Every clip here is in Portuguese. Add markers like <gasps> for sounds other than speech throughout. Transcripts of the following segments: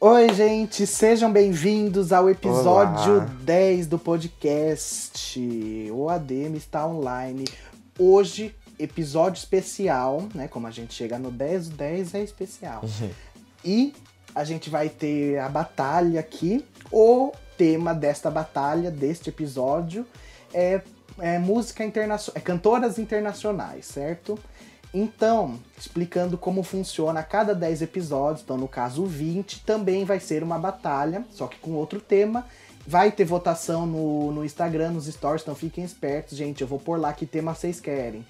Oi, gente, sejam bem-vindos ao episódio Olá. 10 do podcast. O ADM está online. Hoje, episódio especial, né? Como a gente chega no 10, o 10 é especial. <laughs> E a gente vai ter a batalha aqui. O tema desta batalha, deste episódio, é, é música internacional, é cantoras internacionais, certo? Então, explicando como funciona a cada 10 episódios, então no caso 20, também vai ser uma batalha, só que com outro tema. Vai ter votação no, no Instagram, nos stories, então fiquem espertos, gente. Eu vou pôr lá que tema vocês querem.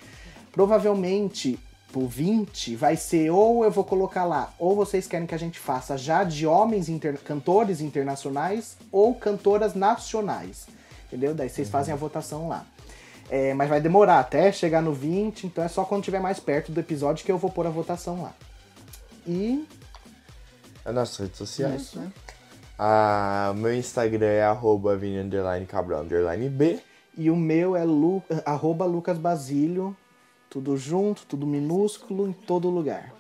Provavelmente, pro 20, vai ser ou eu vou colocar lá, ou vocês querem que a gente faça já de homens inter- cantores internacionais ou cantoras nacionais. Entendeu? Daí vocês fazem a votação lá. É, mas vai demorar até chegar no 20, então é só quando estiver mais perto do episódio que eu vou pôr a votação lá. E. As nossas redes sociais. Isso, né? Ah, meu Instagram é arroba Vini underline Cabral underline B. E o meu é Lu, arroba Lucas Basílio, tudo junto, tudo minúsculo, em todo lugar.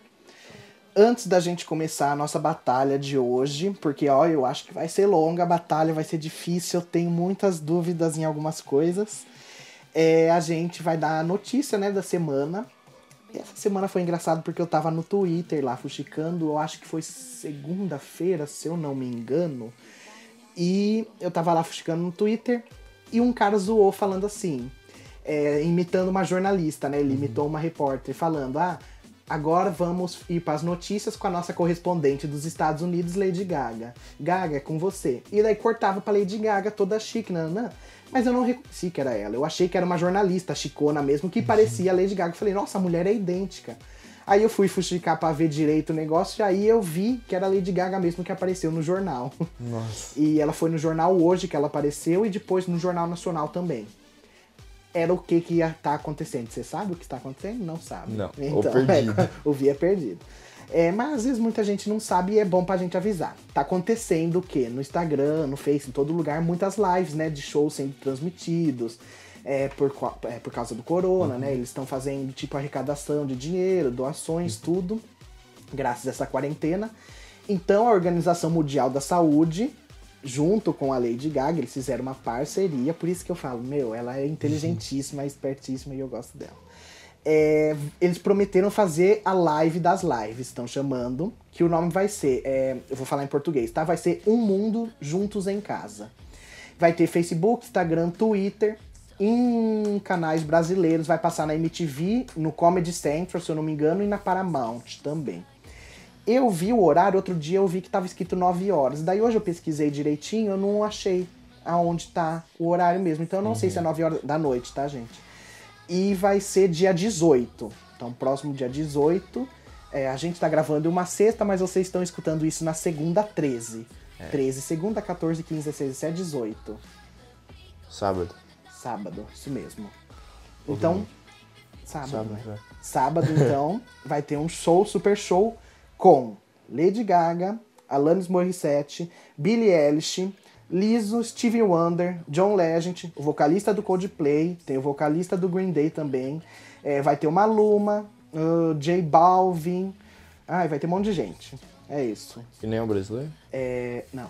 Antes da gente começar a nossa batalha de hoje, porque ó, eu acho que vai ser longa a batalha, vai ser difícil, eu tenho muitas dúvidas em algumas coisas. É, a gente vai dar a notícia né, da semana. E essa semana foi engraçado porque eu tava no Twitter lá fuxicando, eu acho que foi segunda-feira, se eu não me engano. E eu tava lá fuxicando no Twitter e um cara zoou falando assim, é, imitando uma jornalista, né? Ele imitou uma repórter falando: Ah, agora vamos ir para as notícias com a nossa correspondente dos Estados Unidos, Lady Gaga. Gaga, é com você. E daí cortava pra Lady Gaga toda chique, nanã. Mas eu não reconheci que era ela. Eu achei que era uma jornalista chicona mesmo, que parecia a Lady Gaga. Eu falei, nossa, a mulher é idêntica. Aí eu fui fuxicar pra ver direito o negócio e aí eu vi que era a Lady Gaga mesmo que apareceu no jornal. Nossa. <laughs> E ela foi no jornal hoje que ela apareceu e depois no Jornal Nacional também. Era o que que ia estar acontecendo. Você sabe o que está acontecendo? Não sabe. Não, Então, ou <laughs> perdido. é, o vi é perdido. É, mas às vezes muita gente não sabe e é bom pra gente avisar. Tá acontecendo o quê? No Instagram, no Face, em todo lugar, muitas lives, né, de shows sendo transmitidos. É, por, é, por causa do corona, Uhum. né? Eles estão fazendo tipo arrecadação de dinheiro, doações, Uhum. tudo graças a essa quarentena. Então a Organização Mundial da Saúde, junto com a Lady Gaga, eles fizeram uma parceria, por isso que eu falo, meu, ela é inteligentíssima, espertíssima e eu gosto dela. É, eles prometeram fazer a live das lives, estão chamando, que o nome vai ser, é, eu vou falar em português, tá? Vai ser Um Mundo Juntos em Casa. Vai ter Facebook, Instagram, Twitter, em canais brasileiros, vai passar na MTV, no Comedy Central, se eu não me engano, e na Paramount também. Eu vi o horário, outro dia eu vi que tava escrito 9 horas. Daí hoje eu pesquisei direitinho, eu não achei aonde tá o horário mesmo. Então eu não sei se é 9 horas da noite, tá, gente? E vai ser dia 18. Então, próximo dia 18. É, a gente tá gravando uma sexta, mas vocês estão escutando isso na segunda 13. 13, segunda, 14, 15, 16, 17, 18. Sábado. Sábado, isso mesmo. Então, Uhum. sábado, Sábado, né? é. Sábado, então, <laughs> vai ter um show, super show, com Lady Gaga, Alanis Morissette, Billie Eilish, Lizzo, Stevie Wonder, John Legend, o vocalista do Coldplay, tem o vocalista do Green Day também, é, vai ter o Maluma, uh, J Balvin, ai, vai ter um monte de gente. É isso. E nem o brasileiro? É, não.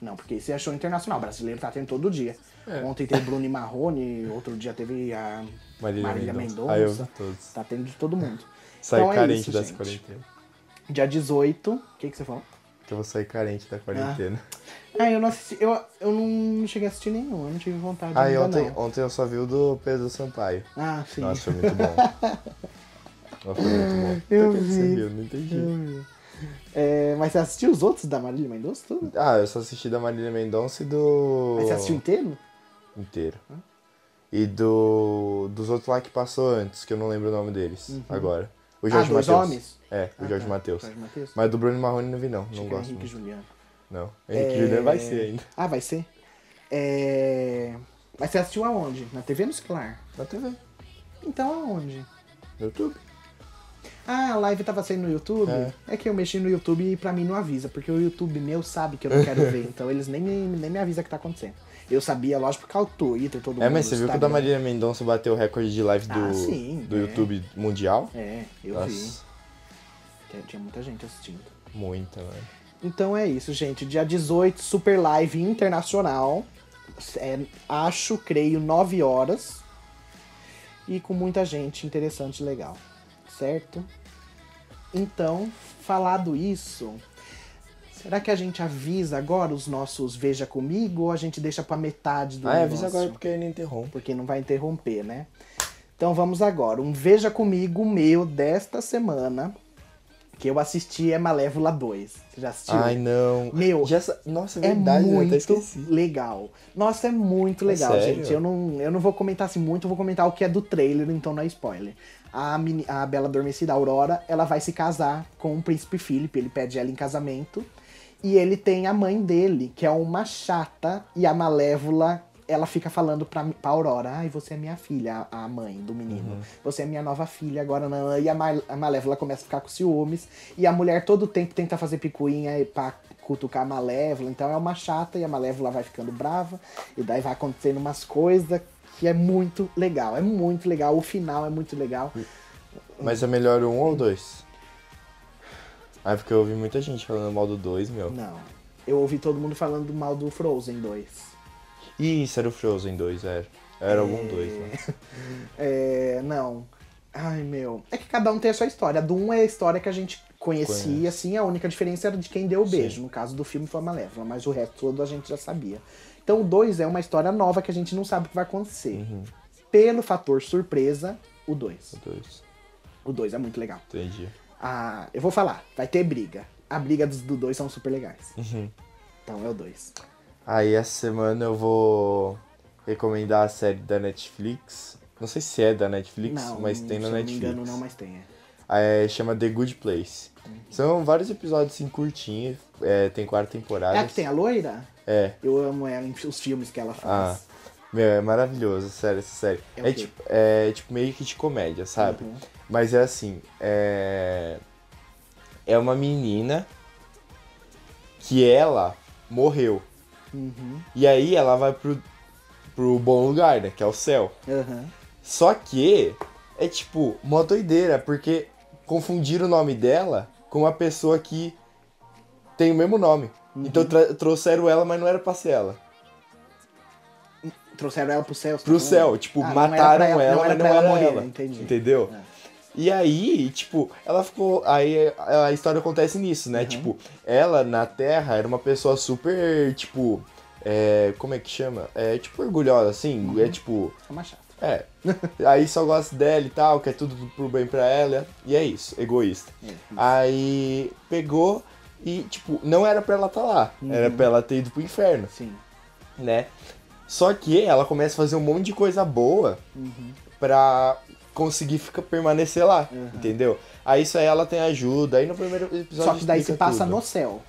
Não, porque esse é show internacional. O brasileiro tá tendo todo dia. É. Ontem teve Bruno e Marrone, outro dia teve a Marília Marília Mendonça. Mendonça. Ah, eu. Tá tendo de todo mundo. <laughs> Saí Então é carente isso, dessa gente. quarentena. Dia 18. O que, que você falou? Que eu vou sair carente da quarentena. Ah, eu não assisti. Eu, eu não cheguei a assistir nenhum, eu não tive vontade Ah, e ontem, não. ontem eu só vi o do Pedro Sampaio. Ah, sim. Nossa, foi muito bom. <laughs> Nossa, foi muito bom. Eu vi. Você viu? Não entendi. Eu vi. É, mas você assistiu os outros da Marília Mendonça? Tudo? Ah, eu só assisti da Marília Mendonça e do. Mas você assistiu inteiro? Inteiro. E do. Dos outros lá que passou antes, que eu não lembro o nome deles agora. O Jorge ah, dois Matheus. homens? É, o Ah, Jorge tá. Matheus. Jorge? Mas do Bruno Marrone não vi não. Achei não era gosto Henrique muito. Juliano. Não. Henrique É, Juliano vai ser ainda. Ah, vai ser? É... Mas você assistiu aonde? Na TV ou no celular? Na TV. Então aonde? No YouTube. Ah, a live tava saindo no YouTube? É. É. que eu mexi no YouTube e pra mim não avisa, porque o YouTube meu sabe que eu não quero ver, <laughs> então eles nem, me- nem me avisam que tá acontecendo. Eu sabia, lógico, por causa do Twitter, todo mundo. É, mas você viu que o da. Marília Mendonça bateu o recorde de live do, Ah, sim, do é. YouTube mundial? É, eu Nossa, vi. Tinha- muita gente assistindo. muita, mano. Então é isso, gente. Dia 18, super live internacional. É, acho, creio, 9 horas. E com muita gente interessante e legal. Certo? Então, falado isso, será que a gente avisa agora os nossos Veja Comigo ou a gente deixa pra metade do Ah, é, avisa agora porque não interrompe. porque não vai interromper, né? Então vamos agora. Um Veja Comigo meu desta semana, que eu assisti é Malévola 2. Você já assistiu? Ai, não. Meu, Já sa- Nossa, é é verdade, muito legal. Nossa, é muito legal, sério? gente. Eu não, eu não vou comentar assim muito, eu vou comentar o que é do trailer, então não é spoiler. A, meni- a Bela Adormecida, a Aurora, ela vai se casar com o príncipe Philip, ele pede ela em casamento. E ele tem a mãe dele, que é uma chata, e a Malévola, ela fica falando pra, pra Aurora, ai, você é minha filha, a a mãe do menino. Você é minha nova filha, agora não. E a, Ma- a Malévola começa a ficar com ciúmes. E a mulher todo tempo tenta fazer picuinha e pra cutucar a Malévola. Então é uma chata e a Malévola vai ficando brava. E daí vai acontecendo umas coisas que é muito legal. É muito legal. O final é muito legal. Mas é melhor o um ou dois? Ah, porque eu ouvi muita gente falando mal do dois, meu. Não. Eu ouvi todo mundo falando mal do Frozen 2. Isso, era o Frozen 2, era. Era algum dois, né? <laughs> É, não. Ai, meu. É que cada um tem a sua história. A do 1 é a história que a gente conhecia, Conhece. assim. A única diferença era de quem deu o beijo. Sim. No caso do filme foi a Malévola, mas o resto todo a gente já sabia. Então o 2 é uma história nova que a gente não sabe o que vai acontecer. Uhum. Pelo fator surpresa, o 2. O dois. O 2 é muito legal. Entendi. Ah, eu vou falar, vai ter briga. A briga dos do 2 são super legais. Uhum. Então é o 2. Aí essa semana eu vou recomendar a série da Netflix. Não sei se é da Netflix, Não, mas tem se na eu não me Netflix. engano, não, mas tem. É. É, chama The Good Place. São vários episódios assim curtinhos. É, tem quatro temporadas. É que tem a loira? É. Eu amo ela em os filmes que ela Ah, faz. meu, é maravilhoso, sério, essa série. É É, tipo, é tipo meio que de comédia, sabe? Uhum. Mas é assim, é. É uma menina que ela morreu. Uhum. E aí ela vai pro, pro bom lugar, né? Que é o céu. Aham. Só que é tipo, uma doideira, porque confundiram o nome dela com uma pessoa que tem o mesmo nome. Uhum. Então trouxeram ela, mas não era pra ser ela. Trouxeram ela pro céu? Pro tá falando? céu, tipo, Ah, não era mataram ela, não mas era não ela era morrer, ela. entendi. Entendeu? É. E aí, tipo, ela ficou. Aí a história acontece nisso, Uhum. né? Tipo, ela na Terra era uma pessoa super, tipo. É, como é que chama? É tipo orgulhosa, assim. Uhum. É tipo. É uma chata. É. <laughs> Aí só gosta dela e tal, quer tudo pro bem pra ela. E é isso, egoísta. É. Aí pegou e, tipo, não era pra ela estar lá. Era Uhum. pra ela ter ido pro inferno, Sim. né? Só que ela começa a fazer um monte de coisa boa Uhum. pra conseguir ficar, permanecer lá, Uhum. entendeu? Aí isso aí ela tem ajuda. Aí no primeiro episódio Só que daí se passa tudo. no céu.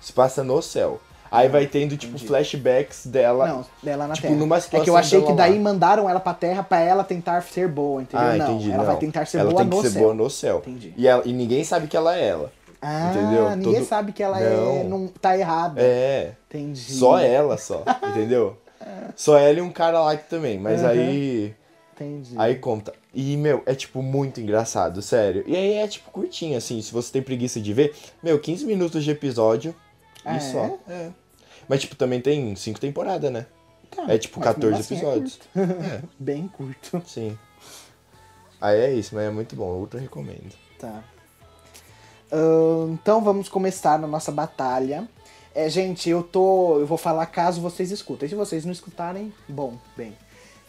Se passa no céu. Aí vai tendo, tipo, entendi. flashbacks dela. Não, dela na tipo, Terra. numa é que eu situação achei que daí lá. mandaram ela pra Terra pra ela tentar ser boa, entendeu? Ah, não, entendi. ela não. vai tentar ser ela boa tem que no ser céu. boa no céu. Entendi. E, ela, e ninguém sabe que ela é ela. Ah, entendeu? ninguém Todo- sabe que ela é, Não. não tá errada. É. Entendi. Só ela, só. entendeu? <laughs> Só ela e um cara lá que também. Mas Uhum. aí. Entendi. Aí conta. E, meu, é tipo muito engraçado, sério. E aí é tipo curtinho, assim. Se você tem preguiça de ver, meu, 15 minutos de episódio. Ah, e só. É. Mas, tipo, também tem cinco temporadas, né? Tá, é tipo mas 14 mesmo assim é episódios. curto. <laughs> Bem curto. Sim. Aí é isso, mas é muito bom. Ultra recomendo. Tá. Ahn, então vamos começar na nossa batalha. É, gente, eu tô. Eu vou falar caso vocês escutem. Se vocês não escutarem, bom, bem.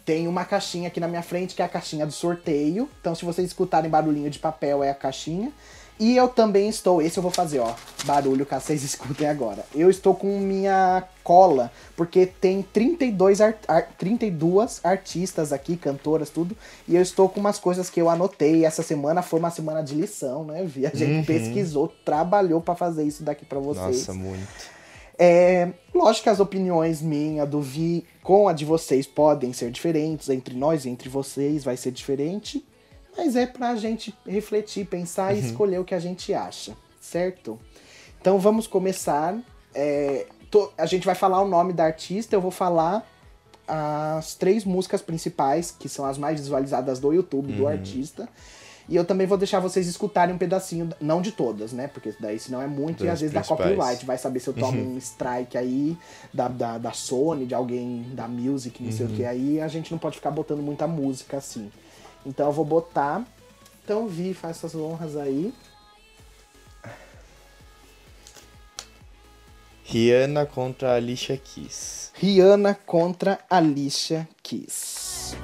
Tem uma caixinha aqui na minha frente que é a caixinha do sorteio. Então, se vocês escutarem barulhinho de papel, é a caixinha. E eu também estou. Esse eu vou fazer, ó. Barulho caso vocês <laughs> escutem agora. Eu estou com minha cola, porque tem 32, ar, ar- 32 artistas aqui, cantoras, tudo. E eu estou com umas coisas que eu anotei. Essa semana foi uma semana de lição, né? Vi, a gente pesquisou, trabalhou pra fazer isso daqui pra vocês. Nossa, muito. É, lógico que as opiniões minha, do Vi, com a de vocês podem ser diferentes, entre nós e entre vocês vai ser diferente, mas é pra gente refletir, pensar e escolher o que a gente acha, certo? Então vamos começar. é, to- a gente vai falar o nome da artista, eu vou falar as três músicas principais, que são as mais visualizadas do YouTube do artista. E eu também vou deixar vocês escutarem um pedacinho, não de todas, né? Porque daí senão é muito e Das às vezes dá principais. copyright. Vai saber se eu tomo um strike aí da, da, da Sony, de alguém da Music, não sei o que. Aí a gente não pode ficar botando muita música assim. Então eu vou botar. Então Vi, faz essas honras aí. Rihanna contra Alicia Keys. Rihanna contra Alicia Keys.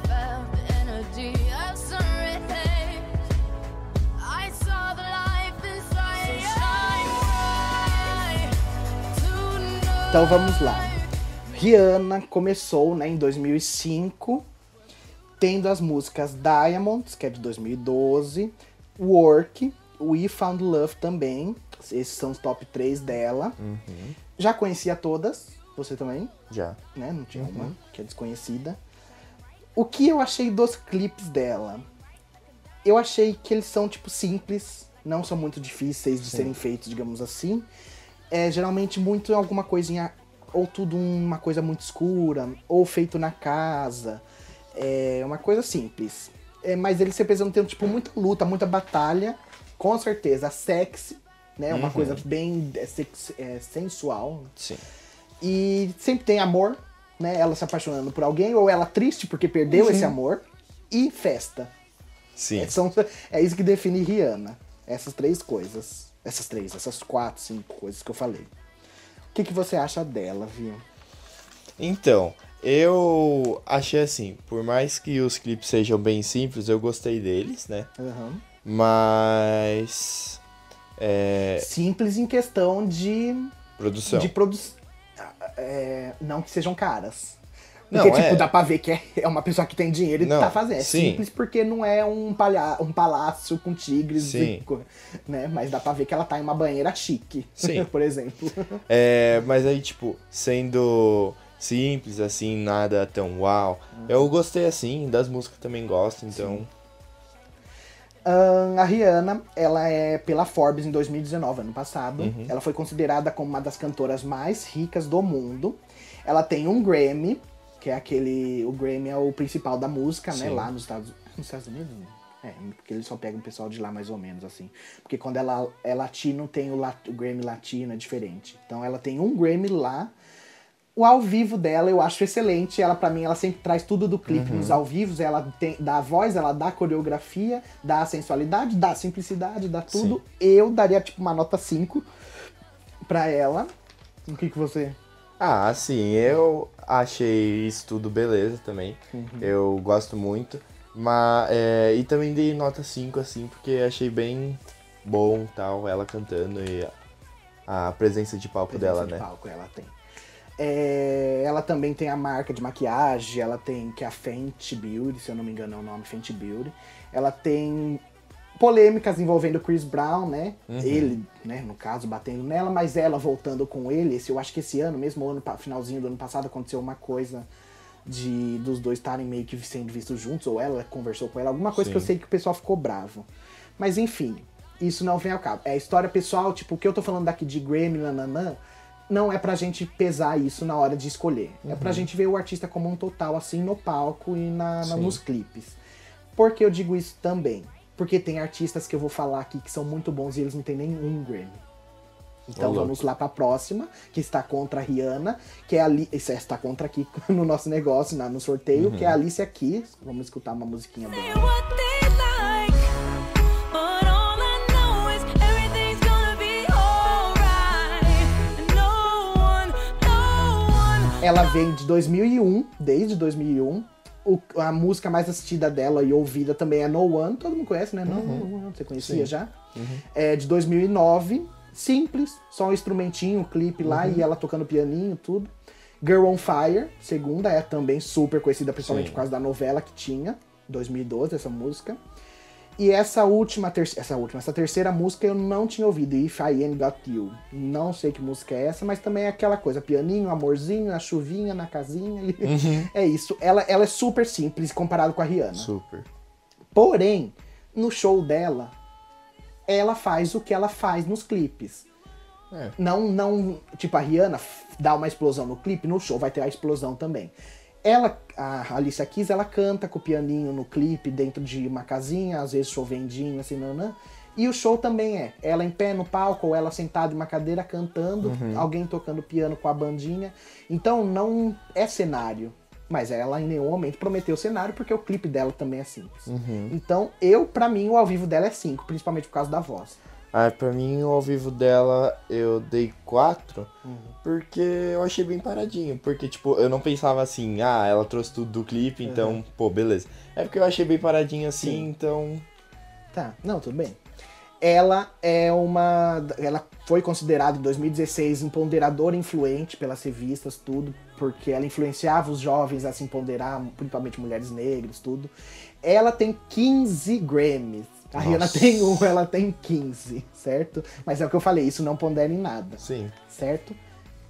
Então vamos lá. Rihanna começou né, em 2005, tendo as músicas Diamonds, que é de 2012, Work, We Found Love também. Esses são os top 3 dela. Já conhecia todas, você também, Já. né? Não tinha uma que é desconhecida. O que eu achei dos clipes dela? Eu achei que eles são, tipo, simples, não são muito difíceis de serem feitos, digamos assim. É geralmente muito alguma coisinha, ou tudo uma coisa muito escura, ou feito na casa. É uma coisa simples. É, mas eles se apresentam tendo, tipo, muita luta, muita batalha. Com certeza, sexy, né? Uma coisa bem é, sex- é, sensual, Sim. e sempre tem amor, né? Ela se apaixonando por alguém, ou ela triste porque perdeu esse amor. E festa. Sim. É, são, é isso que define Rihanna. Essas três coisas. Essas três, essas quatro, cinco coisas que eu falei. O que, que você acha dela, viu? Então, eu achei assim, por mais que os clipes sejam bem simples, eu gostei deles, né? Aham. Mas. É. Simples em questão de. Produção. De produção. não que sejam caras. Não, Porque, tipo, é. dá pra ver que é, é uma pessoa que tem dinheiro e Não, tá fazendo. É sim. simples porque não é um, palha um palácio com tigres, Sim. e né? Mas dá pra ver que ela tá em uma banheira chique, Sim. <laughs> por exemplo. É, mas aí, tipo, sendo simples, assim, nada tão uau. Eu gostei, assim, das músicas também gosto, então. Ahn, a Rihanna, ela é pela Forbes em 2019, ano passado. Uhum. Ela foi considerada como uma das cantoras mais ricas do mundo. Ela tem um Grammy, que é aquele. O Grammy é o principal da música, né? Sim. Lá nos Estados, nos Estados Unidos. É, porque eles só pegam o pessoal de lá mais ou menos, assim. Porque quando ela é latino, tem o, lat- o Grammy latino, é diferente. Então ela tem um Grammy lá. O ao vivo dela eu acho excelente. Ela, pra mim, ela sempre traz tudo do clipe Uhum. nos ao vivos. Ela tem, dá a voz, ela dá a coreografia, dá a sensualidade, dá a simplicidade, dá tudo. Sim. Eu daria, tipo, uma nota 5 pra ela. O que, que você. Ah, assim, eu achei isso tudo beleza também. Eu gosto muito. Mas, é, e também dei nota 5, assim, porque achei bem bom tal, ela cantando e a, a presença de palco presença dela, de né? palco ela tem. É, ela também tem a marca de maquiagem, ela tem que é a Fenty Beauty, se eu não me engano é o nome Fenty Beauty. Ela tem polêmicas envolvendo Chris Brown, né? Uhum. Ele, né, no caso, batendo nela, mas ela voltando com ele. Esse, eu acho que esse ano, mesmo ano, finalzinho do ano passado, aconteceu uma coisa de dos dois estarem meio que sendo vistos juntos, ou ela conversou com ela, alguma coisa que eu Sim. sei que o pessoal ficou bravo. Mas enfim, isso não vem ao cabo. É história pessoal, tipo, o que eu tô falando daqui de Grammy, nananã, não é pra gente pesar isso na hora de escolher. É Uhum. pra gente ver o artista como um total, assim, no palco e na, na- Sim. nos clipes. Por que eu digo isso também? Porque tem artistas que eu vou falar aqui que são muito bons e eles não têm nenhum Grammy. Então louco. vamos lá pra próxima, que está contra a Rihanna, que é a Ali... Isso é, está contra aqui <laughs> no nosso negócio, na- no sorteio, Uhum. que é a Alicia Keys. Vamos escutar uma musiquinha dela. Ela vem de 2001, desde 2001. O- a música mais assistida dela e ouvida também é No One, todo mundo conhece, né? No One, você conhecia Sim. já? É de 2009, simples, só um instrumentinho, um clipe lá e ela tocando pianinho, tudo. Girl on Fire, segunda, é também super conhecida, principalmente Sim. por causa da novela que tinha, 2012, essa música. E essa última, ter- essa última, essa terceira música eu não tinha ouvido, If I Ain't Got You. Não sei que música é essa, mas também é aquela coisa, pianinho, amorzinho, a chuvinha na casinha. e- <laughs> É isso. Ela, ela é super simples comparado com a Rihanna. Super. Porém, no show dela, ela faz o que ela faz nos clipes. É. Não, não, tipo, a Rihanna dá uma explosão no clipe, no show vai ter a explosão também. Ela, a Alicia Keys, ela canta com o pianinho no clipe dentro de uma casinha, às vezes chovendinho, assim, nanã. E o show também é ela em pé no palco ou ela sentada em uma cadeira cantando, alguém tocando piano com a bandinha. Então não é cenário. Mas ela em nenhum momento prometeu cenário porque o clipe dela também é simples. Então eu, pra mim, o ao vivo dela é 5, principalmente por causa da voz. Ah, pra mim, o ao vivo dela, eu dei 4, porque eu achei bem paradinho. Porque, tipo, eu não pensava assim, ah, ela trouxe tudo do clipe, então, pô, beleza. É porque eu achei bem paradinho assim, Sim. então... Tá, não, tudo bem. Ela é uma. Ela foi considerada em 2016 empoderadora influente pelas revistas, tudo, porque ela influenciava os jovens a se empoderar, principalmente mulheres negras, tudo. Ela tem 15 Grammys. A Nossa. Rihanna tem um, ela tem 15, certo? Mas é o que eu falei, isso não pondera em nada, Sim. certo?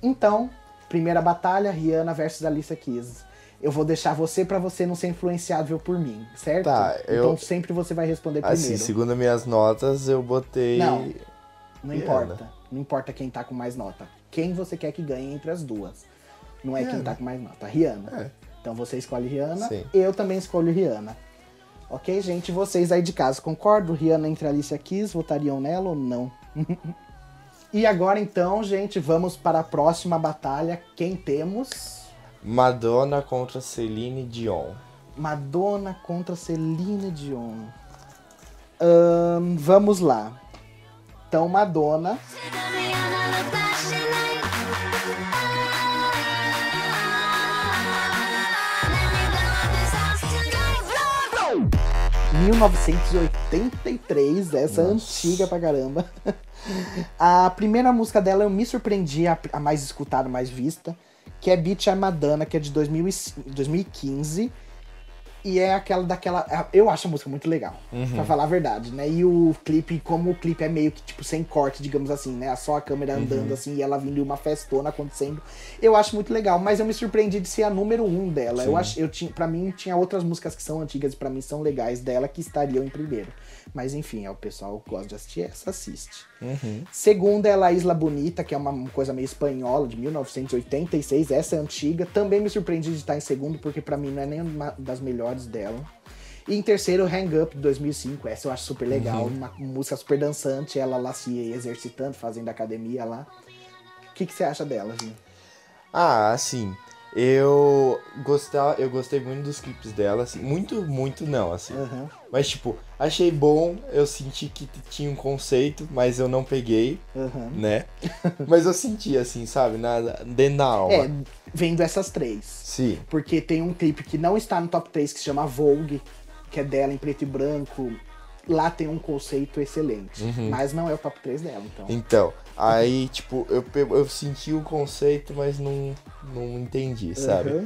Então, primeira batalha, Rihanna versus Alicia Keys. Eu vou deixar você pra você não ser influenciável por mim, certo? Tá, Então eu- sempre você vai responder Assim, primeiro. segundo minhas notas, eu botei... Não. Não Rihanna. importa. Não importa quem tá com mais nota. Quem você quer que ganhe entre as duas. Não é quem Rihanna. tá com mais nota. Rihanna. É. Então você escolhe Rihanna. Sim. Eu também escolho Rihanna. Ok, gente? Vocês aí de casa concordam? Rihanna entre Alicia Keys, votariam nela ou não? <laughs> e agora então, gente, vamos para a próxima batalha. Quem temos? Madonna contra Celine Dion. Madonna contra Celine Dion. Vamos lá. Então, Madonna. 1983, essa Nossa. antiga pra caramba. <laughs> A primeira música dela eu me surpreendi, a, a mais escutada, mais vista, que é Beach a Madonna, que é de 2000 e- 2015. E é aquela daquela. Eu acho a música muito legal, pra falar a verdade, né? E o clipe, como o clipe é meio que, tipo, sem corte, digamos assim, né? Só a câmera andando assim e ela vindo e uma festona acontecendo. Eu acho muito legal, mas eu me surpreendi de ser a número um dela. Eu Sim. acho, eu tinha, pra mim, tinha outras músicas que são antigas e pra mim são legais dela que estariam em primeiro. Mas enfim, é o pessoal que gosta de assistir, essa assiste. Segunda é La Isla Bonita, que é uma coisa meio espanhola, de 1986. Essa é antiga. Também me surpreendi de estar em segundo, porque pra mim não é nem uma das melhores dela. E em terceiro, Hang Up, de 2005. Essa eu acho super legal. Uma música super dançante, ela lá se exercitando, fazendo academia lá. O que, que você acha dela, Vinho? Ah, assim, eu gostar, eu gostei muito dos clipes dela, assim, muito, muito não, assim. Aham. Mas tipo, achei bom, eu senti que tinha um conceito, mas eu não peguei, Aham. né? <laughs> mas eu senti assim, sabe, nada dentro da alma. É, vendo essas três. Sim. Porque tem um clipe que não está no top 3 que se chama Vogue, que é dela em preto e branco. Lá tem um conceito excelente. Mas não é o top 3 dela, então. Então, aí, tipo, eu, eu senti o conceito, mas não, não entendi, sabe? Aham.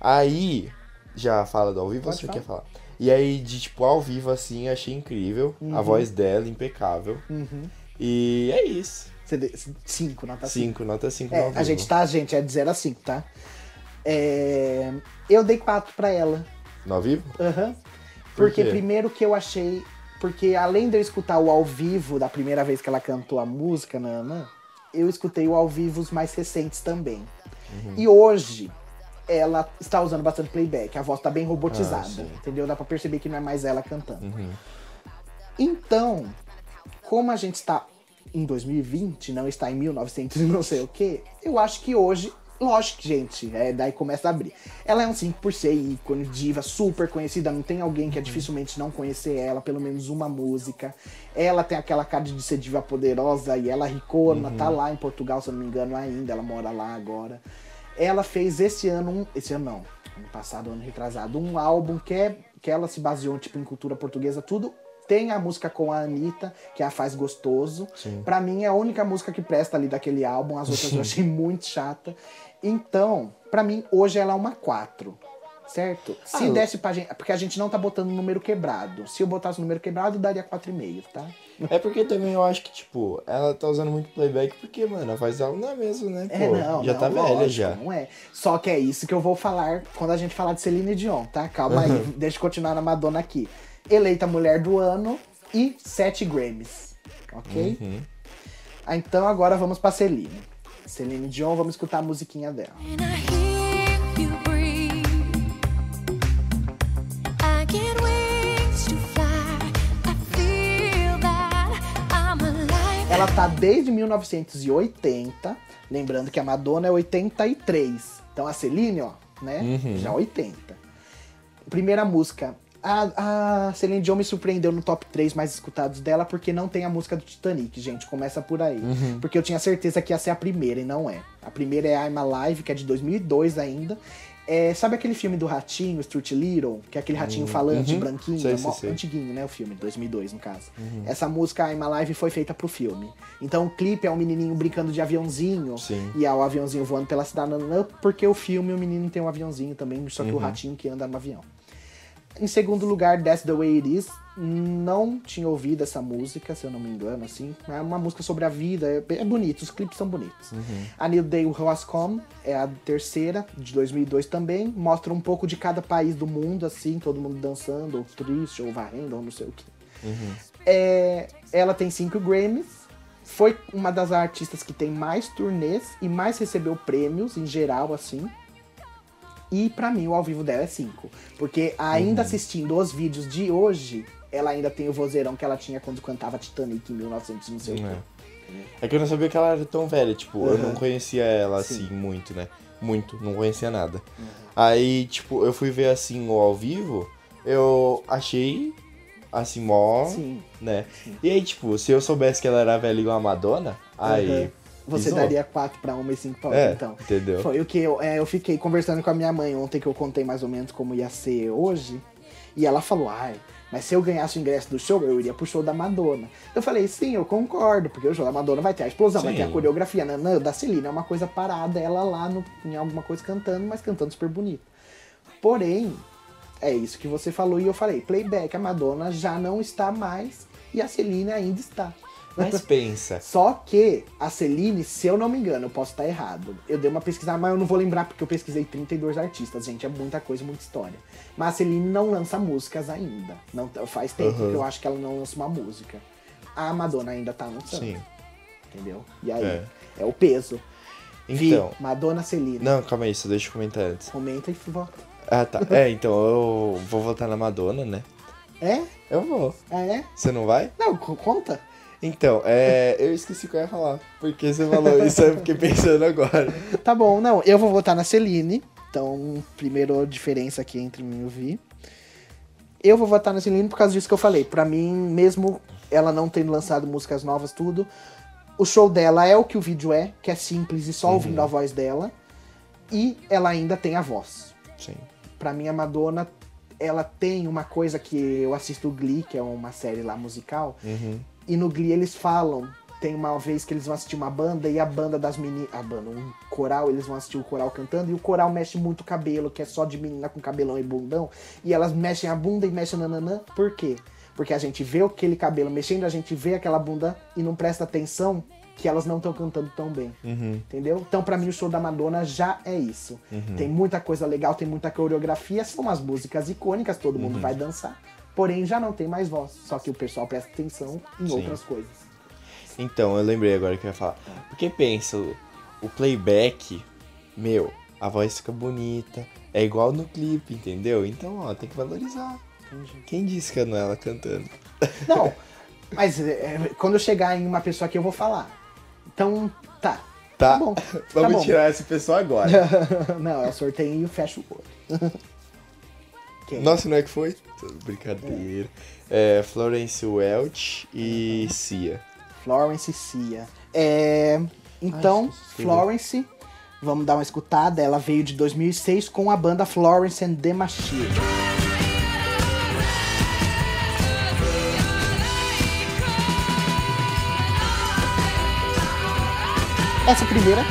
Aí, já fala do ao vivo Pode você falar. quer falar? E aí, de tipo, ao vivo, assim, achei incrível. A voz dela, impecável. Uhum. E é isso. Você dê- Cinco, nota 5. 5, nota 5 É, a gente tá, gente, é de 0 a 5, tá? É, Eu dei 4 pra ela. No ao vivo? Aham. Por Porque quê? primeiro que eu achei. Porque além de eu escutar o ao vivo da primeira vez que ela cantou a música, Nana, eu escutei o ao vivo os mais recentes também. Uhum. E hoje ela está usando bastante playback, a voz tá bem robotizada, Ah. Uhum. entendeu? Dá pra perceber que não é mais ela cantando. Então, como a gente está em 2020, não está em 1900 e não sei o que, eu acho que hoje, lógico, gente, é, daí começa a abrir. Ela é um 5 por ser ícone, diva, super conhecida, não tem alguém que é dificilmente não conhecer ela, pelo menos uma música. Ela tem aquela cara de ser diva poderosa e ela ricona, tá lá em Portugal, se eu não me engano, ainda, ela mora lá agora. Ela fez esse ano, um, esse ano não, ano passado, ano retrasado, um álbum que, é, que ela se baseou tipo, em cultura portuguesa, tudo. Tem a música com a Anitta, que a Faz Gostoso. Sim. Pra mim é a única música que presta ali daquele álbum, as outras eu achei muito chata. Então, pra mim, hoje ela é uma 4. Certo? Se Ah, desse pra gente. Porque a gente não tá botando número quebrado. Se eu botasse número quebrado, daria 4,5, tá? É porque também eu acho que, tipo, ela tá usando muito playback porque, mano, a voz dela não é mesmo, né? Pô, É, não, já não, tá velha lógico, já. Não é. Só que é isso que eu vou falar quando a gente falar de Celine Dion, tá? Calma aí, deixa eu continuar na Madonna aqui. Eleita Mulher do Ano e 7 Grammys, ok? Uhum. Ah, Então agora vamos pra Celine. Celine Dion, vamos escutar a musiquinha dela. And ela tá desde 1980. Lembrando que a Madonna é 83. Então a Celine, ó, né? Uhum. Já 80. Primeira música. A, a Celine Dion me surpreendeu no top 3 mais escutados dela porque não tem a música do Titanic, gente. Começa por aí. Uhum. Porque eu tinha certeza que ia ser a primeira e não é. A primeira é I'm Alive, que é de 2002 ainda. É, sabe aquele filme do ratinho, Stuart Little? Que é aquele ratinho falante, Uhum. branquinho? Sei, é sei, sei. Uhum. antiguinho, né? O filme, 2002 no caso. Essa música I'm Alive foi feita pro filme. Então o clipe é um menininho brincando de aviãozinho. Sim. E é o aviãozinho voando pela cidade. Porque o filme, o menino tem um aviãozinho também, só que o Uhum. ratinho que anda no avião. Em segundo lugar, That's the Way It Is. Não tinha ouvido essa música, se eu não me engano, assim. É uma música sobre a vida, é, é bonito, os clipes são bonitos. A New Day Was Come é a terceira, de 2002 também. Mostra um pouco de cada país do mundo, assim, todo mundo dançando, ou triste, ou varrendo, ou não sei o que. É, ela tem cinco Grammys. Foi uma das artistas que tem mais turnês e mais recebeu prêmios em geral, assim. E pra mim o ao vivo dela é 5. Porque ainda assistindo os vídeos de hoje, ela ainda tem o vozeirão que ela tinha quando cantava Titanic em 1900 e não sei o quê. É. Que eu não sabia que ela era tão velha, tipo, eu não Uhum. conhecia ela Sim. assim muito, né? Muito, não conhecia nada. Aí, tipo, eu fui ver assim o ao vivo, eu achei assim, mó, Sim. né? E aí, tipo, se eu soubesse que ela era velha igual a Madonna, aí. Uhum. Você pisou. daria 4 pra uma e 5 pra outra, É, então. entendeu? Foi o que eu, é, eu fiquei conversando com a minha mãe ontem, que eu contei mais ou menos como ia ser hoje. E ela falou, ai, mas se eu ganhasse o ingresso do show, eu iria pro show da Madonna. Eu falei, sim, eu concordo, porque o show da Madonna vai ter a explosão, vai Sim. ter a coreografia. Não, não, da Celina é uma coisa parada, ela lá no, em alguma coisa cantando, mas cantando super bonito. Porém, é isso que você falou e eu falei, playback, a Madonna já não está mais e a Celine ainda está. Mas pensa. <laughs> Só que a Celine, se eu não me engano, eu posso estar errado. Eu dei uma pesquisada, mas eu não vou lembrar porque eu pesquisei 32 artistas, gente. É muita coisa, muita história. Mas a Celine não lança músicas ainda. Não, faz tempo Uhum. que eu acho que ela não lança uma música. A Madonna ainda tá lançando. Sim. Entendeu? E aí, É. é, o peso. Vi, Então. Madonna Celine. Não, calma aí, só deixa eu comentar antes. Comenta e vota. Ah, tá. É, então eu vou votar na Madonna, né? É? Eu vou. Ah, é? Você não vai? Não, co- conta. Então, é. Eu esqueci o que eu ia falar. Porque você falou isso, eu fiquei pensando agora. <laughs> Tá bom, não, eu vou votar na Celine. Então, primeiro diferença aqui entre mim e o Vi. Eu vou votar na Celine por causa disso que eu falei. Pra mim, mesmo ela não tendo lançado músicas novas, tudo, o show dela é o que o vídeo é, que é simples e só ouvindo a voz dela. E ela ainda tem a voz. Sim. Pra mim, a Madonna, ela tem uma coisa que eu assisto o Glee, que é uma série lá musical. Uhum. E no Glee eles falam. Tem uma vez que eles vão assistir uma banda e a banda das meninas. A banda, um coral, eles vão assistir o coral cantando e o coral mexe muito o cabelo, que é só de menina com cabelão e bundão. E elas mexem a bunda e mexem nananã. Por quê? Porque a gente vê aquele cabelo mexendo, a gente vê aquela bunda e não presta atenção que elas não estão cantando tão bem. Uhum. Entendeu? Então, pra mim, o show da Madonna já é isso. Tem muita coisa legal, tem muita coreografia, são umas músicas icônicas, todo mundo vai dançar. Porém, já não tem mais voz. Só que o pessoal presta atenção em Sim. outras coisas. Então, eu lembrei agora que eu ia falar. Porque pensa, o- playback, meu, a voz fica bonita. É igual no clipe, entendeu? Então, ó, tem que valorizar. Quem disse que não é ela cantando? <laughs> Não, mas é, quando eu chegar em uma pessoa aqui, eu vou falar. Então, tá. Tá, Tá bom. <laughs> tá vamos bom. tirar essa pessoa agora. <laughs> não, eu sorteio e fecho o olho. Quem? Nossa, não é que foi? Brincadeira. É, Florence Welch e Cia. Florence Cia. É, então, Ai. Florence, vamos dar uma escutada. Ela veio de 2006 com a banda Florence and the Machine. Essa primeira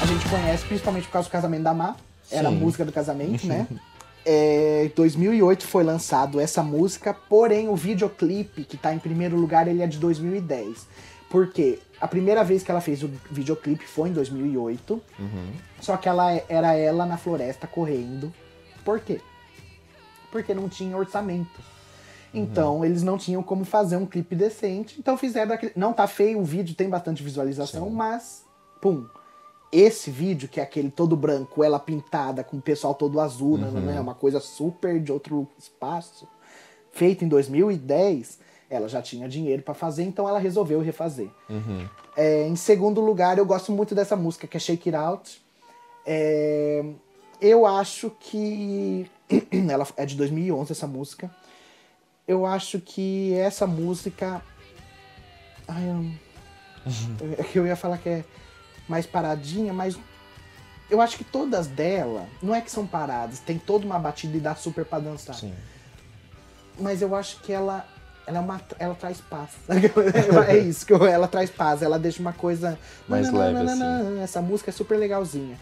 a gente conhece principalmente por causa do casamento da Má. Era a música do casamento, né? <laughs> É, 2008 foi lançado essa música, porém o videoclipe que tá em primeiro lugar ele é de 2010. Por quê? A primeira vez que ela fez o videoclipe foi em 2008. Só que ela era ela na floresta correndo. Por quê? Porque não tinha orçamento. Então, eles não tinham como fazer um clipe decente. Então fizeram aquele. Não tá feio, o vídeo tem bastante visualização, mas. Pum. Esse vídeo, que é aquele todo branco, ela pintada, com o pessoal todo azul, né? Uma coisa super de outro espaço. Feito em 2010. Ela já tinha dinheiro pra fazer, então ela resolveu refazer. É, em segundo lugar, eu gosto muito dessa música que é Shake It Out. É, eu acho que. <clears throat> Ela é de 2011 essa música. Eu acho que essa música. Ai, eu... <laughs> é que eu ia falar que é mais paradinha, mas. Eu acho que todas dela, não é que são paradas, tem toda uma batida e dá super pra dançar. Sim. Mas eu acho que ela. Ela, é uma, ela traz paz. <laughs> é isso, que eu- ela traz paz. Ela deixa uma coisa. Mais leve, assim. Essa música é super legalzinha.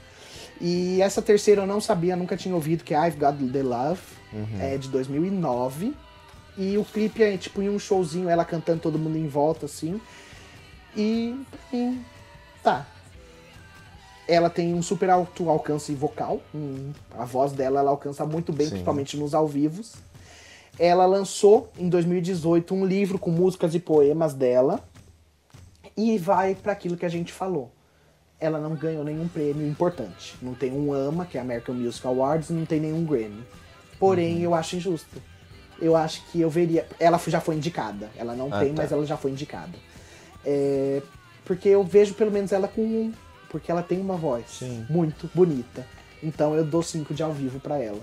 E essa terceira eu não sabia, nunca tinha ouvido, que é I've Got The Love. Uhum. É de 2009. E o clipe é tipo em um showzinho, ela cantando todo mundo em volta, assim. E. e tá. Ela tem um super alto alcance vocal. a voz dela ela alcança muito bem, Sim. principalmente nos ao vivos. Ela lançou em 2018 um livro com músicas e poemas dela. E vai para aquilo que a gente falou. Ela não ganhou nenhum prêmio importante. Não tem um AMA, que é American Music Awards, não tem nenhum Grammy. Porém, Uhum. eu acho injusto. Eu acho que eu veria. Ela já foi indicada. Ela não Ah, tem, tá. mas ela já foi indicada. É, Porque eu vejo pelo menos ela com. Porque ela tem uma voz Sim. muito bonita. Então eu dou cinco de ao vivo pra ela.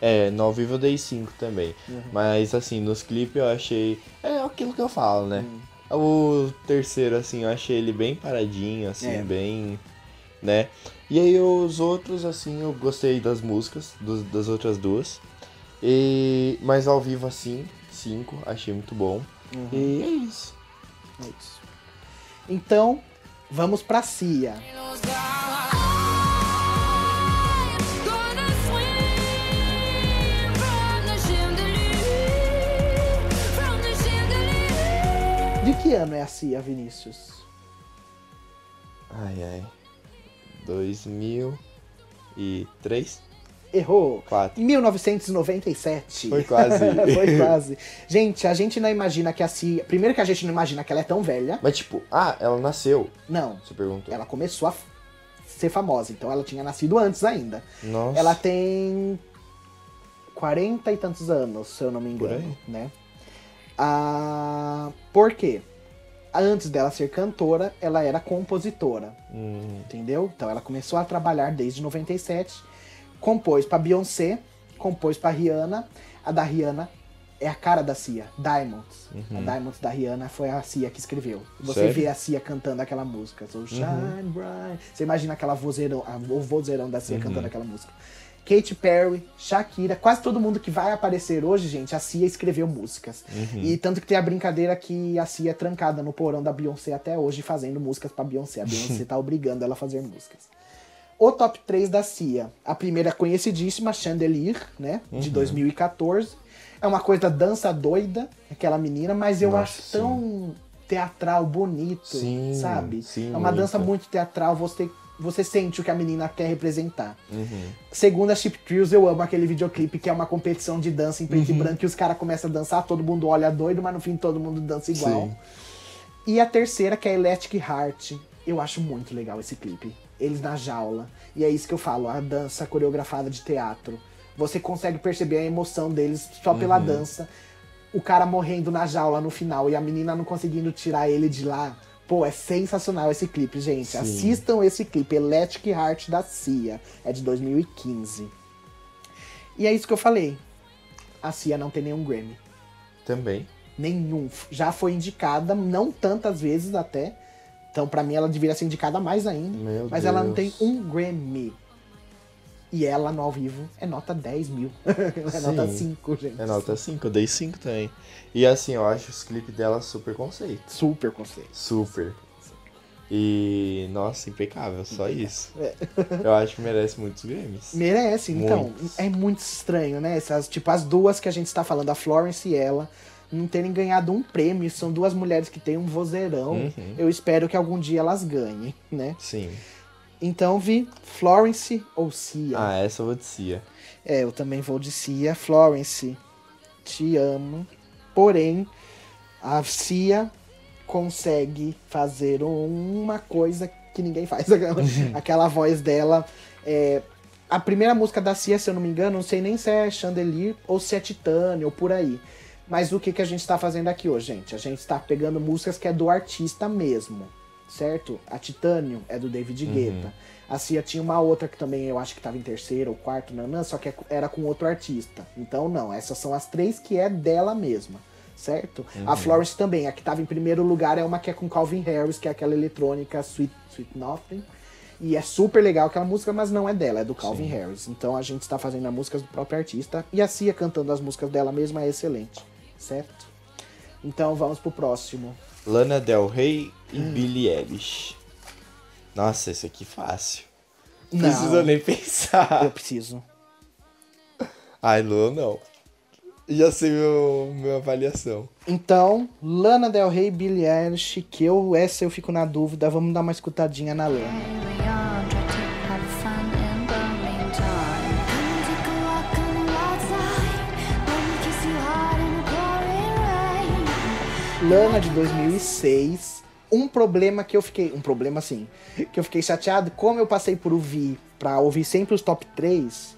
É, no ao vivo eu dei 5 também. Uhum. Mas assim, nos clipes eu achei. É aquilo que eu falo, né? Uhum. O terceiro, assim, eu achei ele bem paradinho, assim, É. bem. né? E aí os outros, assim, eu gostei das músicas, dos- das outras duas. E. Mas ao vivo, assim, 5, achei muito bom. Uhum. E é isso. É isso. Então, vamos pra Cia. De que ano é a Cia, Vinícius? Ai, ai. 2003? Errou. 4. Em 1997. Foi quase. <laughs> Foi quase. Gente, a gente não imagina que a Cia. Primeiro que a gente não imagina que ela é tão velha. Mas tipo, ah, ela nasceu. Não. Você perguntou. Ela começou a ser famosa, então ela tinha nascido antes ainda. Nossa. Ela tem 40 e tantos anos, se eu não me engano, né? Ah, por quê? Antes dela ser cantora, ela era compositora, Hum, entendeu? Então ela começou a trabalhar desde 97, compôs pra Beyoncé, compôs pra Rihanna. A da Rihanna é a cara da Cia, Diamonds. A Diamonds da Rihanna foi a Cia que escreveu. Você Sério? vê a Cia cantando aquela música, so shine bright. Você imagina aquela vozeirão, a- o vozeirão da Cia cantando aquela música. Katy Perry, Shakira, quase todo mundo que vai aparecer hoje, gente, a Cia escreveu músicas. E tanto que tem a brincadeira que a Cia é trancada no porão da Beyoncé até hoje fazendo músicas pra Beyoncé. A Beyoncé <laughs> tá obrigando ela a fazer músicas. O top 3 da Cia. A primeira é conhecidíssima, Chandelier, né? De 2014. É uma coisa dança doida, aquela menina, mas eu Nossa, acho tão teatral, bonito, Sim, sabe? sim, é uma dança muito. muito teatral, você, você sente o que a menina quer representar. uhum. Segundo a Chip Trios, eu amo aquele videoclipe que é uma competição de dança em preto Uhum. e branco e os caras começam a dançar, todo mundo olha doido, mas no fim todo mundo dança igual. Sim. E a terceira, que é Electric Heart. Eu acho muito legal esse clipe. Eles na jaula. E é isso que eu falo, a dança coreografada de teatro. Você consegue perceber a emoção deles só pela Uhum. dança. O cara morrendo na jaula no final e a menina não conseguindo tirar ele de lá. Pô, é sensacional esse clipe, gente. Sim. Assistam esse clipe, Electric Heart da Cia. É de 2015. E é isso que eu falei. A Cia não tem nenhum Grammy. Também. Nenhum. Já foi indicada, não tantas vezes até. Então, pra mim, ela deveria ser indicada mais ainda. Meu mas ela não tem Deus. um Grammy. E ela no ao vivo é nota 10 mil. <laughs> é nota Sim. 5, gente. É nota 5, eu dei 5 também. E assim, eu acho os clipes dela super conceito. Super conceito. Super. E, nossa, impecável, só isso. É. Eu acho que merece muitos Grammys. Merece, então. Muitos. É muito estranho, né? Essas, tipo, as duas que a gente está falando, a Florence e ela, não terem ganhado um prêmio. São duas mulheres que têm um vozeirão. Uhum. Eu espero que algum dia elas ganhem, né? Sim. Então vi Florence ou Cia. Ah, essa eu vou de Cia. É, eu também vou de Cia. Florence, te amo. Porém, a Cia consegue fazer uma coisa que ninguém faz. Aquela, <laughs> aquela voz dela. é, a primeira música da Cia, se eu não me engano, não sei nem se é Chandelier ou se é Titânio ou por aí. Mas o que, que a gente está fazendo aqui hoje, gente? A gente está pegando músicas que é do artista mesmo, certo? A Titânio é do David Guetta. A Cia tinha uma outra que também eu acho que estava em terceiro ou quarto, nanã, só que é era com outro artista. Então não, essas são as três que é dela mesma, certo? A Florence também, a que estava em primeiro lugar é uma que é com Calvin Harris, que é aquela eletrônica Sweet, Sweet Nothing. E é super legal aquela música, mas não é dela, é do Calvin Harris. Então a gente está fazendo as músicas do próprio artista. E a Cia cantando as músicas dela mesma é excelente, certo? Então vamos pro próximo. Lana Del Rey e Billie Eilish. Nossa, esse aqui é fácil. Não precisa nem pensar. Eu preciso. Ai, Lu, não. Já sei meu, minha avaliação. Então, Lana Del Rey e Billie Eilish, que eu, essa eu fico na dúvida, vamos dar uma escutadinha na Lana. Lana de 2006. Um problema que eu fiquei. Um problema assim. Que eu fiquei chateado. Como eu passei por ouvir. Pra ouvir sempre os top 3.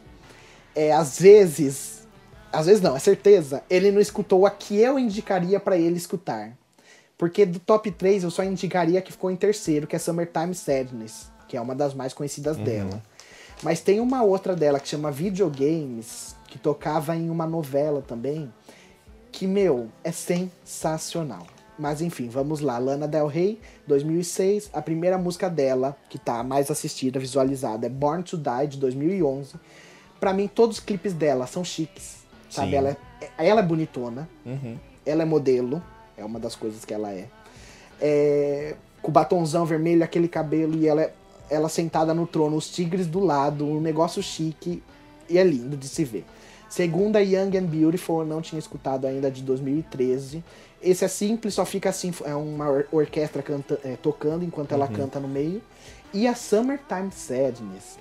É, às vezes. Às vezes não, é certeza. Ele não escutou a que eu indicaria pra ele escutar. Porque do top 3 eu só indicaria a que ficou em terceiro, que é Summertime Sadness. Que é uma das mais conhecidas dela. Mas tem uma outra dela que chama Videogames. Que tocava em uma novela também que, meu, é sensacional. Mas enfim, vamos lá. Lana Del Rey, 2006. A primeira música dela, que tá mais assistida, visualizada, é Born to Die, de 2011. Pra mim, todos os clipes dela são chiques, sabe? Sim. Ela é, ela é bonitona, Uhum. ela é modelo, é uma das coisas que ela é. É, com o batonzão vermelho, aquele cabelo, e ela, é- ela sentada no trono, os tigres do lado, um negócio chique, e é lindo de se ver. Segunda, Young and Beautiful, eu não tinha escutado ainda, de 2013. Esse é simples, só fica assim, é uma or- orquestra canta, é, tocando enquanto ela canta no meio. E a Summertime Sadness,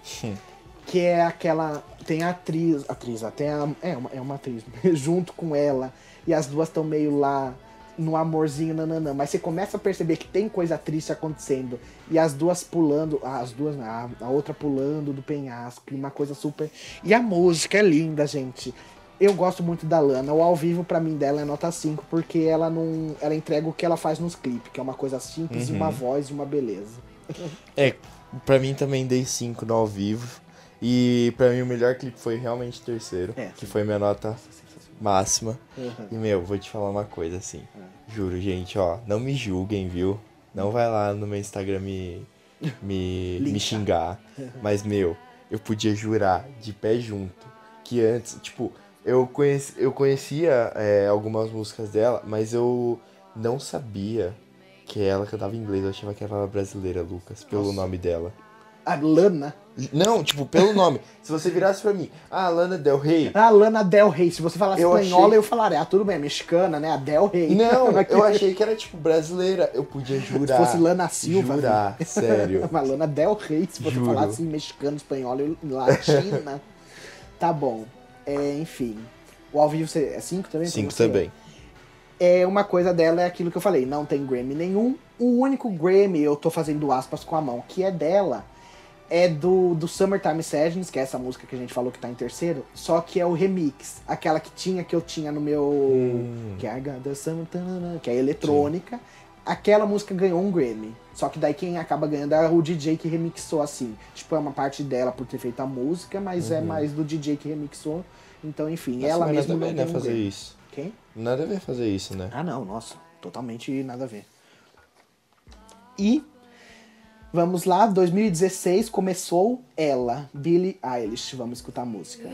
que é aquela. Tem a atriz. Atriz, até a, é, uma, é uma atriz, <laughs> junto com ela. E as duas estão meio lá no amorzinho, nananã. Mas você começa a perceber que tem coisa triste acontecendo. E as duas pulando. As duas, a, a outra pulando do penhasco. E uma coisa super. E a música é linda, gente. Eu gosto muito da Lana. O ao vivo, pra mim, dela é nota 5, porque ela não. Ela entrega o que ela faz nos clipes, que é uma coisa simples e uma voz e uma beleza. É, pra mim também dei 5 no ao vivo. E pra mim o melhor clipe foi realmente o terceiro, É, que foi minha nota máxima. Uhum. E meu, vou te falar uma coisa assim. Juro, gente, ó, não me julguem, viu? Não vai lá no meu Instagram me, me, <laughs> me xingar. <laughs> Mas, meu, eu podia jurar de pé junto que antes, tipo, eu, conheci, eu conhecia é, algumas músicas dela, mas eu não sabia que ela cantava em inglês. Eu achava que ela era brasileira, Lucas, pelo Nossa. nome dela. A Lana. Não, tipo, pelo nome. <laughs> Se você virasse pra mim, ah, Lana Del Rey. A Lana Del Rey. Se você falasse Eu espanhola, achei- eu falaria, ah, tudo bem, é mexicana, né? A Del Rey. Não, <laughs> Mas eu achei que era tipo brasileira. Eu podia jurar. Se fosse Lana Silva. Jurar, sério. <laughs> Uma Lana Del Rey, se você Juro. falasse mexicano, espanhola e latina. tá bom. É, enfim. O ao vivo você- é 5 também? Cinco também. É, uma coisa dela é aquilo que eu falei, não tem Grammy nenhum. O único Grammy, eu tô fazendo aspas com a mão, que é dela, é do, do Summertime Sadness, que é essa música que a gente falou que tá em terceiro, só que é o remix. Aquela que tinha, que eu tinha no meu... Hum. Que é a the Summertime, que é eletrônica. Aquela música ganhou um Grammy. Só que daí quem acaba ganhando é o DJ que remixou assim. Tipo, é uma parte dela por ter feito a música, mas é mais do DJ que remixou. Então, enfim, Uhum. Nossa, ela mesma nada a ver, né, fazer Grammy. isso. Quem? Nada a ver fazer isso, né? Ah, não, nossa, totalmente nada a ver. E vamos lá, 2016 começou ela, Billie Eilish. Vamos escutar a música.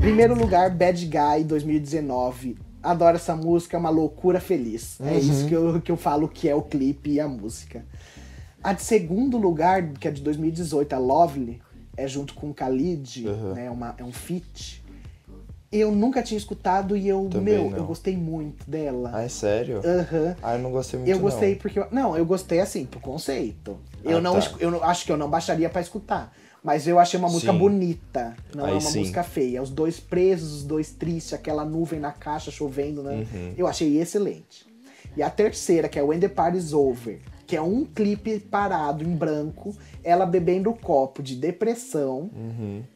Primeiro lugar, Bad Guy 2019. Adoro essa música, é uma loucura feliz. É isso que eu, que eu falo que é o clipe e a música. A de segundo lugar, que é de 2018, a Lovely, é junto com o Khalid, Uhum. né, uma, é um feat. Eu nunca tinha escutado e eu, Também meu, não. eu gostei muito dela. Ah, é sério? Aham. Ah, eu não gostei muito Eu gostei não. porque. eu- Não, eu gostei assim, pro conceito. Eu Ah, não tá. eu acho que eu não baixaria pra escutar. Mas eu achei uma música Sim. bonita. Não Aí é uma sim. música feia. Os dois presos, os dois tristes, aquela nuvem na caixa chovendo, né? Uhum. Eu achei excelente. E a terceira, que é When the Party's Over. que é um clipe parado em branco, ela bebendo o copo de depressão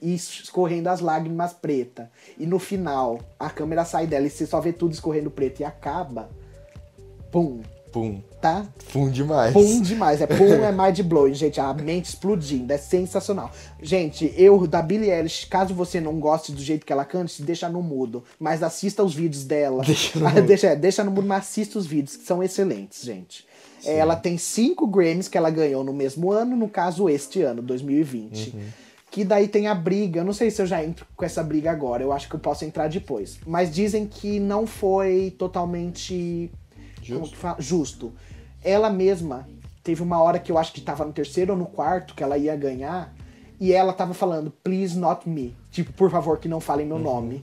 e escorrendo as lágrimas preta. E no final, a câmera sai dela e você só vê tudo escorrendo preto e acaba. Pum, Pum. tá? Pum demais. Pum demais. É pum, é mind blowing, gente. A mente explodindo. É sensacional. Gente, eu, da Billie Eilish, caso você não goste do jeito que ela canta, se deixa no mudo. Mas assista os vídeos dela. Deixa no <laughs> mudo. deixa, é, deixa no mudo, mas assista os vídeos, que são excelentes, gente. É, Ela tem cinco Grammys que ela ganhou no mesmo ano, no caso, este ano, 2020. Uhum. Que daí tem a briga. Eu não sei se eu já entro com essa briga agora. Eu acho que eu posso entrar depois. Mas dizem que não foi totalmente Justo. Justo. Ela mesma teve uma hora que eu acho que tava no terceiro ou no quarto que ela ia ganhar e ela tava falando please not me, tipo por favor que não falem meu nome,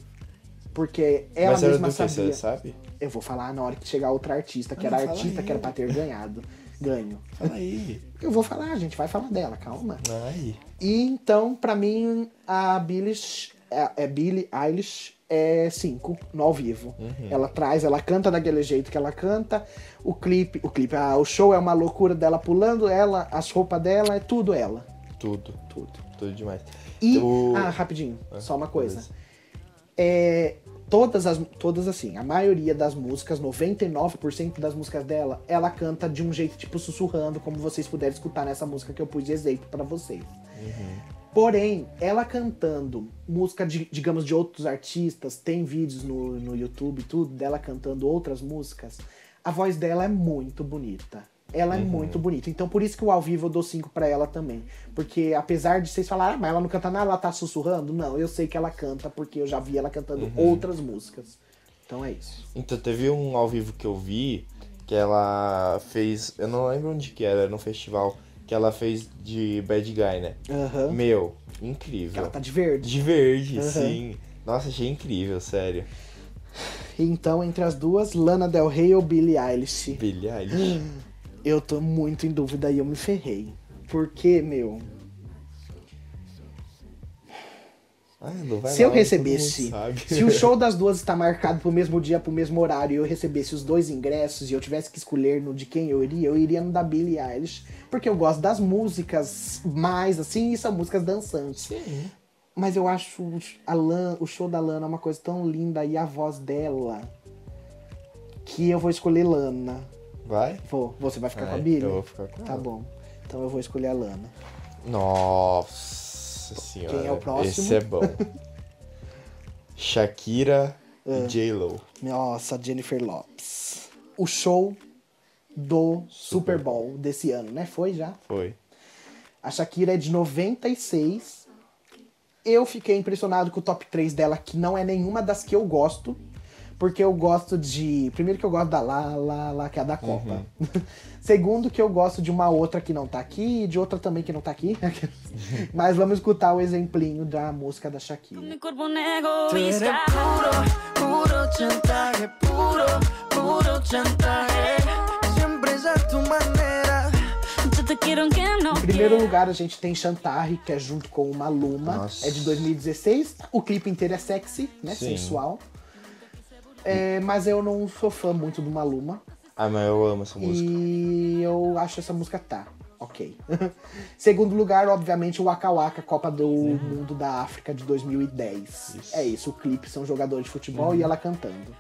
porque ela Uhum. Mas era mesma do que, sabia. você sabe? Eu vou falar na hora que chegar outra artista, que Ah, era artista aí. que era pra ter ganhado, ganho. Fala aí. Eu vou falar, a gente vai falar dela, calma. Ai. E então, pra mim, a Billie, é, é Billie Eilish é 5 no ao vivo. Ela traz, ela canta daquele jeito que ela canta. O clipe, o clipe, ah, o show é uma loucura dela pulando, ela, as roupas dela, é tudo ela. Tudo. Tudo. Tudo demais. E, O- ah, rapidinho, Ah, só uma coisa. É, todas as, todas assim, a maioria das músicas, 99% das músicas dela, ela canta de um jeito tipo sussurrando, como vocês puderem escutar nessa música que eu pus de exemplo pra vocês. Porém, ela cantando música, de, digamos, de outros artistas, tem vídeos no, no YouTube e tudo, dela cantando outras músicas, a voz dela é muito bonita. Ela é muito bonita. Então, por isso que o ao vivo eu dou 5 pra ela também. Porque apesar de vocês falarem, ah, mas ela não canta nada, ela tá sussurrando. Não, eu sei que ela canta, porque eu já vi ela cantando outras músicas. Então é isso. Então, teve um ao vivo que eu vi que ela fez. Eu não lembro onde que era, no festival. Que ela fez de Bad Guy, né? Aham. Meu, incrível. Ela tá de verde. De verde, sim. Nossa, achei incrível, sério. Então, entre as duas, Lana Del Rey ou Billie Eilish? Billie Eilish. <gasps> Eu tô muito em dúvida e eu me ferrei. Porque, meu, Ah, se eu lá, recebesse. Se o show <laughs> das duas está marcado pro mesmo dia, pro mesmo horário, e eu recebesse os dois ingressos e eu tivesse que escolher no de quem eu iria, eu iria no da Billie Eilish. Porque eu gosto das músicas mais, assim, e são músicas dançantes. Sim. Mas eu acho a Lan, o show da Lana uma coisa tão linda e a voz dela que eu vou escolher Lana. Vai? Vou. Você vai ficar com a Vai, Billie? eu vou ficar com Tá ela. bom. Então eu vou escolher a Lana. Nossa senhora. Quem é o próximo? Esse é bom. <laughs> Shakira É. e J-Lo. Nossa, Jennifer Lopes. O show do Super Bowl desse ano, né? Foi já. Foi. A Shakira é de 96. Eu fiquei impressionado com o top 3 dela, que não é nenhuma das que eu gosto. Porque eu gosto de. Primeiro que eu gosto da La La La, que é a da Copa. <laughs> Segundo que eu gosto de uma outra que não tá aqui e de outra também que não tá aqui. <laughs> Mas vamos escutar o exemplinho da música da Shakira. Mi eres egoísta. puro, puro chantaje, puro, puro chantaje. Siempre es a tu no Em primeiro lugar, a gente tem Chantarre, que é junto com uma Luma. Nossa. É de 2016. O clipe inteiro é sexy, né? Sim. Sensual. É, mas eu não sou fã muito do Maluma. Ah, mas eu amo essa música. E eu acho essa música tá. Ok. <laughs> Segundo lugar, obviamente, o Waka Waka, Copa do Mundo da África de 2010. Isso. É isso, o clipe são jogadores de futebol e ela cantando.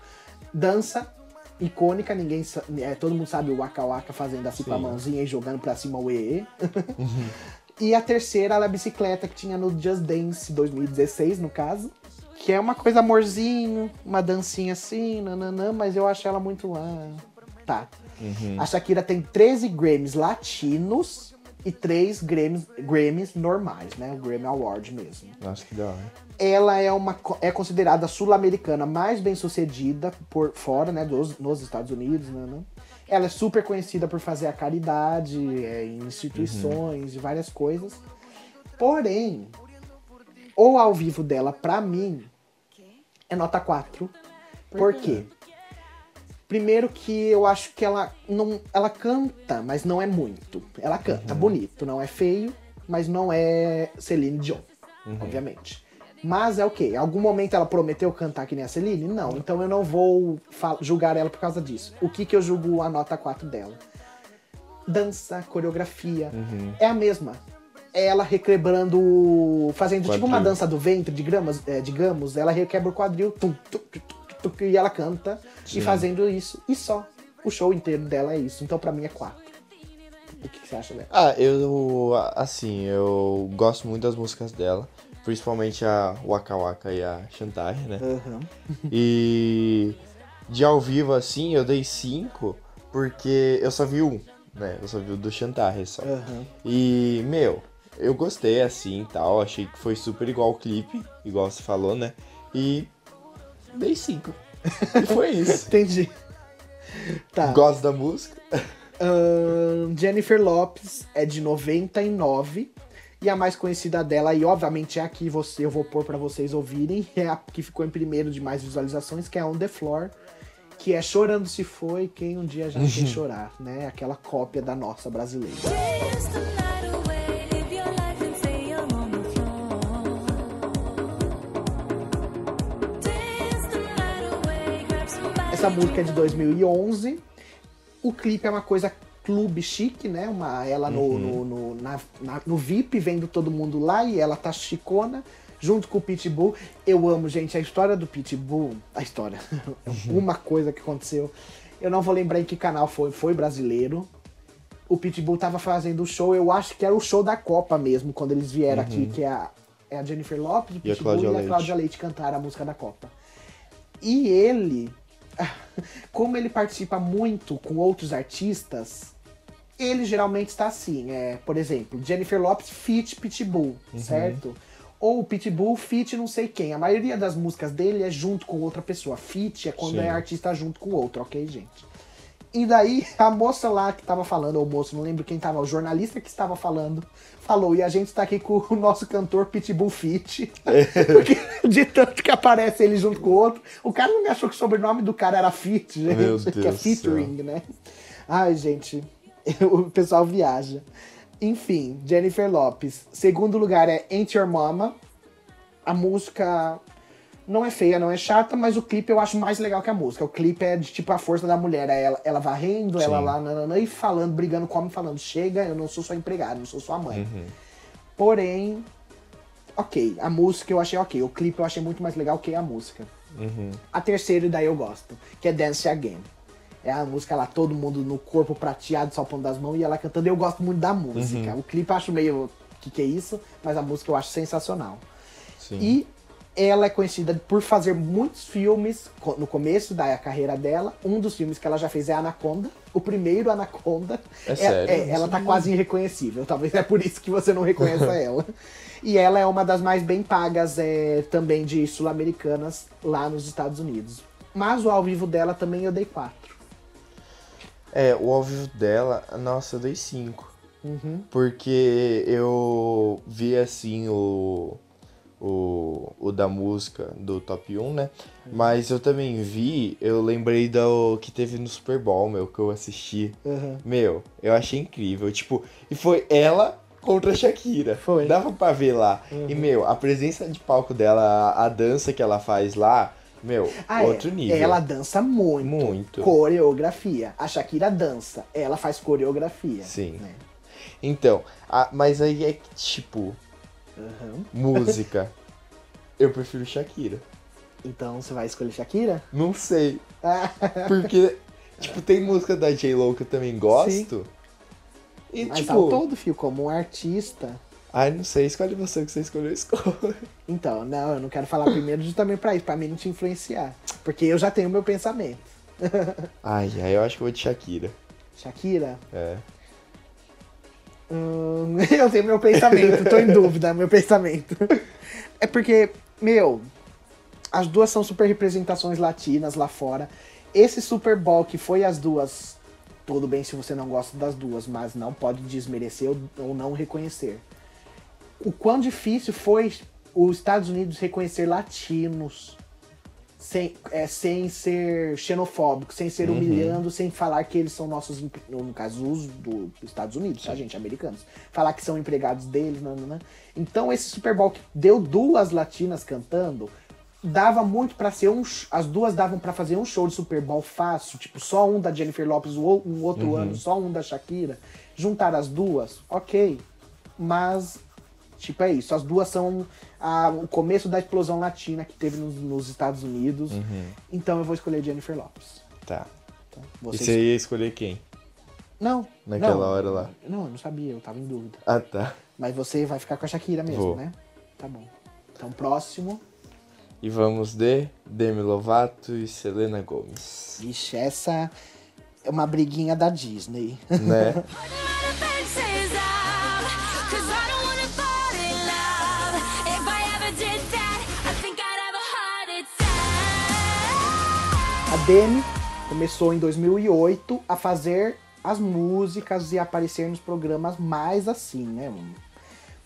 Dança icônica, ninguém é, todo mundo sabe o Waka Waka fazendo assim com a Sim. mãozinha e jogando pra cima o EE. <laughs> e a terceira, ela é a bicicleta que tinha no Just Dance 2016, no caso. Que é uma coisa amorzinho, uma dancinha assim, nananã, mas eu acho ela muito. Ah, tá. A Shakira tem 13 Grammys latinos e 3 Grammys, Grammys normais, né? O Grammy Award mesmo. Nossa, que da hora. Ela é, uma, é considerada a sul-americana mais bem sucedida por fora, né? Dos, nos Estados Unidos, né? né? Ela é super conhecida por fazer a caridade é, em instituições e várias coisas. Porém, o ao vivo dela, pra mim, é nota 4. Por quê? Primeiro que eu acho que ela não. Ela canta, mas não é muito. Ela canta bonito, não é feio, mas não é Celine Dion, obviamente. Mas é o quê? Em algum momento ela prometeu cantar que nem a Celine? Não. Então eu não vou julgar ela por causa disso. O que que eu julgo a nota 4 dela? dança, coreografia. Uhum. É a mesma. É ela requebrando. Fazendo tipo uma Quadril. dança do ventre, digamos, é, digamos ela requebra o quadril tum, tum, tum, e ela canta. Sim. E fazendo isso. E só. O show inteiro dela é isso. Então pra mim é quatro. O que, que você acha dela? Ah, eu. Assim, eu gosto muito das músicas dela. Principalmente a Waka Waka e a Chantage, né? Aham. E de ao vivo, assim, eu dei 5 porque eu só vi um, né? Eu só vi o do Chantage só. Aham. E, meu, eu gostei assim e tal. Achei que foi super igual o clipe, igual você falou, né? E dei 5. <laughs> E foi isso. Entendi. Tá. Gosto da música. Ahn, Jennifer Lopes é de 99. E a mais conhecida dela, e obviamente é a que você, eu vou pôr pra vocês ouvirem, é a que ficou em primeiro de mais visualizações, que é On The Floor, que é Chorando Se Foi, Quem Um Dia Já Quer <laughs> Chorar, né? Aquela cópia da nossa brasileira. Essa música é de 2011. O clipe é uma coisa clube chique, né? Uma, ela no, no, no, na- na- no VIP, vendo todo mundo lá e ela tá chicona, junto com o Pitbull. Eu amo, gente, a história do Pitbull. A história. <laughs> uma coisa que aconteceu. Eu não vou lembrar em que canal foi. Foi brasileiro. O Pitbull tava fazendo o show, eu acho que era o show da Copa mesmo, quando eles vieram aqui, que é a, é a Jennifer Lopes, o E a Pitbull Cláudia e a. Cláudia Leite cantaram a música da Copa. E ele, como ele participa muito com outros artistas, ele geralmente está assim, é, por exemplo, Jennifer Lopes feat Pitbull, Uhum. certo? Ou Pitbull feat não sei quem. A maioria das músicas dele é junto com outra pessoa. Feat é quando Sim. é artista junto com outro, ok, gente? E daí a moça lá que tava falando, ou o moço, não lembro quem tava, o jornalista que estava falando, falou, e a gente tá aqui com o nosso cantor Pitbull Fit. <laughs> <laughs> Porque de tanto que aparece ele junto com o outro, o cara não achou que o sobrenome do cara era Fit, gente. Meu que é Deus featuring, né? Ai, gente, <laughs> o pessoal viaja. Enfim, Jennifer Lopes. Segundo lugar é Ain't Your Mama. A música não é feia, não é chata, mas o clipe eu acho mais legal que a música. O clipe é de tipo a força da mulher. É ela, ela varrendo, ela Sim. lá, nananã, e falando, brigando com o homem, falando: chega, eu não sou sua empregada, não sou sua mãe. Uhum. Porém, ok. A música eu achei ok. O clipe eu achei muito mais legal que a música. Uhum. A terceira, e daí eu gosto, que é Dance Again. É a música lá, todo mundo no corpo prateado, salpando das mãos, e ela cantando. Eu gosto muito da música. O clipe eu acho meio. O que, que é isso? Mas a música eu acho sensacional. Sim. E ela é conhecida por fazer muitos filmes no começo da carreira dela. Um dos filmes que ela já fez é Anaconda. O primeiro Anaconda. É sério? é, ela tá quase irreconhecível. Talvez é por isso que você não reconheça <laughs> ela. E ela é uma das mais bem pagas é, também de sul-americanas lá nos Estados Unidos. Mas o ao vivo dela também eu dei quatro. É, o ao vivo dela, nossa, eu dei 5. Uhum. Porque eu vi assim o, o, o da música do top 1, né? Mas eu também vi, eu lembrei do que teve no Super Bowl, meu, que eu assisti. Uhum. Meu, eu achei incrível. Tipo, e foi ela contra a Shakira. Foi. Uhum. Dava pra ver lá. E, meu, a presença de palco dela, a, a dança que ela faz lá, meu, Ah, outro é. nível. Ela dança muito. Muito. Coreografia. A Shakira dança. Ela faz coreografia. Sim. né? Então, a- mas aí é que, tipo, Uhum. música. <laughs> eu prefiro Shakira. Então você vai escolher Shakira? Não sei. <laughs> Porque, tipo, tem música da J-Lo que eu também gosto. E, Mas tipo, ao todo, fio, como um artista. ai, não sei, escolhe você o que você escolheu, <laughs> escolhe. Então, não, eu não quero falar primeiro justamente pra isso, pra mim não te influenciar. Porque eu já tenho meu pensamento. Ai, aí eu acho que eu vou de Shakira. Shakira, É. hum, <laughs> eu tenho meu pensamento, tô em dúvida, meu pensamento. É porque, meu, as duas são super representações latinas lá fora. Esse Super Bowl que foi as duas, tudo bem se você não gosta das duas, mas não pode desmerecer ou- ou não reconhecer. O quão difícil foi os Estados Unidos reconhecer latinos sem, é, sem ser xenofóbico, sem ser humilhando, sem falar que eles são nossos, no caso, os do- dos Estados Unidos, tá, gente? Americanos. Falar que são empregados deles, não, não, não. Então, esse Super Bowl que deu duas latinas cantando, dava muito pra ser um. As duas davam pra fazer um show de Super Bowl fácil, tipo, só um da Jennifer Lopes, um outro ano, só um da Shakira. Juntar as duas, ok. Mas, tipo, é isso. As duas são a- o começo da explosão latina que teve nos, nos Estados Unidos. Então eu vou escolher Jennifer Lopes. Tá. Tá? E Você você ia escolher quem? Não. Naquela não. hora lá. Não, eu não sabia, eu tava em dúvida. Ah, tá. Mas você vai ficar com a Shakira mesmo, Vou. né? Tá bom. Então, próximo. E vamos de Demi Lovato e Selena Gomez. Vixe, essa é uma briguinha da Disney. Né? <laughs> Demi começou em 2008 a fazer as músicas e aparecer nos programas mais assim, né?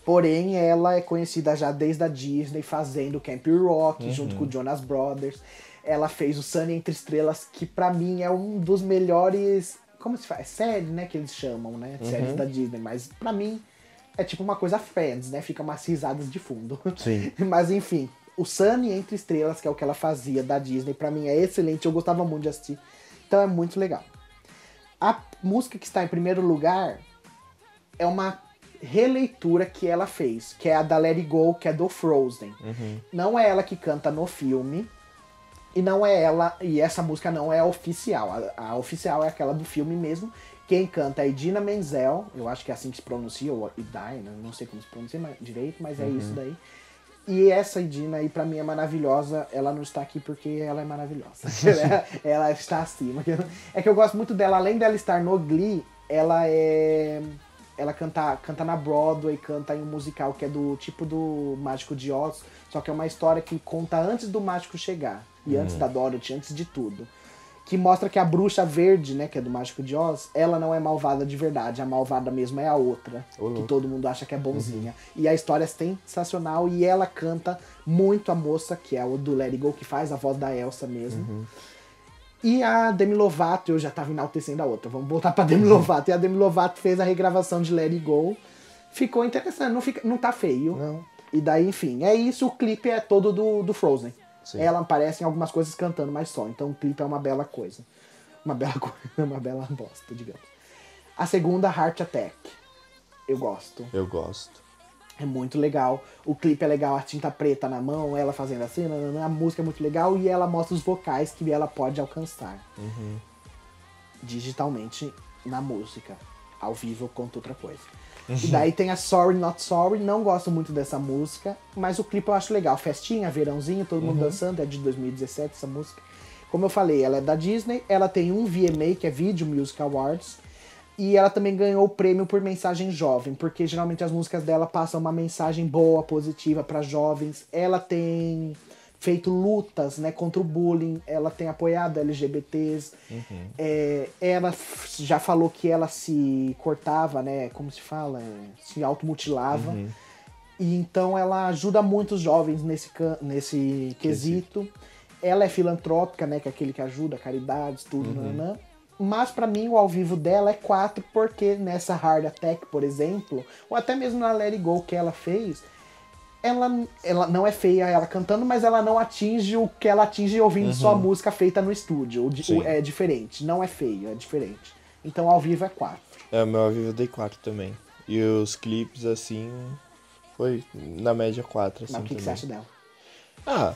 Porém, ela é conhecida já desde a Disney, fazendo Camp Rock, junto com o Jonas Brothers. Ela fez o Sunny Entre Estrelas, que pra mim é um dos melhores. Como se faz? Série, né? Que eles chamam, né? Séries da Disney. Mas pra mim é tipo uma coisa Friends, né? Fica umas risadas de fundo. Sim. <laughs> Mas enfim, o Sunny Entre Estrelas, que é o que ela fazia da Disney, pra mim é excelente. Eu gostava muito de assistir. Então é muito legal. A música que está em primeiro lugar é uma releitura que ela fez, que é a da Let It Go, que é do Frozen. Não é ela que canta no filme. E não é ela, e essa música não é oficial. A, a oficial é aquela do filme mesmo. Quem canta é Idina Menzel, eu acho que é assim que se pronuncia, ou Idina, não sei como se pronuncia direito, mas é isso daí. E essa Idina aí, pra mim, é maravilhosa. Ela não está aqui porque ela é maravilhosa. <laughs> ela, está acima. <laughs> É que eu gosto muito dela, além dela estar no Glee, ela é. Ela canta, canta na Broadway, canta em um musical que é do tipo do Mágico de Oz, só que é uma história que conta antes do mágico chegar. E antes da Dorothy, antes de tudo. Que mostra que a bruxa verde, né, que é do Mágico de Oz, ela não é malvada de verdade. A malvada mesmo é a outra. Que todo mundo acha que é bonzinha. E a história é sensacional e ela canta muito a moça, que é o do Let It Go, que faz a voz da Elsa mesmo. E a Demi Lovato, eu já tava enaltecendo a outra, vamos voltar pra Demi Lovato. E a Demi Lovato fez a regravação de Let It Go. Ficou interessante, não, fica, não tá feio. Não. E daí, enfim, é isso. O clipe é todo do, do Frozen. Sim. Ela aparece em algumas coisas cantando, mas só. Então o clipe é uma bela coisa. Uma bela <laughs> coisa, uma bela bosta, digamos. A segunda, Heart Attack. Eu gosto. Eu gosto. É muito legal. O clipe é legal, a tinta preta na mão, ela fazendo assim, a música é muito legal e ela mostra os vocais que ela pode alcançar. Digitalmente na música. Ao vivo eu conto outra coisa. E daí tem a Sorry Not Sorry, não gosto muito dessa música, mas o clipe eu acho legal. Festinha, verãozinho, todo mundo dançando, é de 2017 essa música. Como eu falei, ela é da Disney, ela tem um VMA, que é Video Music Awards, e ela também ganhou o prêmio por mensagem jovem, porque geralmente as músicas dela passam uma mensagem boa, positiva para jovens. Ela tem feito lutas né, contra o bullying, ela tem apoiado LGBTs. É, ela já falou que ela se cortava, né? Como se fala? Se automutilava. E então ela ajuda muito os jovens nesse, nesse quesito. Ela é filantrópica, né? Que é aquele que ajuda, caridades, tudo, nananã. Mas pra mim o ao vivo dela é 4, porque nessa Hard Attack, por exemplo, ou até mesmo na Let It Go que ela fez, ela, ela não é feia ela cantando, mas ela não atinge o que ela atinge ouvindo só a música feita no estúdio. O é diferente, não é feio, é diferente. Então ao vivo é 4. É, o meu ao vivo eu dei 4 também. E os clipes, assim, foi na média 4, assim, Mas o que, que você acha dela? Ah,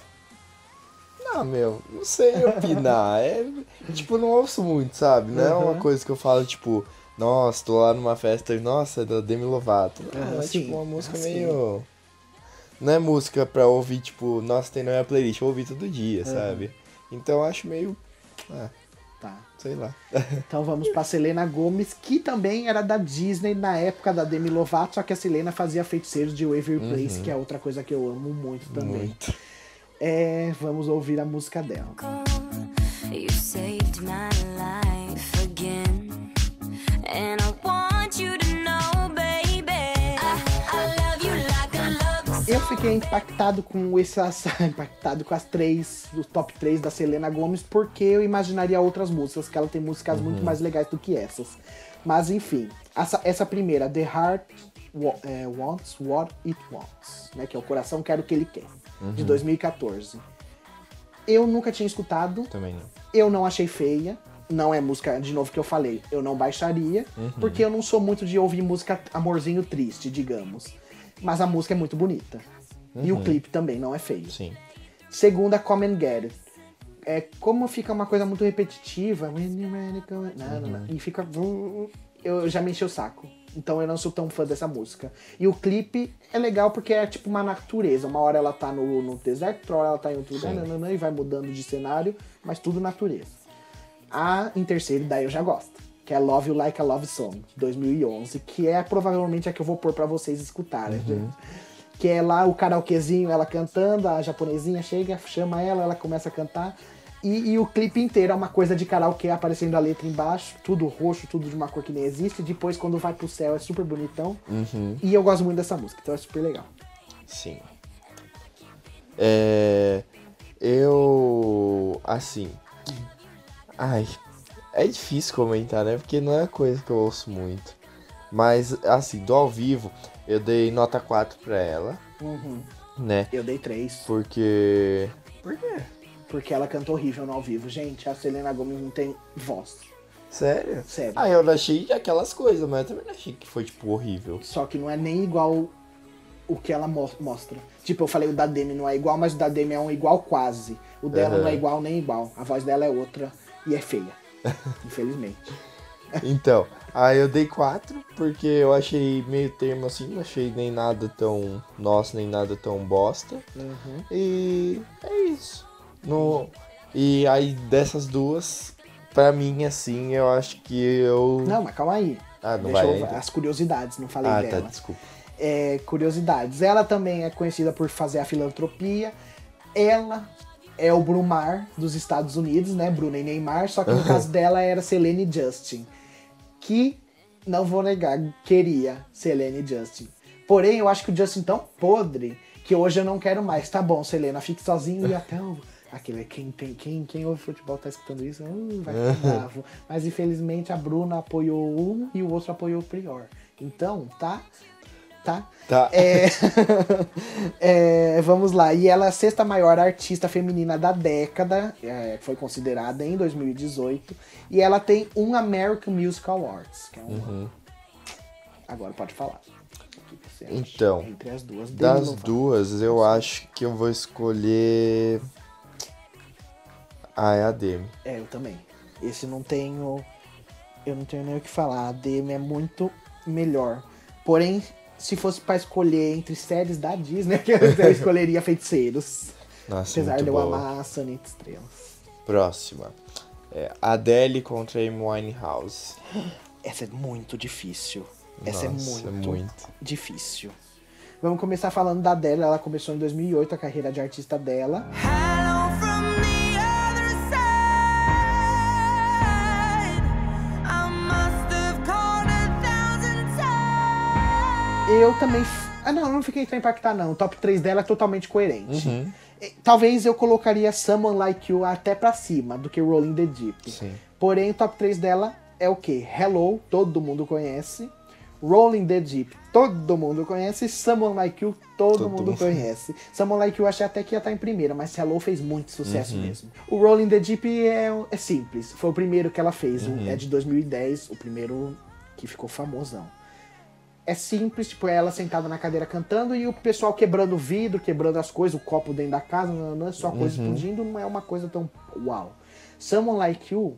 não, meu, não sei opinar. <laughs> é, tipo, não ouço muito, sabe? Não é uma Uhum. coisa que eu falo, tipo, nossa, tô lá numa festa e, nossa, é da Demi Lovato. Aham, é sim, tipo uma música assim. meio... Não é música pra ouvir, tipo, nossa, tem na minha playlist, eu ouvi todo dia, sabe? Então eu acho meio... Ah, Tá. sei lá. <laughs> Então vamos pra Selena Gomes, que também era da Disney na época da Demi Lovato, só que a Selena fazia feiticeiros de Waverly Place, que é outra coisa que eu amo muito também. Uhum. Muito. É, vamos ouvir a música dela. You saved my life fiquei impactado com essas, <laughs> impactado com as três, os top 3 da Selena Gomes, porque eu imaginaria outras músicas, que ela tem músicas muito mais legais do que essas. Mas enfim, essa, essa primeira, The Heart é, Wants What It Wants, né, que é o coração quer o que ele quer, de 2014. Eu nunca tinha escutado, Também não. eu não achei feia. Não é música, de novo, que eu falei, eu não baixaria, porque eu não sou muito de ouvir música amorzinho triste, digamos. Mas a música é muito bonita. E o clipe também não é feio. Sim. Segunda, Come and Get It. É, como fica uma coisa muito repetitiva, come- não, não, não, e fica. Eu já me enchi o saco. Então eu não sou tão fã dessa música. E o clipe é legal porque é tipo uma natureza. Uma hora ela tá no, no deserto, outra hora ela tá em outro lugar, Sim. nananã, e vai mudando de cenário, mas tudo natureza. A em terceiro, daí eu já gosto. Que é Love You Like a Love Song, 2011, que é provavelmente a que eu vou pôr pra vocês escutarem, gente. Que é lá o karaokezinho, ela cantando, a japonesinha chega, chama ela, ela começa a cantar. E, e o clipe inteiro é uma coisa de karaokê aparecendo a letra embaixo, tudo roxo, tudo de uma cor que nem existe. Depois, quando vai pro céu, é super bonitão. E eu gosto muito dessa música, então é super legal. Sim. É. Eu. Assim. Ai. É difícil comentar, né? Porque não é coisa que eu ouço muito. Mas, assim, do ao vivo, eu dei nota 4 pra ela, né? Eu dei três. Porque. Por quê? Porque ela canta horrível no ao vivo. Gente, a Selena Gomez não tem voz. Sério? Sério. Ah, eu não achei aquelas coisas, mas eu também não achei que foi, tipo, horrível. Só que não é nem igual o que ela mo- mostra. Tipo, eu falei o da Demi não é igual, mas o da Demi é um igual quase. O dela Aham. não é igual nem igual. A voz dela é outra e é feia. <laughs> Infelizmente. Então, aí eu dei 4 porque eu achei meio termo assim, não achei nem nada tão nossa, nem nada tão bosta. Uhum. E é isso. No, e aí dessas duas, pra mim assim, eu acho que eu. Não, mas calma aí. Ah, não Deixa vai eu-? As curiosidades, não falei Ah, tá, dela. desculpa. É, curiosidades. Ela também é conhecida por fazer a filantropia. Ela é o Brumar dos Estados Unidos, né? Bruna e Neymar. Só que no caso dela era Selene Justin. Que, não vou negar, queria Selene e Justin. Porém, eu acho que o Justin tão podre que hoje eu não quero mais. Tá bom, Selena, fique sozinho e até o. Aquele, quem, tem, quem, quem ouve futebol tá escutando isso, uh, vai ficar <laughs> bravo. Mas infelizmente a Bruna apoiou um e o outro apoiou o Prior. Então, tá? Tá? Tá. É, <laughs> é, vamos lá. E ela é a sexta maior artista feminina da década, é, foi considerada em 2018. E ela tem um American Music Awards, que é um. Uhum. Agora pode falar. Então, entre as duas, Das duas, eu acho que eu vou escolher. Ah, é a Demi. É, eu também. Esse não tenho. Eu não tenho nem o que falar. A Demi é muito melhor. Porém, se fosse pra escolher entre séries da Disney, <laughs> eu escolheria Feiticeiros. Nossa, Apesar muito de eu boa. amar a Sonita Estrelas. Próxima. É Adele contra Amy Winehouse. Essa é muito difícil. Essa Nossa, é muito, muito. difícil. Vamos começar falando da Adele. Ela começou em 2008 a carreira de artista dela. Hello Eu também. Ah, não, eu não fiquei tão impactado, não. O top 3 dela é totalmente coerente. Uhum. Talvez eu colocaria Someone Like You até pra cima do que Rolling the Deep. Sim. Porém, o top 3 dela é o quê? Hello, todo mundo conhece. Rolling the Deep, todo mundo conhece. Someone Like You, todo, Todo mundo conhece. Someone Like You achei até que ia estar em primeira, mas Hello fez muito sucesso Uhum. mesmo. O Rolling the Deep é, é simples. Foi o primeiro que ela fez. Uhum. É de 2010, o primeiro que ficou famosão. É simples, tipo, é ela sentada na cadeira cantando e o pessoal quebrando vidro, quebrando as coisas, o copo dentro da casa, nananã, só coisa explodindo, não é uma coisa tão uau. Someone Like You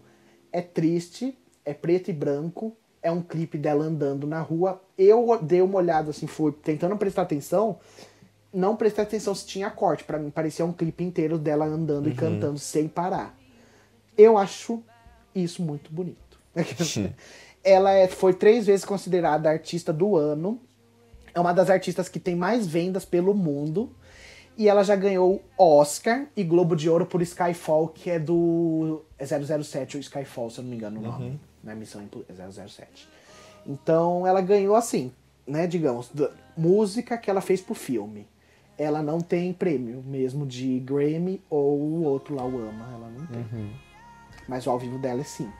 é triste, é preto e branco, é um clipe dela andando na rua. Eu dei uma olhada assim, fui tentando prestar atenção, não prestei atenção se tinha corte, pra mim parecia um clipe inteiro dela andando e cantando sem parar. Eu acho isso muito bonito. <laughs> Ela é- foi três vezes considerada artista do ano. É uma das artistas que tem mais vendas pelo mundo. E ela já ganhou Oscar e Globo de Ouro por Skyfall, que é do é 007, ou Skyfall, se eu não me engano o nome. Não é Missão Impo- é 007. Então ela ganhou assim, né, digamos, música que ela fez pro filme. Ela não tem prêmio mesmo de Grammy ou o outro lá, o Ama, ela não tem. Mas o ao vivo dela é 5.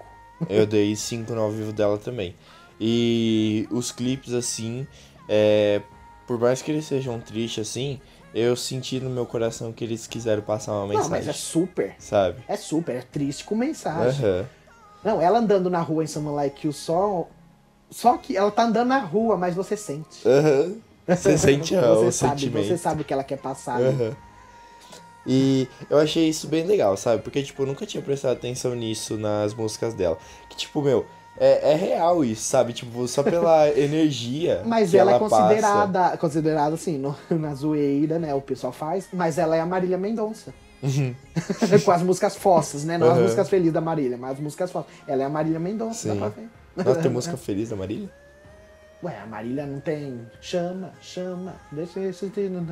Eu dei 5 no ao vivo dela também. E os clipes, assim, é, por mais que eles sejam tristes, assim, eu senti no meu coração que eles quiseram passar uma Não, mas mensagem, é super. sabe? É super, é triste com mensagem. Aham. Não, ela andando na rua em Someone Like You só. Só que ela tá andando na rua, mas você sente. Aham. Você <laughs> sente você o sabe, sentimento. Você sabe o que ela quer passar. ali. Aham. E eu achei isso bem legal, sabe? Porque, tipo, eu nunca tinha prestado atenção nisso nas músicas dela. Que, tipo, meu, é, é real isso, sabe? Tipo, só pela <laughs> energia. Mas que ela, é passa. considerada, considerada assim, no- <laughs> na zoeira, né? O pessoal faz, mas ela é a Marília Mendonça. <laughs> Com as músicas fossas, né? Não as Uhum. músicas felizes da Marília, mas as músicas fossas. Ela é a Marília Mendonça, Sim. dá pra ver. Nossa, tem música feliz da Marília? Ué, a Marília não tem. Chama, chama, deixa esse tino.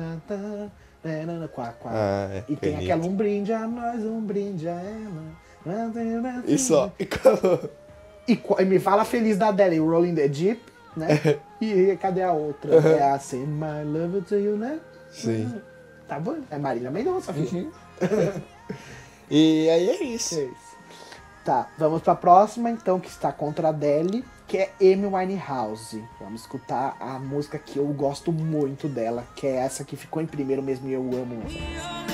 Com a, com a- Ah, é. E tem Caneta. aquela um brinde a nós, um brinde a ela. E só. E, <laughs> e me fala feliz da Adele, Rolling the Deep, né? <laughs> e cadê a outra? É a Send My Love to You, né? Sim. Tá bom? É Marília Mendonça, filho. <laughs> E aí é isso. É isso. Tá, vamos pra próxima, então, que está contra a Adele, que é Amy Winehouse. Vamos escutar a música que eu gosto muito dela, que é essa que ficou em primeiro mesmo e eu amo essa.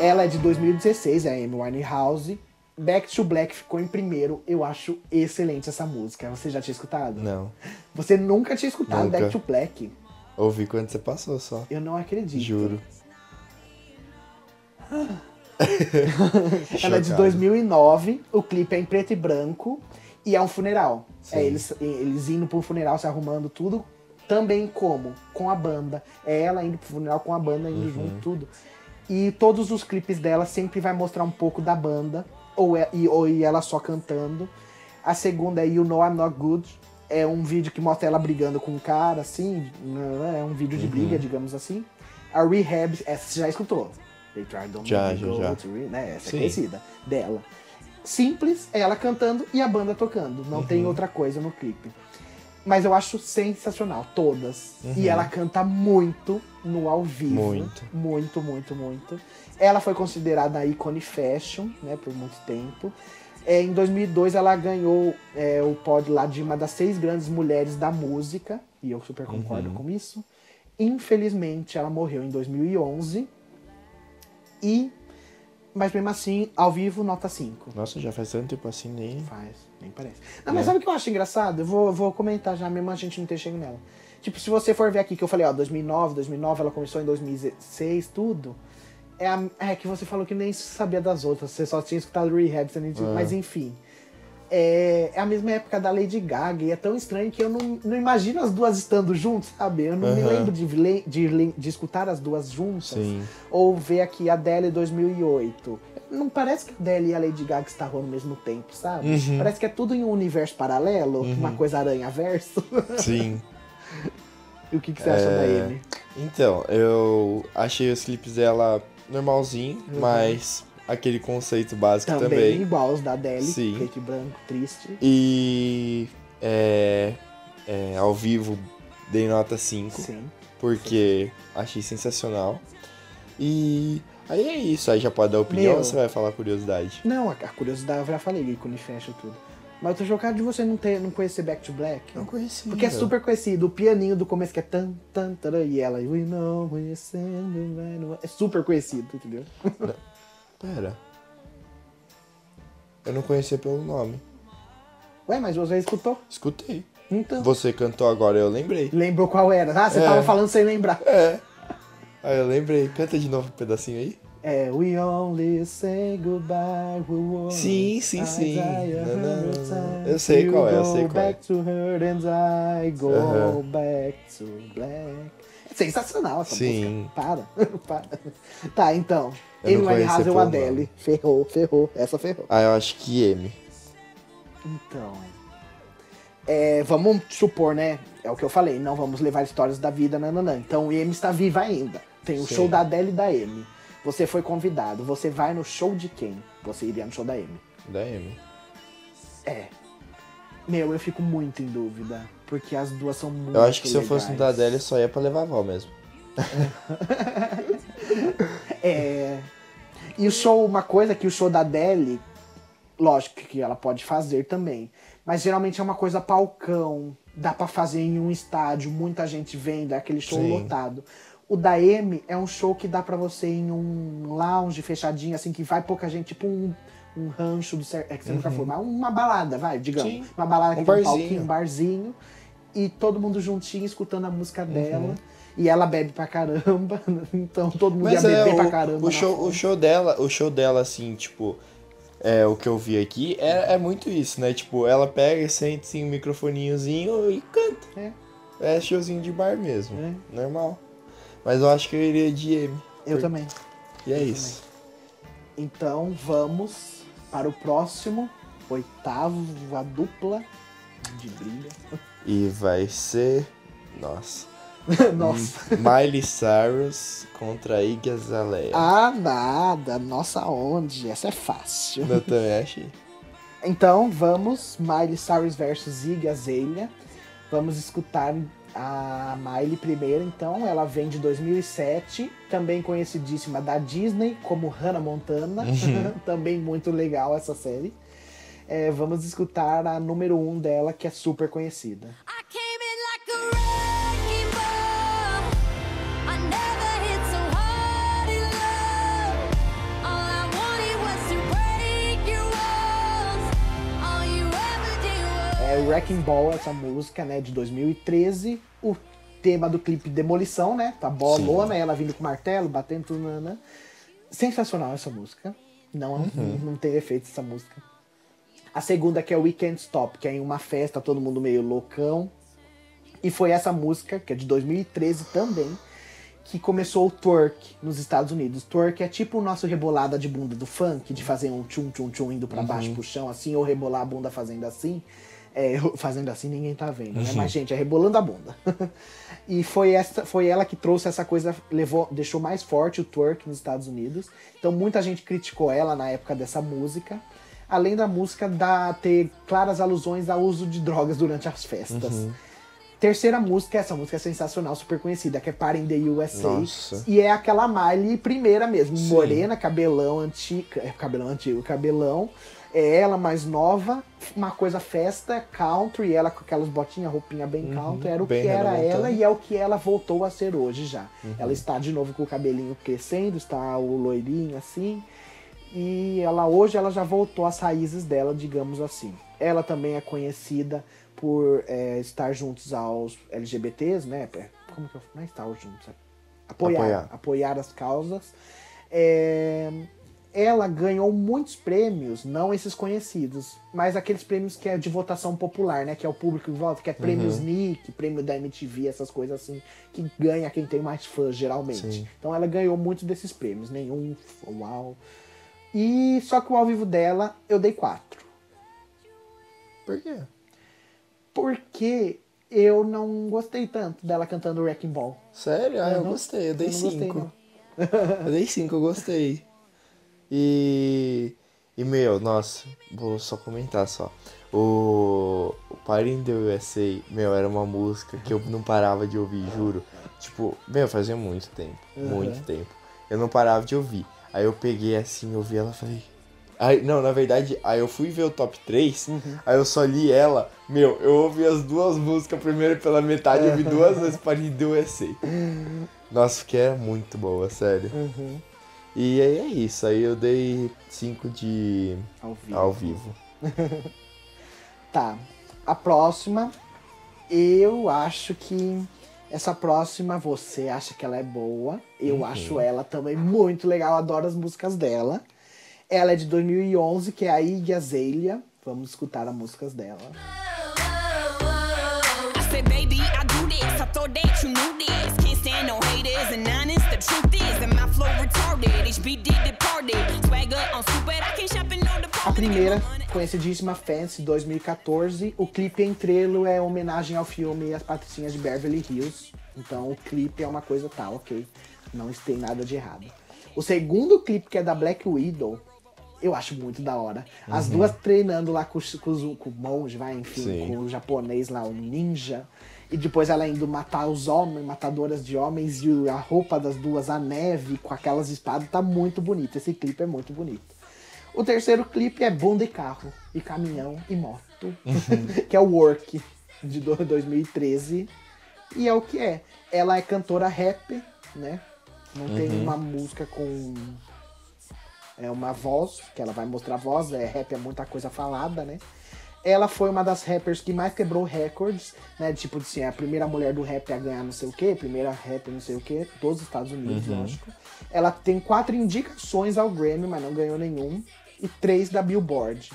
Ela é de 2016, é a Amy Winehouse. Back to Black ficou em primeiro. Eu acho excelente essa música. Você já tinha escutado? Não. Você nunca tinha escutado Nunca. Back to Black? Ouvi quando você passou só. Eu não acredito. Juro. Ela é de Chocado. 2009. O clipe é em preto e branco. E é um funeral. Sim. É eles, eles indo pro funeral, se arrumando tudo. Também como? Com a banda. É ela indo pro funeral com a banda, indo Uhum. junto, tudo. E todos os clipes dela sempre vai mostrar um pouco da banda. Ou, é, e, ou e ela só cantando. A segunda é You Know I'm Not Good. É um vídeo que mostra ela brigando com um cara, assim. né, É um vídeo Uhum. de briga, digamos assim. A Rehab, essa você já escutou. They tried to Já, já, já. né? Essa é Sim. conhecida dela. Simples, é ela cantando e a banda tocando. Não Uhum. tem outra coisa no clipe. Mas eu acho sensacional, todas. E ela canta muito no ao vivo. Uhum. Muito. Muito, muito, muito. Ela foi considerada a ícone fashion, né, por muito tempo. É, em 2002 ela ganhou é, o pódio lá de uma das seis grandes mulheres da música. E eu super concordo Uhum. com isso. Infelizmente ela morreu em 2011. E, mas mesmo assim, ao vivo, nota 5. Nossa, já faz tanto tempo assim, nem. Faz, nem parece. Não, mas sabe o que eu acho engraçado? Eu vou, vou comentar já, mesmo a gente não ter chego nela. Tipo, se você for ver aqui que eu falei, ó, 2009, 2009, ela começou em 2006, tudo. É, a- é que você falou que nem sabia das outras, você só tinha escutado Rehab, você nem tinha, mas enfim. É, é a mesma época da Lady Gaga e é tão estranho que eu não, não imagino as duas estando juntas, sabe? Eu não me Aham. lembro de, de, de escutar as duas juntas. Sim. Ou ver aqui a Adele 2008. Não parece que a Adele e a Lady Gaga estavam ao mesmo tempo, sabe? Uhum. Parece que é tudo em um universo paralelo, uma coisa aranha-verso. <laughs> Sim. e o que, que você acha da É. Amy? Então, eu achei os clipes dela normalzinho, mas aquele conceito básico Também, também. igual os da Adele, Sim. preto e branco, triste. E é, é, ao vivo dei nota 5, Sim. porque achei sensacional. E aí é isso, aí já pode dar opinião Meu. ou você vai falar curiosidade? Não, a, a curiosidade eu já falei, ícone fecha tudo. Mas eu tô chocado de você não, ter, não conhecer Back to Black. conhecia. Porque é super conhecido. O pianinho do começo que é tan, tan, taran, e ela, we know away. É super conhecido, entendeu? Pera. Eu não conhecia pelo nome. Ué, mas você escutou? Escutei. Então. Você cantou agora, eu lembrei. Lembrou qual era? Ah, você É. tava falando sem lembrar. É. Aí eu lembrei. Canta de novo um pedacinho aí. É, we only say goodbye, we won't. Sim, sim, sim. Não, não. Eu sei You qual é, eu sei qual é. to her and I go back to black. É sensacional essa Sim. música. Para, <laughs> para. Tá, então. Eu Amy Winehouse ou pelo Adele. Ferrou, ferrou. Essa ferrou. Ah, eu acho que M. Então. É, vamos supor, né? É o que eu falei, não vamos levar histórias da vida, nananã. Então, Amy está viva ainda. Tem o Sim. show da Adele e da Amy. Você foi convidado. Você vai no show de quem? Você iria no show da Amy. Da M. É. Meu, eu fico muito em dúvida. Porque as duas são muito Eu acho que se eu fosse no da legais. Adele, só ia pra levar a avó mesmo. <laughs> É. E o show, uma coisa que o show da Adele, lógico que ela pode fazer também, mas geralmente é uma coisa palcão, dá pra fazer em um estádio, muita gente vendo, é aquele show Sim. lotado. O da M é um show que dá pra você ir em um lounge fechadinho, assim, que vai pouca gente, tipo um, um rancho do. É que você nunca foi, mas uma balada, vai, digamos. Sim. Uma balada Um que tem um barzinho. palquinho, um barzinho. E todo mundo juntinho escutando a música Uhum. dela. E ela bebe pra caramba, <laughs> então todo mundo Mas ia é, beber pra o, caramba. o show, o show dela, o show dela, assim, tipo, é, o que eu vi aqui, é, é muito isso, né? Tipo, ela pega, sente assim, um microfoninhozinho e canta. É. É showzinho de bar mesmo, É. normal. Mas eu acho que eu iria de M. Eu também. E é eu isso. Então vamos para o próximo, oitavo, a dupla de briga. E vai ser. Nossa. <laughs> Nossa. Miley Cyrus contra Iggy Azalea. Ah, nada. Nossa, onde? Essa é fácil. Eu também achei. Então vamos, Miley Cyrus versus Iggy Azalea. Vamos escutar a Miley primeiro, então. Ela vem de 2007, também conhecidíssima da Disney como Hannah Montana. <laughs> também muito legal essa série. É, vamos escutar a número 1 um dela, que é super conhecida. I came É Wrecking Ball, essa música, né, de 2013. O tema do clipe Demolição, né? Tá bolona, ela vindo com martelo, batendo tudo. Né? Sensacional essa música. Não, Uhum. não tem efeito essa música. A segunda que é Weekend Stop, que é em uma festa, todo mundo meio loucão. E foi essa música, que é de 2013 também, que começou o twerk nos Estados Unidos. Twerk é tipo o nosso rebolada de bunda do funk, de fazer um tchum tchum tchum indo pra baixo pro chão, assim, ou rebolar a bunda fazendo assim. É, fazendo assim ninguém tá vendo, né? Mas, gente, é rebolando a bunda. <laughs> e foi, essa, foi ela que trouxe essa coisa, levou, deixou mais forte o twerk nos Estados Unidos. Então muita gente criticou ela na época dessa música. Além da música da, ter claras alusões ao uso de drogas durante as festas. Terceira música, essa música é sensacional, super conhecida, que é Party in the USA. Nossa. E é aquela Miley primeira mesmo, Sim. morena, cabelão antigo, é, cabelão antigo, cabelão. É ela mais nova, uma coisa festa, country, ela com aquelas botinhas, roupinha bem country, era o Uhum. que era ela e é o que ela voltou a ser hoje já. Uhum. Ela está de novo com o cabelinho crescendo, está o loirinho assim. E ela hoje ela já voltou às raízes dela, digamos assim. Ela também é conhecida por é, estar juntos aos LGBTs, né? Como que eu não é estar juntos? é Apoiar, Apoiar. apoiar as causas. É, ela ganhou muitos prêmios, não esses conhecidos, mas aqueles prêmios que é de votação popular, né? Que é o público que vota, que é prêmios Nick, prêmio da MTV, essas coisas assim, que ganha quem tem mais fãs, geralmente. Sim. Então ela ganhou muitos desses prêmios, nenhum, uau. E só que o ao vivo dela eu dei quatro. Por quê? Porque eu não gostei tanto dela cantando Wrecking Ball. Sério? Ah, eu Uhum. gostei, eu dei Eu não gostei, cinco. não. eu dei cinco, eu gostei. E. E meu, nossa, vou só comentar só. O. O Party in the USA, meu, era uma música que eu não parava de ouvir, juro. Tipo, meu, fazia muito tempo. Muito tempo. Eu não parava de ouvir. Aí eu peguei assim, ouvi ela e falei. Aí, não, na verdade, aí eu fui ver o top 3, aí eu só li ela. Meu, eu ouvi as duas músicas primeiro pela metade, eu ouvi duas vezes Party in the USA. Nossa, que era muito boa, sério. E aí é isso, aí eu dei 5 de Ao vivo. ao vivo. <laughs> Tá. A próxima, eu acho que essa próxima você acha que ela é boa. Eu Uhum. acho ela também muito legal, adoro as músicas dela. Ela é de 2011, que é a Iggy Azalea. Vamos escutar as músicas dela. I said, baby, I do this. I thought that you knew A primeira, conhecidíssima Fancy 2014. O clipe entrelo é homenagem ao filme As Patricinhas de Beverly Hills. Então o clipe é uma coisa tal, ok. Não tem nada de errado. O segundo clipe, que é da Black Widow, eu acho muito da hora. As duas treinando lá com, os- com, com o monge, vai, enfim, Sim. com o japonês lá, o ninja. E depois ela indo matar os homens, matadoras de homens, e a roupa das duas, a neve, com aquelas espadas, tá muito bonito. Esse clipe é muito bonito. O terceiro clipe é bunda e carro, e caminhão e moto, <laughs> que é o Work, de do- 2013. E é o que é. Ela é cantora rap, né? Não tem uma música com é uma voz, que ela vai mostrar a voz, é rap é muita coisa falada, né? Ela foi uma das rappers que mais quebrou recordes, né? Tipo assim, é a primeira mulher do rap a ganhar não sei o quê, primeira rapper não sei o quê, dos Estados Unidos, lógico. Ela tem quatro indicações ao Grammy, mas não ganhou nenhum. E três da Billboard.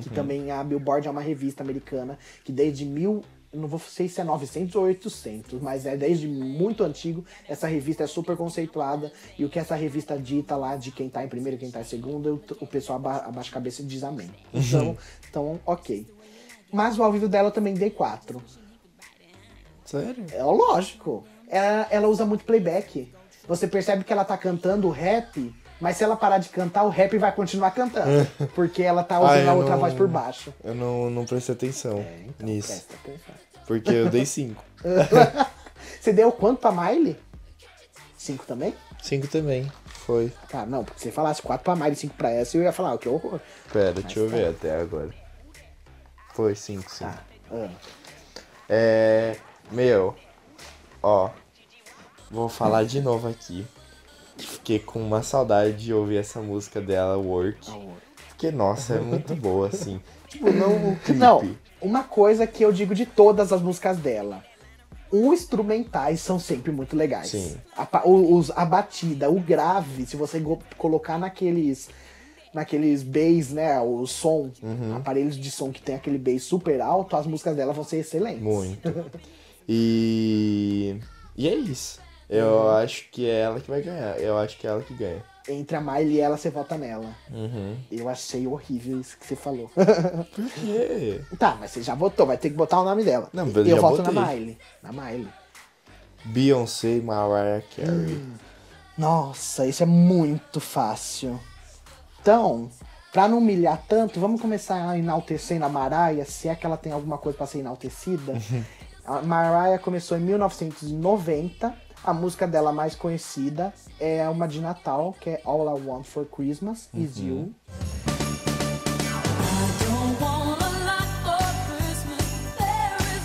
Que também a Billboard é uma revista americana que desde mil. Não vou sei se é 900 ou 800, mas é desde muito antigo. Essa revista é super conceituada. E o que essa revista dita lá de quem tá em primeiro e quem tá em segundo, o, pessoal aba, abaixa a cabeça e diz amém. Então, então, ok. Mas o ao vivo dela eu também dei 4. Sério? É lógico. Ela, ela usa muito playback. Você percebe que ela tá cantando rap, mas se ela parar de cantar, o rap vai continuar cantando. porque ela tá usando Ah, a outra não- voz por baixo. Eu não, não prestei atenção É, então, nisso. presta atenção. Porque eu dei 5. <laughs> Você deu quanto pra Miley? 5 também? 5 também. Foi. Cara, não, porque se você falasse 4 pra Miley e 5 pra essa, eu ia falar, ó, que horror. Pera, deixa eu tá. ver até agora. Foi 5, sim. Tá. ah. É. Meu, ó. Vou falar de novo aqui. Fiquei com uma saudade de ouvir essa música dela, Work. Porque, nossa, é muito boa, assim. <laughs> Tipo, não o clipe. Não, uma coisa que eu digo de todas as músicas dela. Os instrumentais são sempre muito legais. Sim. A, os- a batida, o grave, se você colocar naqueles naqueles bass, né, o som, Uhum. aparelhos de som que tem aquele bass super alto, as músicas dela vão ser excelentes. Muito. <laughs> E. E é isso. Eu Uhum. acho que é ela que vai ganhar. Eu acho que é ela que ganha. Entre a Miley e ela, você vota nela. Uhum. Eu achei horrível isso que você falou. <laughs> Por quê? tá, mas você já votou, vai ter que botar o nome dela. Não, eu eu voto na botei. Miley. Na Miley. Beyoncé e Mariah Carey. Hum. Nossa, isso é muito fácil. Então, pra não humilhar tanto, vamos começar a enaltecendo a Mariah, se é que ela tem alguma coisa pra ser enaltecida. a Mariah começou em 1990. A música dela mais conhecida é uma de Natal, que é All I Want for Christmas Is You. There is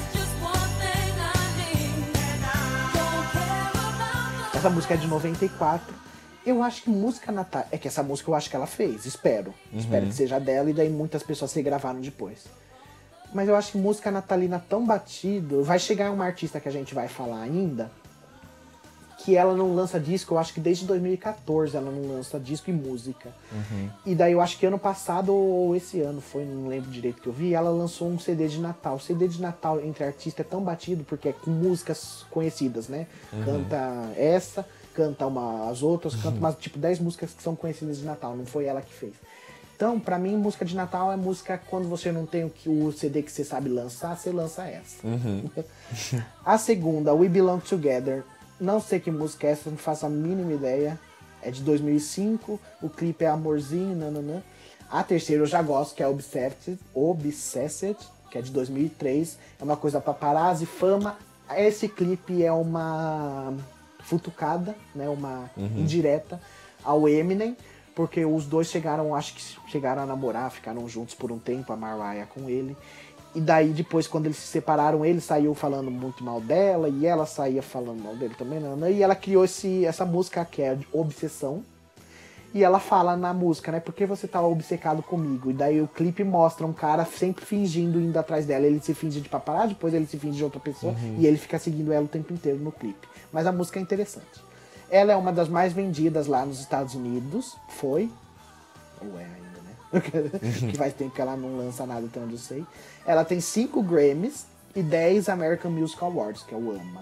the Essa música é de 94. Eu acho que música natal. É que essa música eu acho que ela fez, espero. Espero que seja dela e daí muitas pessoas se gravaram depois. Mas eu acho que música natalina tão batido. Vai chegar uma artista que a gente vai falar ainda. Que ela não lança disco, eu acho que desde 2014 ela não lança disco e música. E daí eu acho que ano passado ou esse ano foi, não lembro direito que eu vi, ela lançou um CD de Natal. O CD de Natal entre artistas é tão batido porque é com músicas conhecidas, né? Canta essa, canta uma, as outras, canta umas tipo 10 músicas que são conhecidas de Natal, não foi ela que fez. Então, pra mim, música de Natal é música quando você não tem o, que, o CD que você sabe lançar, você lança essa. <laughs> a segunda, We Belong Together. Não sei que música é essa, não faço a mínima ideia. É de 2005, o clipe é Amorzinho, nananã. A terceira eu já gosto, que é Obsessed, Obsessed que é de 2003. É uma coisa paparazzi, fama. Esse clipe é uma futucada, né, uma indireta ao Eminem, porque os dois chegaram, acho que chegaram a namorar, ficaram juntos por um tempo, a Mariah com ele. E daí depois, quando eles se separaram, ele saiu falando muito mal dela e ela saía falando mal dele também. Né? E ela criou esse, essa música que é Obsessão. E ela fala na música, né? Por que você tá obcecado comigo? E daí o clipe mostra um cara sempre fingindo, indo atrás dela. Ele se finge de paparazzi, depois ele se finge de outra pessoa. E ele fica seguindo ela o tempo inteiro no clipe. Mas a música é interessante. Ela é uma das mais vendidas lá nos Estados Unidos. Foi. Ou é ainda, né? <laughs> que faz tempo que ela não lança nada, onde eu sei. Ela tem 5 Grammys e 10 American Music Awards, que é o AMA.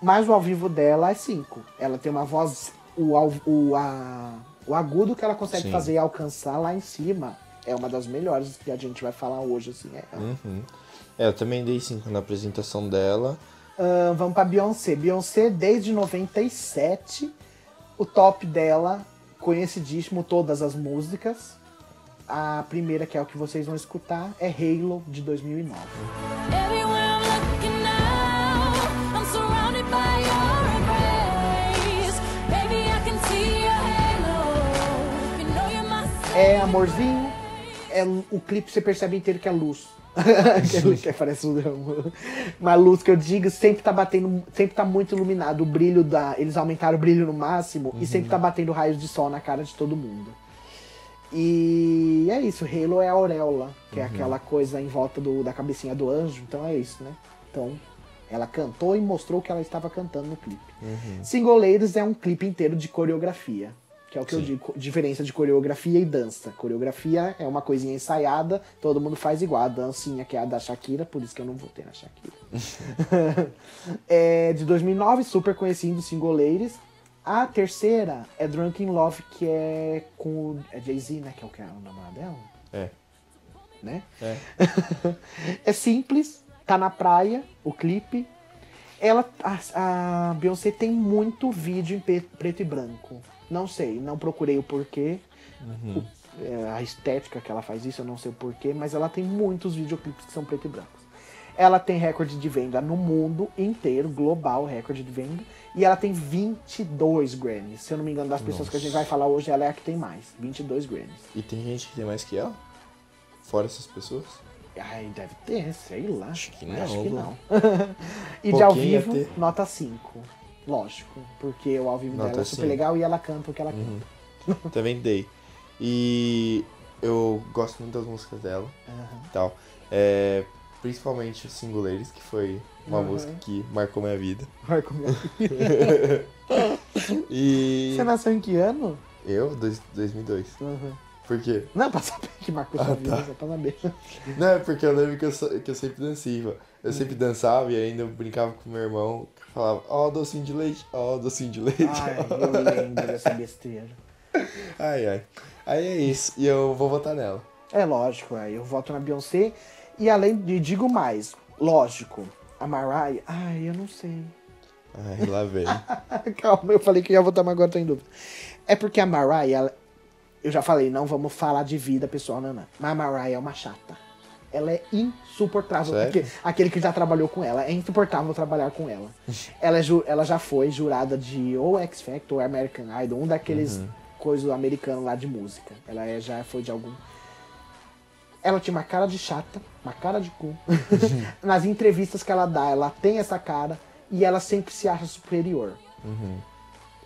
Mas o ao vivo dela é 5. Ela tem uma voz. O, o, a, o agudo que ela consegue Sim. fazer e alcançar lá em cima é uma das melhores que a gente vai falar hoje, assim. É. É, eu também dei 5 na apresentação dela. Ahn, vamos pra Beyoncé. Beyoncé, desde 97, o top dela, conhecidíssimo, todas as músicas. A primeira, que é o que vocês vão escutar, é Halo de 2009. É amorzinho, é, o clipe você percebe inteiro que é luz. <laughs> É que parece um, uma luz que eu digo, sempre tá batendo, sempre tá muito iluminado. O brilho da. Eles aumentaram o brilho no máximo uhum. e sempre tá batendo raios de sol na cara de todo mundo. E é isso, Halo é a auréola, que é aquela coisa em volta do, da cabecinha do anjo, então é isso, né? Então, ela cantou e mostrou o que ela estava cantando no clipe. Singoleiros é um clipe inteiro de coreografia, que é o que eu Sim. digo, diferença de coreografia e dança. Coreografia é uma coisinha ensaiada, todo mundo faz igual. A dancinha que é a da Shakira, por isso que eu não votei na Shakira. <laughs> <laughs> é de 2009, super conhecido, Singoleiros. A terceira é Drunken Love, que é com o é Jay-Z, né? Que é o que é o namorado dela, É. né? É. <laughs> é simples, tá na praia, o clipe. Ela, a, a Beyoncé tem muito vídeo em preto e branco. Não sei, não procurei o porquê. O- é, a estética que ela faz isso, eu não sei o porquê, mas ela tem muitos videoclipes que são preto e brancos. Ela tem recorde de venda no mundo inteiro, global recorde de venda. E ela tem 22 Grammys. Se eu não me engano, das pessoas que a gente vai falar hoje, ela é a que tem mais. 22 Grammys. E tem gente que tem mais que ela? Fora essas pessoas? Ai, deve ter, sei lá. Acho que Acho não, que pô. não. <laughs> e de ao vivo, nota 5. Lógico. Porque o ao vivo Nota dela é super legal e ela canta o que ela canta. <laughs> Também dei. E eu gosto muito das músicas dela e tal. É, principalmente o Singuleiros, que foi uma Aham. música que marcou minha vida. <laughs> Vai comigo. <laughs> E Você nasceu em que ano? eu, dois, 2002. Aham. Por quê? Não, pra saber que marcou sua Ah, vida, tá. só pra saber. <laughs> Não, é porque eu lembro que eu, que eu sempre dançava. Eu sempre dançava e ainda brincava com meu irmão, que falava, ó, docinho de leite, ó, docinho de leite. Ai, eu lembro dessa besteira. ai, ai. Aí é isso, e eu vou votar nela. É lógico, aí eu voto na Beyoncé. E além de, digo mais, lógico, a Mariah, ai, eu não sei. Ai, lá vem. <laughs> Calma, eu falei que ia votar, mas agora tô em dúvida. É porque a Mariah, ela- eu já falei, não vamos falar de vida pessoal, não, não. Mas a Mariah é uma chata. Ela é insuportável. Sério? Porque aquele que já trabalhou com ela, é insuportável trabalhar com ela. <laughs> ela, é ela já foi jurada de ou X Factor ou American Idol, um daqueles coisas americanos lá de música. Ela é- já foi de algum. Ela tinha uma cara de chata, uma cara de cu. <laughs> Nas entrevistas que ela dá, ela tem essa cara e ela sempre se acha superior.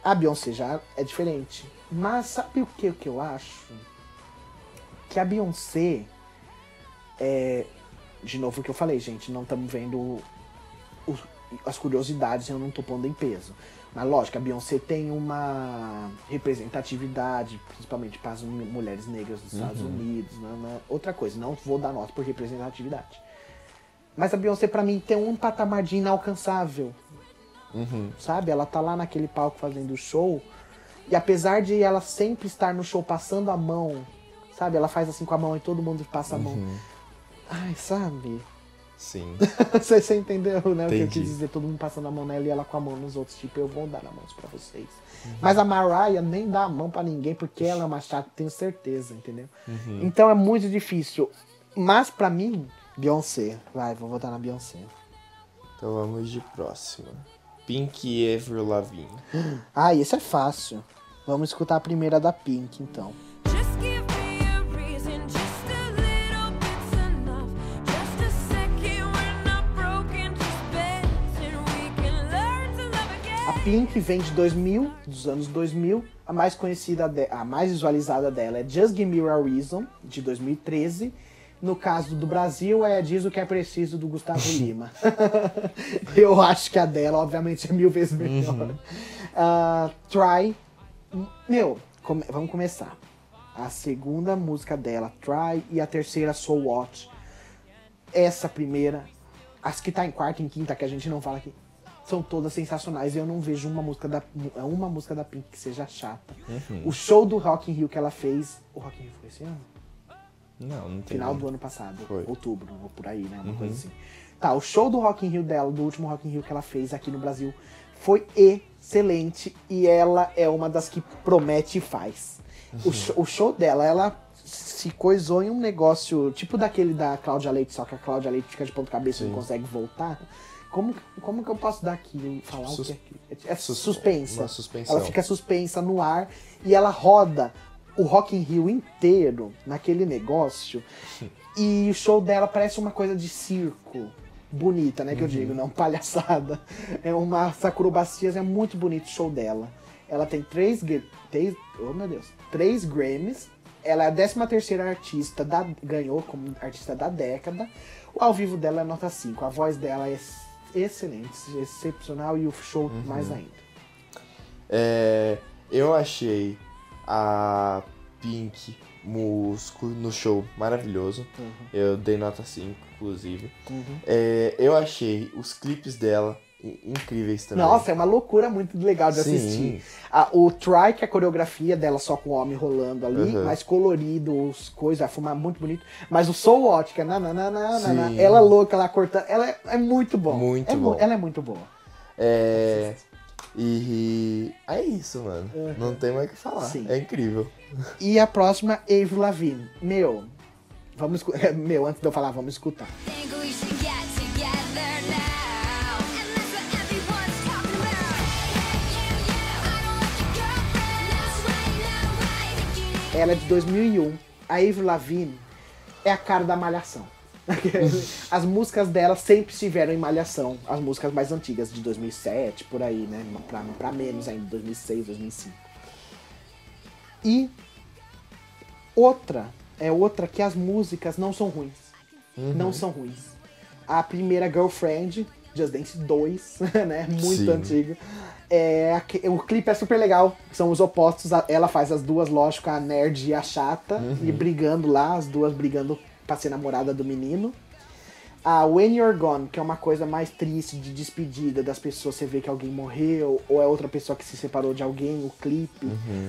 A Beyoncé já é diferente. Mas sabe o que, o que eu acho? Que a Beyoncé é. De novo o que eu falei, gente, não estamos vendo o- as curiosidades, eu não tô pondo em peso. Mas lógico, a Beyoncé tem uma representatividade, principalmente para as mu- mulheres negras dos Estados Unidos. né, né. Outra coisa, não vou dar nota por representatividade. Mas a Beyoncé, pra mim, tem um patamar de inalcançável sabe? Ela tá lá naquele palco fazendo show. E apesar de ela sempre estar no show passando a mão, sabe? Ela faz assim com a mão e todo mundo passa a mão. Ai, sabe? Sim. <laughs> você, você entendeu, né? O que eu Entendi. quis dizer? Todo mundo passando a mão nela e ela com a mão nos outros. Tipo, eu vou dar a mão pra vocês. Mas a Mariah nem dá a mão pra ninguém porque ela é uma chata, tenho certeza, entendeu? Então é muito difícil. Mas pra mim, Beyoncé. Vai, vou votar na Beyoncé. Então vamos de próxima. Pink e Avril Lavigne. <gasps> Ah, esse é fácil. Vamos escutar a primeira da Pink, então. Pink vem de 2000, dos anos 2000. A mais conhecida, de- a mais visualizada dela é Just Give Me a Reason, de 2013. No caso do Brasil, é Diz o que é preciso, do Gustavo <laughs> Lima. <laughs> Eu acho que a dela, obviamente, é mil vezes melhor. Ah, Try. Meu, come- vamos começar. A segunda música dela, Try, e a terceira, So What. Essa primeira, as que tá em quarta e em quinta, que a gente não fala aqui, são todas sensacionais. Eu não vejo uma música da, uma música da Pink que seja chata. O show do Rock in Rio que ela fez. O Rock in Rio foi esse ano? Não, não tem. Final do ano passado. Foi. Outubro, ou por aí, né? Uma coisa assim. Tá, o show do Rock in Rio dela, do último Rock in Rio que ela fez aqui no Brasil, foi excelente. E ela é uma das que promete e faz. O, show, o show dela, ela se coisou em um negócio tipo daquele da Cláudia Leite, só que a Cláudia Leite fica de ponta cabeça e não consegue voltar. Como, como que eu posso dar aqui e falar Sus- o que é? É sus- suspensa. Ela fica suspensa no ar e ela roda o Rock in Rio inteiro naquele negócio <laughs> e o show dela parece uma coisa de circo. Bonita, né? Que eu digo, não palhaçada. É uma Sakurobacias, é muito bonito o show dela. Ela tem três, três oh meu Deus, três Grammys. Ela é a 13 terceira artista, da, ganhou como artista da década. O ao vivo dela é nota 5. A voz dela é excelente, excepcional e o show mais ainda. É, eu achei a Pink Musco no show maravilhoso. Uhum. Eu dei nota 5, inclusive. É, eu achei os clipes dela incríveis também. Nossa, é uma loucura muito legal de Sim. assistir. A- o Try, que é a coreografia dela só com o homem rolando ali, Uhum. mais colorido, os coisas, a fumar muito bonito. Mas o Soul Watch, que é na, na, na, na, na, na, Sim. ela louca, ela cortando, ela é, é muito bom. Muito É mu- bom. Ela é muito boa. É, e é isso, mano. Não tem mais o que falar. Sim. É incrível. E a próxima, Avril Lavigne. Meu, vamos <laughs> Meu, antes de eu falar, vamos escutar. Ela é de 2001. A Avril Lavigne é a cara da Malhação. <laughs> As músicas dela sempre estiveram em Malhação. As músicas mais antigas, de 2007, por aí, né? Pra, pra menos ainda, 2006, 2005. E outra, é outra que as músicas não são ruins. Não são ruins. A primeira Girlfriend, Just Dance 2, <laughs> né? Muito Sim. antiga. É, o clipe é super legal, são os opostos. Ela faz as duas, lógico, a nerd e a chata, e brigando lá, as duas brigando pra ser namorada do menino. A When You're Gone, que é uma coisa mais triste de despedida das pessoas, você vê que alguém morreu, ou é outra pessoa que se separou de alguém, o clipe.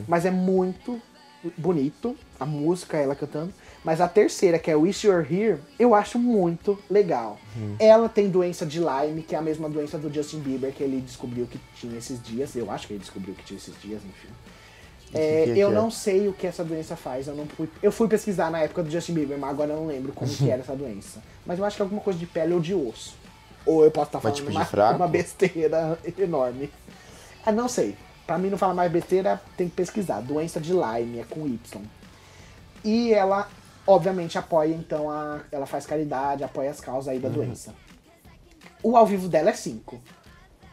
Mas é muito bonito, a música, ela cantando. Mas a terceira, que é Wish You're Here, eu acho muito legal. Ela tem doença de Lyme, que é a mesma doença do Justin Bieber, que ele descobriu que tinha esses dias. Eu acho que ele descobriu que tinha esses dias, enfim. É, que que eu é? não sei o que essa doença faz. Eu não fui, eu fui pesquisar na época do Justin Bieber, mas agora eu não lembro como que <laughs> era essa doença. Mas eu acho que é alguma coisa de pele ou de osso. Ou eu posso estar falando tipo uma, uma besteira <laughs> enorme. Ah, não sei. Pra mim não falar mais besteira, tem que pesquisar. Doença de Lyme, é com Y. E ela, obviamente, apoia, então, a, ela faz caridade, apoia as causas Uhum. aí da doença. O ao vivo dela é 5.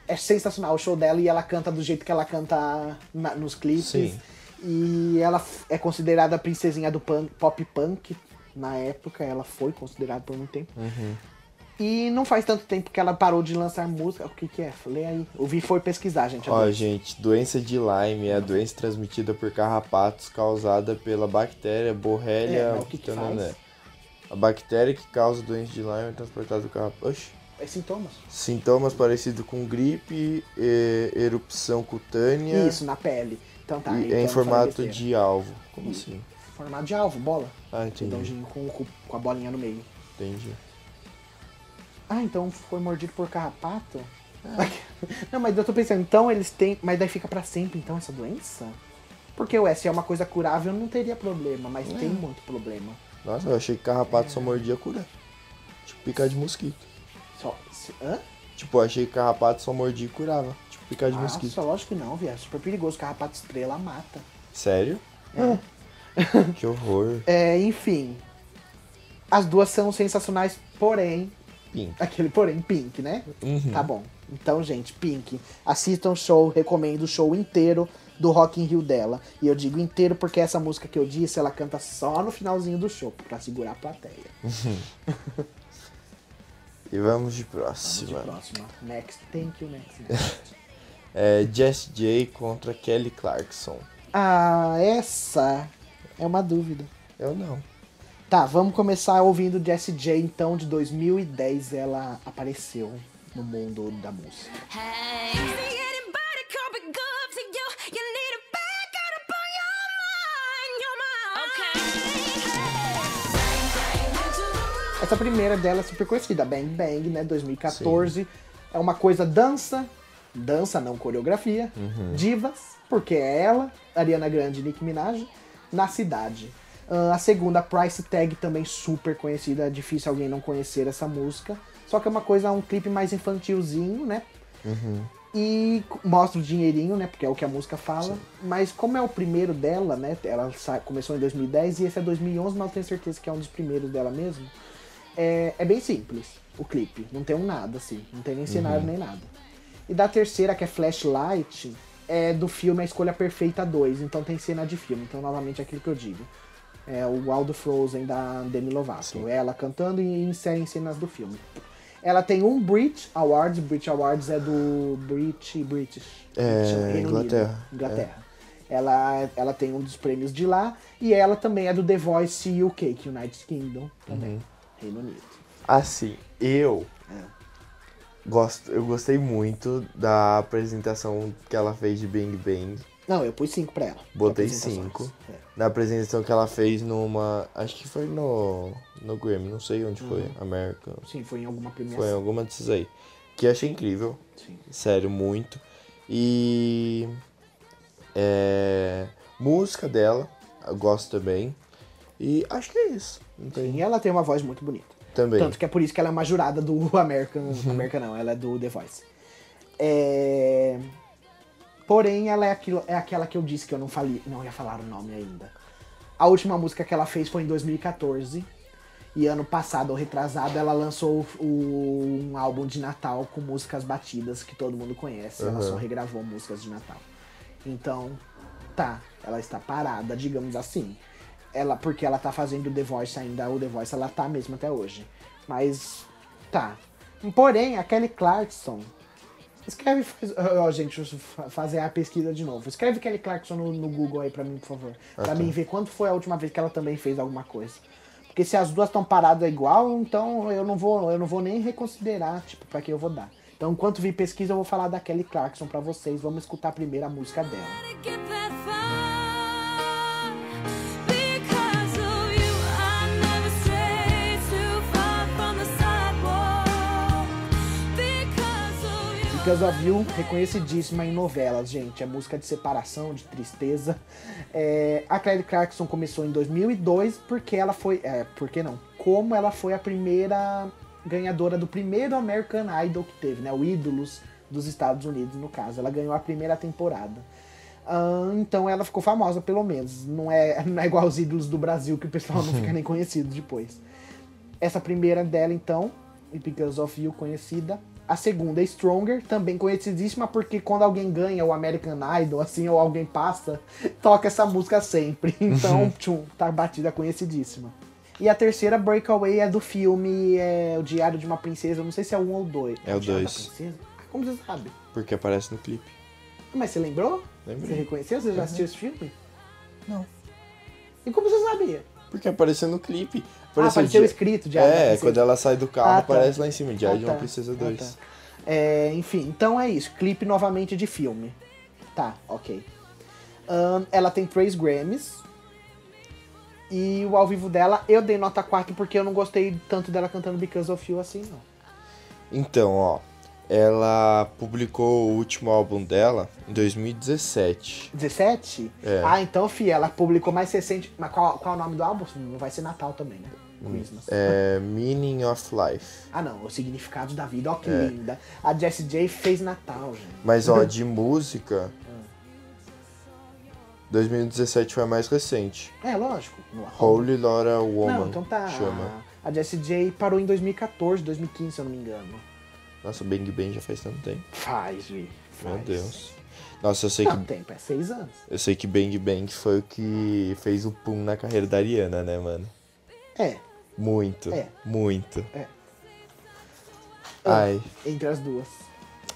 É sensacional o show dela e ela canta do jeito que ela canta na- nos clipes. Sim. E ela é considerada a princesinha do punk- pop punk. Na época, ela foi considerada por muito tempo. Uhum. E não faz tanto tempo que ela parou de lançar música. O que que é? Lê aí. O Vi foi pesquisar, gente. Ó, agora. gente, doença de Lyme é a doença transmitida por carrapatos causada pela bactéria Borrelia É, o que que? A bactéria que causa doença de Lyme é transportada do carrapato. Oxi. É sintomas. Sintomas parecidos com gripe, e- erupção cutânea Isso, na pele. Então tá. e então é em formato de alvo. Como assim? Formato de alvo, bola. Ah, entendi. Redondinho com, com, com a bolinha no meio. Entendi. Ah, então foi mordido por carrapato? <laughs> Não, mas eu tô pensando, então eles têm. Mas daí fica pra sempre, então, essa doença? Porque, ué, se é uma coisa curável, não teria problema, mas tem muito problema. Nossa, eu achei que carrapato só mordia curar. Tipo picar de mosquito. Só. Se, hã? Tipo, eu achei que carrapato só mordia e curava. Tipo picar de Nossa, mosquito. lógico que não, viado. É super perigoso. Carrapato estrela mata. Sério? que horror. <laughs> É, enfim. As duas são sensacionais, porém. Pink. Aquele porém, Pink, né? Uhum. Tá bom. Então, gente, Pink. Assistam o show, recomendo o show inteiro do Rock in Rio dela. E eu digo inteiro porque essa música que eu disse, ela canta só no finalzinho do show, pra segurar a plateia. E vamos de De próxima. próxima. Next. Thank you, next. next. <laughs> É Jess J contra Kelly Clarkson. ah, essa é uma dúvida. Eu não. Tá, vamos começar ouvindo Jessie J, então, de 2010 ela apareceu no mundo da música. Hey. Essa primeira dela é super conhecida, Bang Bang, né? 2014. É uma coisa dança, dança não coreografia, divas, porque é ela, Ariana Grande e Nicki Minaj, na cidade. Ah, a segunda, Price Tag, também super conhecida, é difícil alguém não conhecer essa música. Só que é uma coisa, um clipe mais infantilzinho, né? E mostra o dinheirinho, né? Porque é o que a música fala. Mas como é o primeiro dela, né? Ela começou em 2010 e esse é 2011, mas eu tenho certeza que é um dos primeiros dela mesmo. É, é bem simples o clipe. Não tem um nada, assim. Não tem nem cenário nem nada. E da terceira, que é Flashlight, é do filme A Escolha Perfeita 2. Então tem cena de filme. Então, novamente, é aquilo que eu digo. É o Aldo Frozen da Demi Lovato. Ela cantando e inserem cenas do filme. Ela tem um Brit Awards. Brit Awards é do Brit British. É, Reino Unido. Inglaterra. Inglaterra. Ela, ela tem um dos prêmios de lá. E ela também é do The Voice UK, que é United Kingdom também. Uhum. Reino Unido. Assim, eu É. gosto, eu gostei muito da apresentação que ela fez de Bang Bang. Não, eu pus 5 pra ela. Botei Apresentações. 5. É. Na apresentação que ela fez numa. Acho que foi no. No Grammy, não sei onde foi. Uhum. American. Sim, foi em alguma Foi em premiação. alguma desses aí. Que eu achei incrível. Sim. Sério, muito. E. É. Música dela, eu gosto também. E acho que é isso. Não tem. E ela tem uma voz muito bonita. Também. Tanto que é por isso que ela é uma jurada do <laughs> American. American não, ela é do The Voice. É... Porém, ela é, aquilo, é aquela que eu disse que eu não, falei, não ia falar o nome ainda. A última música que ela fez foi em 2014. E ano passado, ou retrasado, ela lançou o- um álbum de Natal com músicas batidas que todo mundo conhece. Ela Aham. só regravou músicas de Natal. Então, tá, ela está parada, digamos assim. Ela, porque ela tá fazendo The Voice ainda, o The Voice ela tá mesmo até hoje. Mas, tá. Porém, a Kelly Clarkson. Escreve, faz- ó, gente, deixa eu fa- fazer a pesquisa de novo. Escreve Kelly Clarkson no, no Google aí pra mim, por favor. Pra mim ver quando foi a última vez que ela também fez alguma coisa. Porque se as duas estão paradas igual, então eu não vou, eu não vou nem reconsiderar, tipo, pra que eu vou dar. Então, enquanto vir pesquisa, eu vou falar da Kelly Clarkson pra vocês. Vamos escutar primeiro a música dela. Because of You, reconhecidíssima em novelas, gente. É música de separação, de tristeza. É, a Kelly Clarkson começou em 2002 porque ela foi. É, por que não? Como ela foi a primeira ganhadora do primeiro American Idol que teve, né? O Ídolos dos Estados Unidos, no caso. Ela ganhou a primeira temporada. Ah, então ela ficou famosa, pelo menos. Não é, <laughs> não é igual os ídolos do Brasil, que o pessoal não fica <laughs> nem conhecido depois. Essa primeira dela, então, e Because of You, conhecida. A segunda é Stronger, também conhecidíssima, porque quando alguém ganha o American Idol, assim, ou alguém passa, toca essa música sempre. <laughs> Então, tchum, tá batida, conhecidíssima. E a terceira, Breakaway, é do filme é, O Diário de uma Princesa, não sei se é um ou dois. É o Diário da dois. Princesa? Ah, Como você sabe? Porque aparece no clipe. Mas você lembrou? Lembrei. Você reconheceu? Você já assistiu esse filme? Não. E como você sabia? Porque apareceu no clipe. Ah, apareceu dia- escrito, Diário É, Princesa. quando ela sai do carro, Ah, tá. aparece lá em cima, Diário Ah, de uma tá. Princesa Ah, 2. tá. É, enfim, então é isso. Clipe novamente de filme. Tá, ok. Ahn, ela tem três Grammys. E o ao vivo dela, eu dei nota 4 porque eu não gostei tanto dela cantando Because of You assim, não. Então, ó, ela publicou o último álbum dela em 2017. 17? É. Ah, então, fi, ela publicou mais recente. Mas qual, qual é o nome do álbum? Não vai ser Natal também, né? Christmas. É Meaning of Life. Ah, não, o significado da vida, ó que É. linda. A Jessie J fez Natal, gente. Mas, ó, <laughs> de música. 2017 foi a mais recente. É, lógico. Holy Laura Woman. Não, então tá. Chama. A Jessie J parou em 2014, 2015, se eu não me engano. Nossa, o Bang Bang já faz tanto tempo. Faz, Vi. Faz. Meu Deus. Nossa, eu sei Não, que. tempo, é seis anos. Eu sei que Bang Bang foi o que fez o pum na carreira da Ariana, né, mano? É, Muito. É. Muito. É. Ai. entre as duas.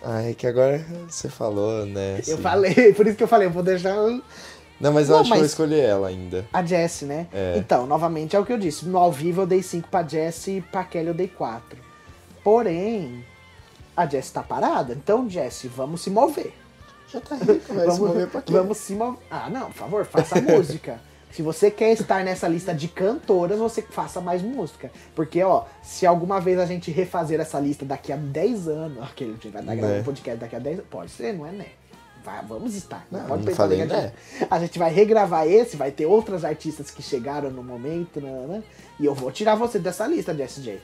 Ai, que agora você falou, né? Eu assim. falei, <laughs> por isso que eu falei, eu vou deixar Não, mas eu Não, acho que eu vou mas- escolher ela ainda. a Jessie, né? É. Então, novamente é o que eu disse. No ao vivo eu dei 5 pra Jessie e pra Kelly eu dei 4. Porém, a Jessie tá parada. Então, Jessie, vamos se mover. Já tá rico, vai se mover pra quê? Vamos se mover. Ah, não, por favor, faça <laughs> música. Se você quer estar nessa lista de cantoras, você faça mais música. Porque, ó, se alguma vez a gente refazer essa lista daqui a 10 anos, aquele que vai estar gravando Né. um podcast daqui a 10 pode ser, não é né? Vai, vamos estar. Não, pode não falei né. A gente vai regravar esse, vai ter outras artistas que chegaram no momento, né, né? E eu vou tirar você dessa lista, Jessie J.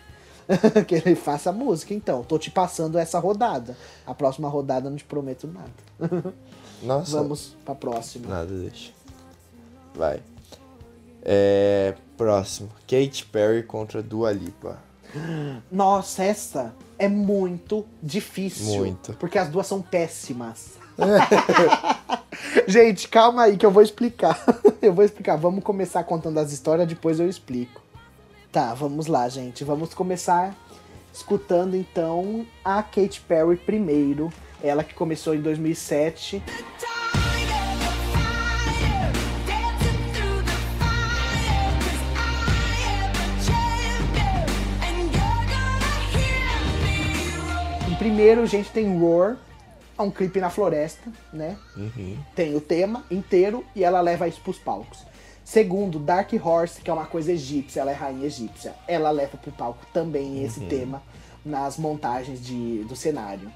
<laughs> que ele faça música, então. Tô te passando essa rodada. A próxima rodada não te prometo nada. <laughs> Nossa. Vamos pra próxima. Nada, deixa. Vai. É. Próximo. Katy Perry contra Dua Lipa. Nossa, essa é muito difícil. Muito. Porque as duas são péssimas. <laughs> Gente, calma aí que eu vou explicar. <laughs> eu vou explicar. Vamos começar contando as histórias, depois eu explico. Tá, vamos lá, gente. Vamos começar escutando então a Katy Perry primeiro. Ela que começou em 2007. Primeiro, a gente tem Roar, é um clipe na floresta, né? Tem o tema inteiro e ela leva isso pros palcos. Segundo, Dark Horse, que é uma coisa egípcia, ela é rainha egípcia. Ela leva pro palco também esse tema nas montagens de, do cenário.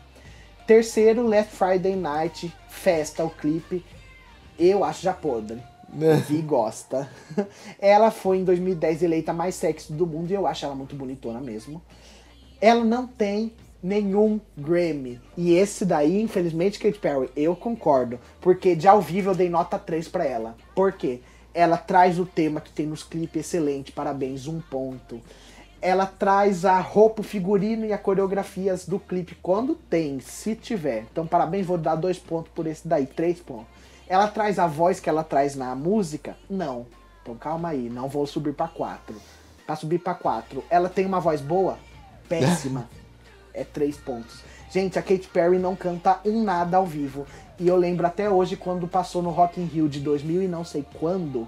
Terceiro, Last Friday Night, festa, o clipe. Eu acho já podre. <laughs> Vi gosta. Ela foi em 2010 eleita mais sexy do mundo e eu acho ela muito bonitona mesmo. Ela não tem nenhum Grammy. E esse daí, infelizmente, Katy Perry, eu concordo. Porque de ao vivo eu dei nota 3 pra ela. Por quê? Ela traz o tema que tem nos clipes excelente, parabéns, um ponto. Ela traz a roupa, o figurino e a coreografias do clipe quando tem, se tiver. Então, parabéns, vou dar dois pontos por esse daí, três pontos. Ela traz a voz que ela traz na música? Não. Então calma aí, não vou subir pra quatro. Pra subir pra quatro, ela tem uma voz boa? Péssima. <laughs> é três pontos. Gente, a Katy Perry não canta um nada ao vivo. E eu lembro até hoje quando passou no Rock in Rio de 2000 e não sei quando,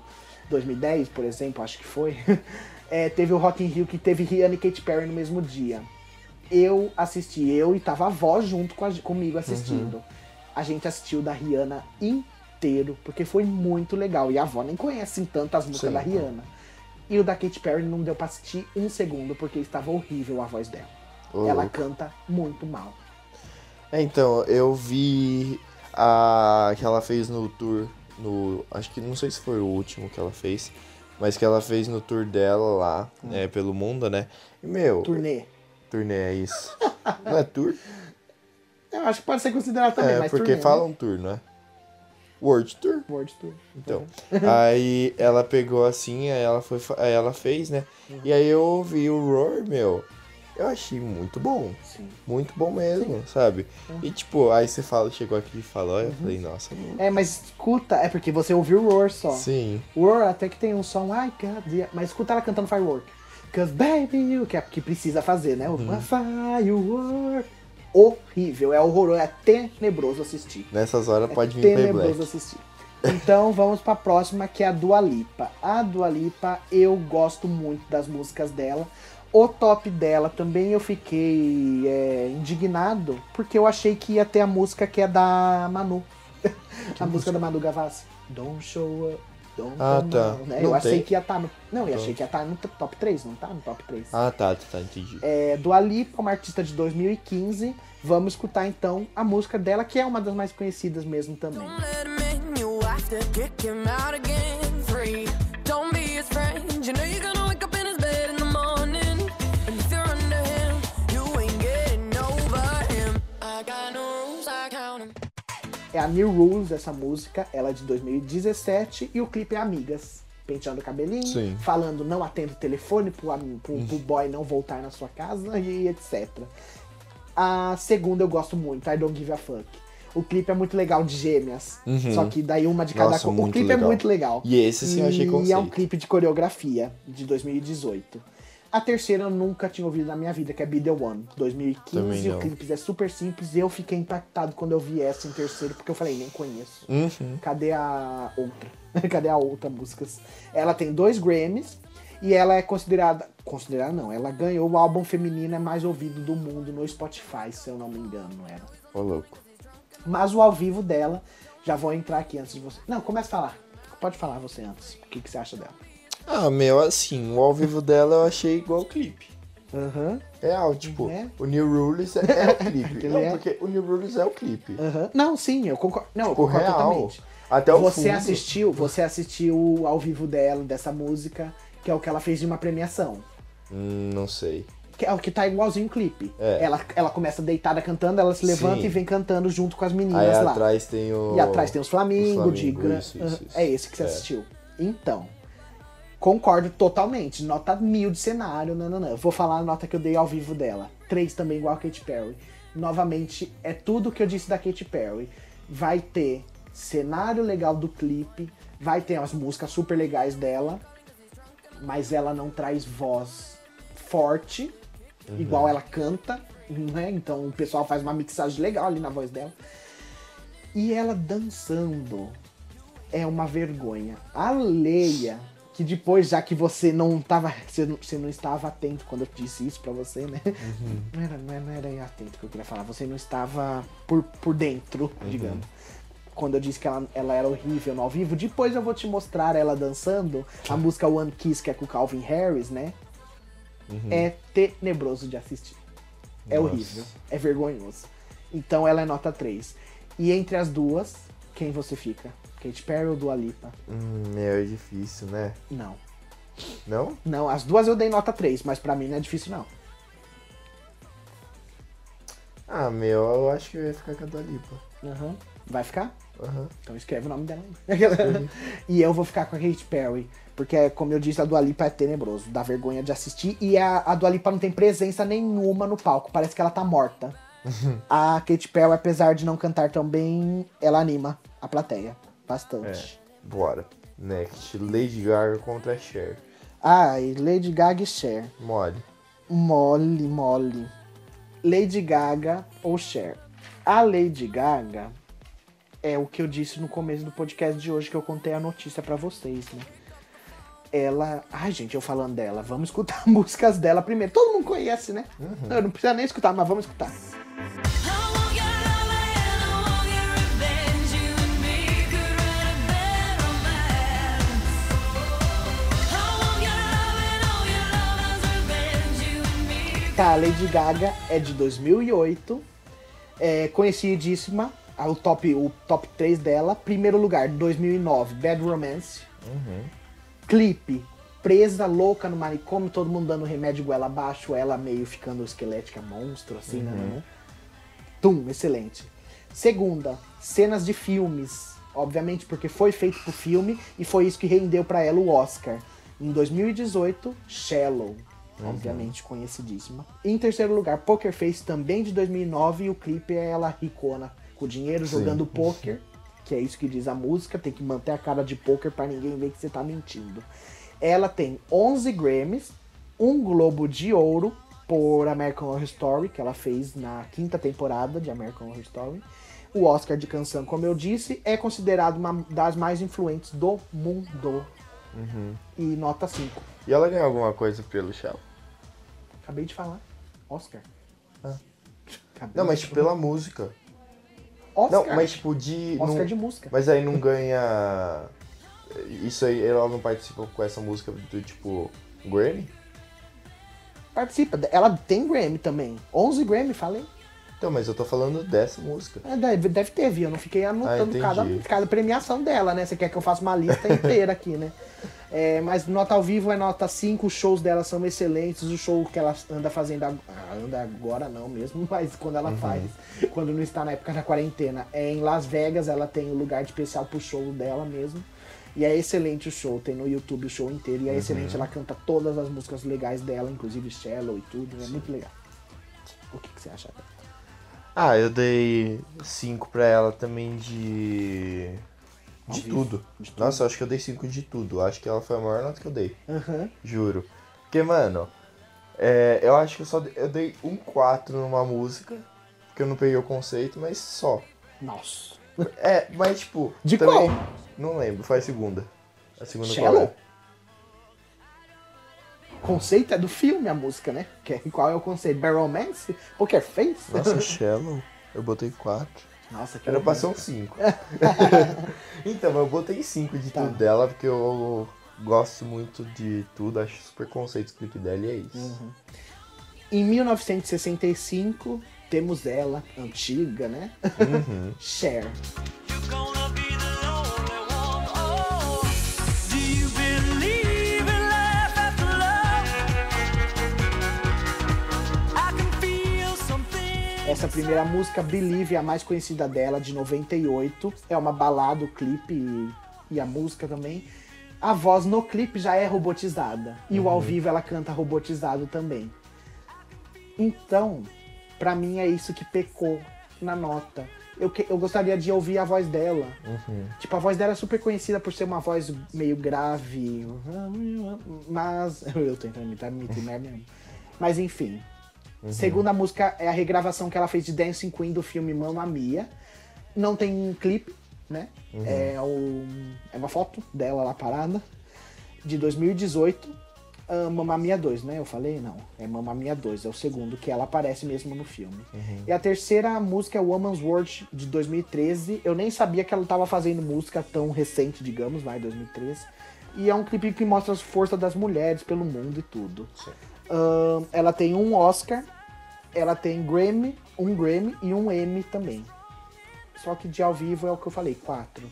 2010, por exemplo, acho que foi. <laughs> é, teve o Rock in Rio que teve Rihanna e Katy Perry no mesmo dia. Eu assisti, eu e tava a voz junto com a- comigo assistindo. A gente assistiu da Rihanna inteiro, porque foi muito legal. E a avó nem conhece assim, tanto as músicas Sim. da Rihanna. E o da Katy Perry não deu pra assistir um segundo, porque estava horrível a voz dela. Ô, Ela louco. canta muito mal. É, então, eu vi a que ela fez no tour, no. Acho que não sei se foi o último que ela fez, mas que ela fez no tour dela lá, é, pelo mundo, né? E, meu, Turnê. turnê é isso. <laughs> Não é tour? Eu acho que pode ser considerado também, é, mas porque turnê, né? falam tour, não é? World Tour? World Tour. Então, <laughs> aí ela pegou assim, aí ela foi, aí ela fez, né? E aí eu ouvi o Roar, meu, eu achei muito bom. Sim. Muito bom mesmo, sabe? E tipo, aí você fala, chegou aqui e falou, eu falei, nossa, É, mas escuta, é porque você ouviu o Roar só. sim. Roar até que tem um som, ai, God, yeah", mas escuta ela cantando Firework. Cause baby you, que é que precisa fazer, né? O Uhum. Firework. Horrível, é horroroso, é tenebroso assistir. Nessas horas É pode vir tenebroso assistir. Então <laughs> vamos pra próxima, que é a Dua Lipa. A Dua Lipa, eu gosto muito das músicas dela. O top dela também eu fiquei é, indignado, porque eu achei que ia ter a música que é da Manu. <laughs> a música da Manu Gavassi. Don't show up. Don't Ah, tá. né? Não Eu achei tem? que ia estar no. Não, eu achei que ia estar no top 3, não tá no top 3. Ah, tá, tá, tá, entendi. É, Dua Lipa, uma artista de 2015. Vamos escutar então a música dela, que é uma das mais conhecidas mesmo também. Don't É a New Rules, essa música, ela é de 2017 e o clipe é Amigas. Penteando o cabelinho, Sim. falando não atenda o telefone pro, pro, pro boy não voltar na sua casa e etc. A segunda eu gosto muito, I Don't Give a Fuck. O clipe é muito legal de gêmeas. Só que daí uma de cada Uhum. Nossa, cor. O clipe é legal. muito legal. E esse sim eu achei E é conceito. um clipe de coreografia de 2018. A terceira eu nunca tinha ouvido na minha vida, que é Be The One, 2015. Também o não. clipe é super simples e eu fiquei impactado quando eu vi essa em terceiro, porque eu falei, nem conheço. Uhum. Cadê a outra? <laughs> Cadê a outra músicas? Ela tem dois Grammys e ela é considerada. Considerada não, ela ganhou o álbum feminino é mais ouvido do mundo no Spotify, se eu não me engano, era. Ô, louco. Mas o ao vivo dela, já vou entrar aqui antes de você. Não, começa a falar. Pode falar você antes. O que, que você acha dela? Ah, meu, assim, o ao vivo dela eu achei igual o clipe. Aham. Tipo, É? o New Rules é, é o clipe. <laughs> Não, é? porque o New Rules é o clipe. aham. Não, sim, eu concordo. Não, eu Tipo, concordo real. totalmente. Até o você fundo. assistiu, você assistiu ao vivo dela, dessa música, que é o que ela fez de uma premiação. Hum, não sei. Que é o que tá igualzinho o clipe. É. Ela, ela começa deitada cantando, ela se levanta Sim. e vem cantando junto com as meninas Aí lá. atrás tem o. E atrás tem os Flamingo, de Flamingo, gran... isso, isso, Aham, isso. É esse que você É. assistiu. Então, concordo totalmente. Nota mil de cenário, não, não, não. Eu Vou falar a nota que eu dei ao vivo dela. Três também igual a Katy Perry. Novamente, é tudo que eu disse da Katy Perry. Vai ter cenário legal do clipe, vai ter as músicas super legais dela, mas ela não traz voz forte, igual ela canta, né? Então o pessoal faz uma mixagem legal ali na voz dela. E ela dançando é uma vergonha. A Leia, que depois, já que você não tava. Você não, você não estava atento quando eu disse isso pra você, né? <laughs> Não, era, não, era, não era atento que eu queria falar. Você não estava por, por dentro, digamos. Quando eu disse que ela, ela era horrível no ao vivo, depois eu vou te mostrar ela dançando a música One Kiss, que é com o Calvin Harris, né? É tenebroso de assistir. É Nossa. horrível. É vergonhoso. Então ela é nota 3. E entre as duas, quem você fica? Katy Perry ou Dua Lipa? Hum, meu, é difícil, né? Não. Não? Não, as duas eu dei nota 3, mas pra mim não é difícil não. Ah, meu, eu acho que eu ia ficar com a Dua Lipa. Aham. Vai ficar? Aham. Então escreve o nome dela aí. <laughs> e eu vou ficar com a Katy Perry. Porque, como eu disse, a Dua Lipa é tenebroso. Dá vergonha de assistir. E a, a Dua Lipa não tem presença nenhuma no palco. Parece que ela tá morta. <laughs> a Katy Perry, apesar de não cantar tão bem, ela anima a plateia. Bastante. Bora. Next. Lady Gaga contra Cher. Ah, e Lady Gaga e Cher. Mole. Mole, mole. Lady Gaga ou Cher? A Lady Gaga é o que eu disse no começo do podcast de hoje, que eu contei a notícia pra vocês, né? Ela. Ai, gente, eu falando dela, vamos <laughs> escutar músicas dela primeiro. Todo mundo conhece, né? Eu não precisa nem escutar, mas vamos escutar. Tá, Lady Gaga é de 2008. É conhecidíssima. O top, o top 3 dela. Primeiro lugar, 2009, Bad Romance. Clipe, presa, louca no manicômio, todo mundo dando remédio goela abaixo, ela meio ficando esquelética, monstro, assim, né? Tum, excelente. Segunda, cenas de filmes. Obviamente, porque foi feito pro filme e foi isso que rendeu pra ela o Oscar. Em 2018, Shallow. Obviamente conhecidíssima. Em terceiro lugar, Poker Face, também de 2009. E o clipe é ela ricona, com dinheiro, jogando poker. Que é isso que diz a música. Tem que manter a cara de poker pra ninguém ver que você tá mentindo. Ela tem 11 Grammys, um Globo de Ouro por American Horror Story, que ela fez na quinta temporada de American Horror Story. O Oscar de canção, como eu disse, é considerado uma das mais influentes do mundo. E nota 5. E ela ganhou alguma coisa pelo Shell? Acabei de falar. Oscar. Ah. Não, mas tipo, pela música. Oscar. Não, mas tipo de. Oscar não- de música. Mas aí não ganha. Isso aí, ela não participa com essa música do tipo. Grammy? Participa. Ela tem Grammy também. 11 Grammy, falei. Então, mas eu tô falando dessa música. É, deve, deve ter, viu? Eu não fiquei anotando Ah, cada, cada premiação dela, né? Você quer que eu faça uma lista <laughs> inteira aqui, né? É, mas nota ao vivo é nota 5, os shows dela são excelentes, o show que ela anda fazendo ah, anda agora não mesmo, <laughs> mas quando ela faz, quando não está na época da quarentena, é em Las Vegas, ela tem o lugar de especial pro show dela mesmo. E é excelente o show, tem no YouTube o show inteiro, e é excelente, ela canta todas as músicas legais dela, inclusive Shallow e tudo, é muito legal. O que, que você acha dela? Ah, eu dei 5 pra ela também de. De tudo. De tudo. Nossa, eu acho que eu dei 5 de tudo. Acho que ela foi a maior nota que eu dei. Aham. Juro. Porque, mano, é, eu acho que eu só dei, eu dei um 4 numa música. Porque eu não peguei o conceito, mas só. Nossa. É, mas tipo. De também, qual? Não lembro, foi a segunda. A segunda Shallow? qual conceito é do filme a música, né? Que é, qual é o conceito? Barrelmance? Poker Face? é? Nossa, <laughs> Shallow. Eu botei 4. Nossa, que Era pra ser um 5. <laughs> então, eu botei 5 de Tá. tudo dela, porque eu gosto muito de tudo, acho super conceito o clipe dela e é isso. Uhum. Em 1965, temos ela, antiga, né? Uhum. <laughs> Cher. Essa primeira música, Believe, é a mais conhecida dela, de 98. É uma balada, o clipe e, e a música também. A voz no clipe já é robotizada. E o ao vivo ela canta robotizado também. Então, pra mim é isso que pecou na nota. Eu, que- eu gostaria de ouvir a voz dela. Tipo, a voz dela é super conhecida por ser uma voz meio grave. Mas. <laughs> Eu tô tentando imitar, me mesmo. Mas enfim. Segunda música é a regravação que ela fez de Dancing Queen do filme Mamma Mia. Não tem um clipe, né? É, o, é uma foto dela lá parada. De 2018. Ah, Mamma Mia 2, né? Eu falei? Não. É Mamma Mia 2, é o segundo, que ela aparece mesmo no filme. E a terceira música é Woman's World de 2013. Eu nem sabia que ela tava fazendo música tão recente, digamos, vai, 2013. E é um clipe que mostra a força das mulheres pelo mundo e tudo. Ahn, ela tem um Oscar, ela tem Grammy, um Grammy e um Emmy também. Só que de ao vivo é o que eu falei, quatro.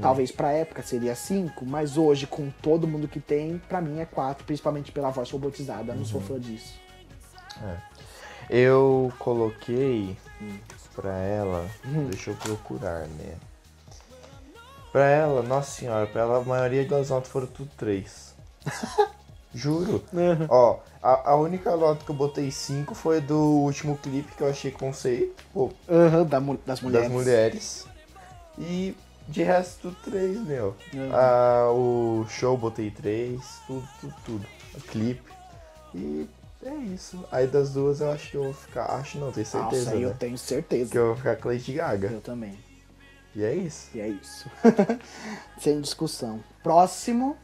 Talvez pra época seria cinco, mas hoje, com todo mundo que tem, pra mim é quatro, principalmente pela voz robotizada. Eu não sou fã disso. Eu coloquei pra ela. Deixa eu procurar, né? Pra ela, nossa senhora, pra ela a maioria das notas foram tudo três. <laughs> Juro. Ó, a, a única nota que eu botei cinco foi do último clipe que eu achei conceito, pô, Aham, da das mulheres. das mulheres. E de resto tudo três, meu. Ah, o show botei três, tudo, tudo, tudo. O clipe. E é isso. Aí das duas eu acho que eu vou ficar. Acho não, tenho certeza. Nossa, eu né? tenho certeza. Que eu vou ficar com Lady Gaga. Eu também. E é isso. E é isso. <laughs> Sem discussão. Próximo.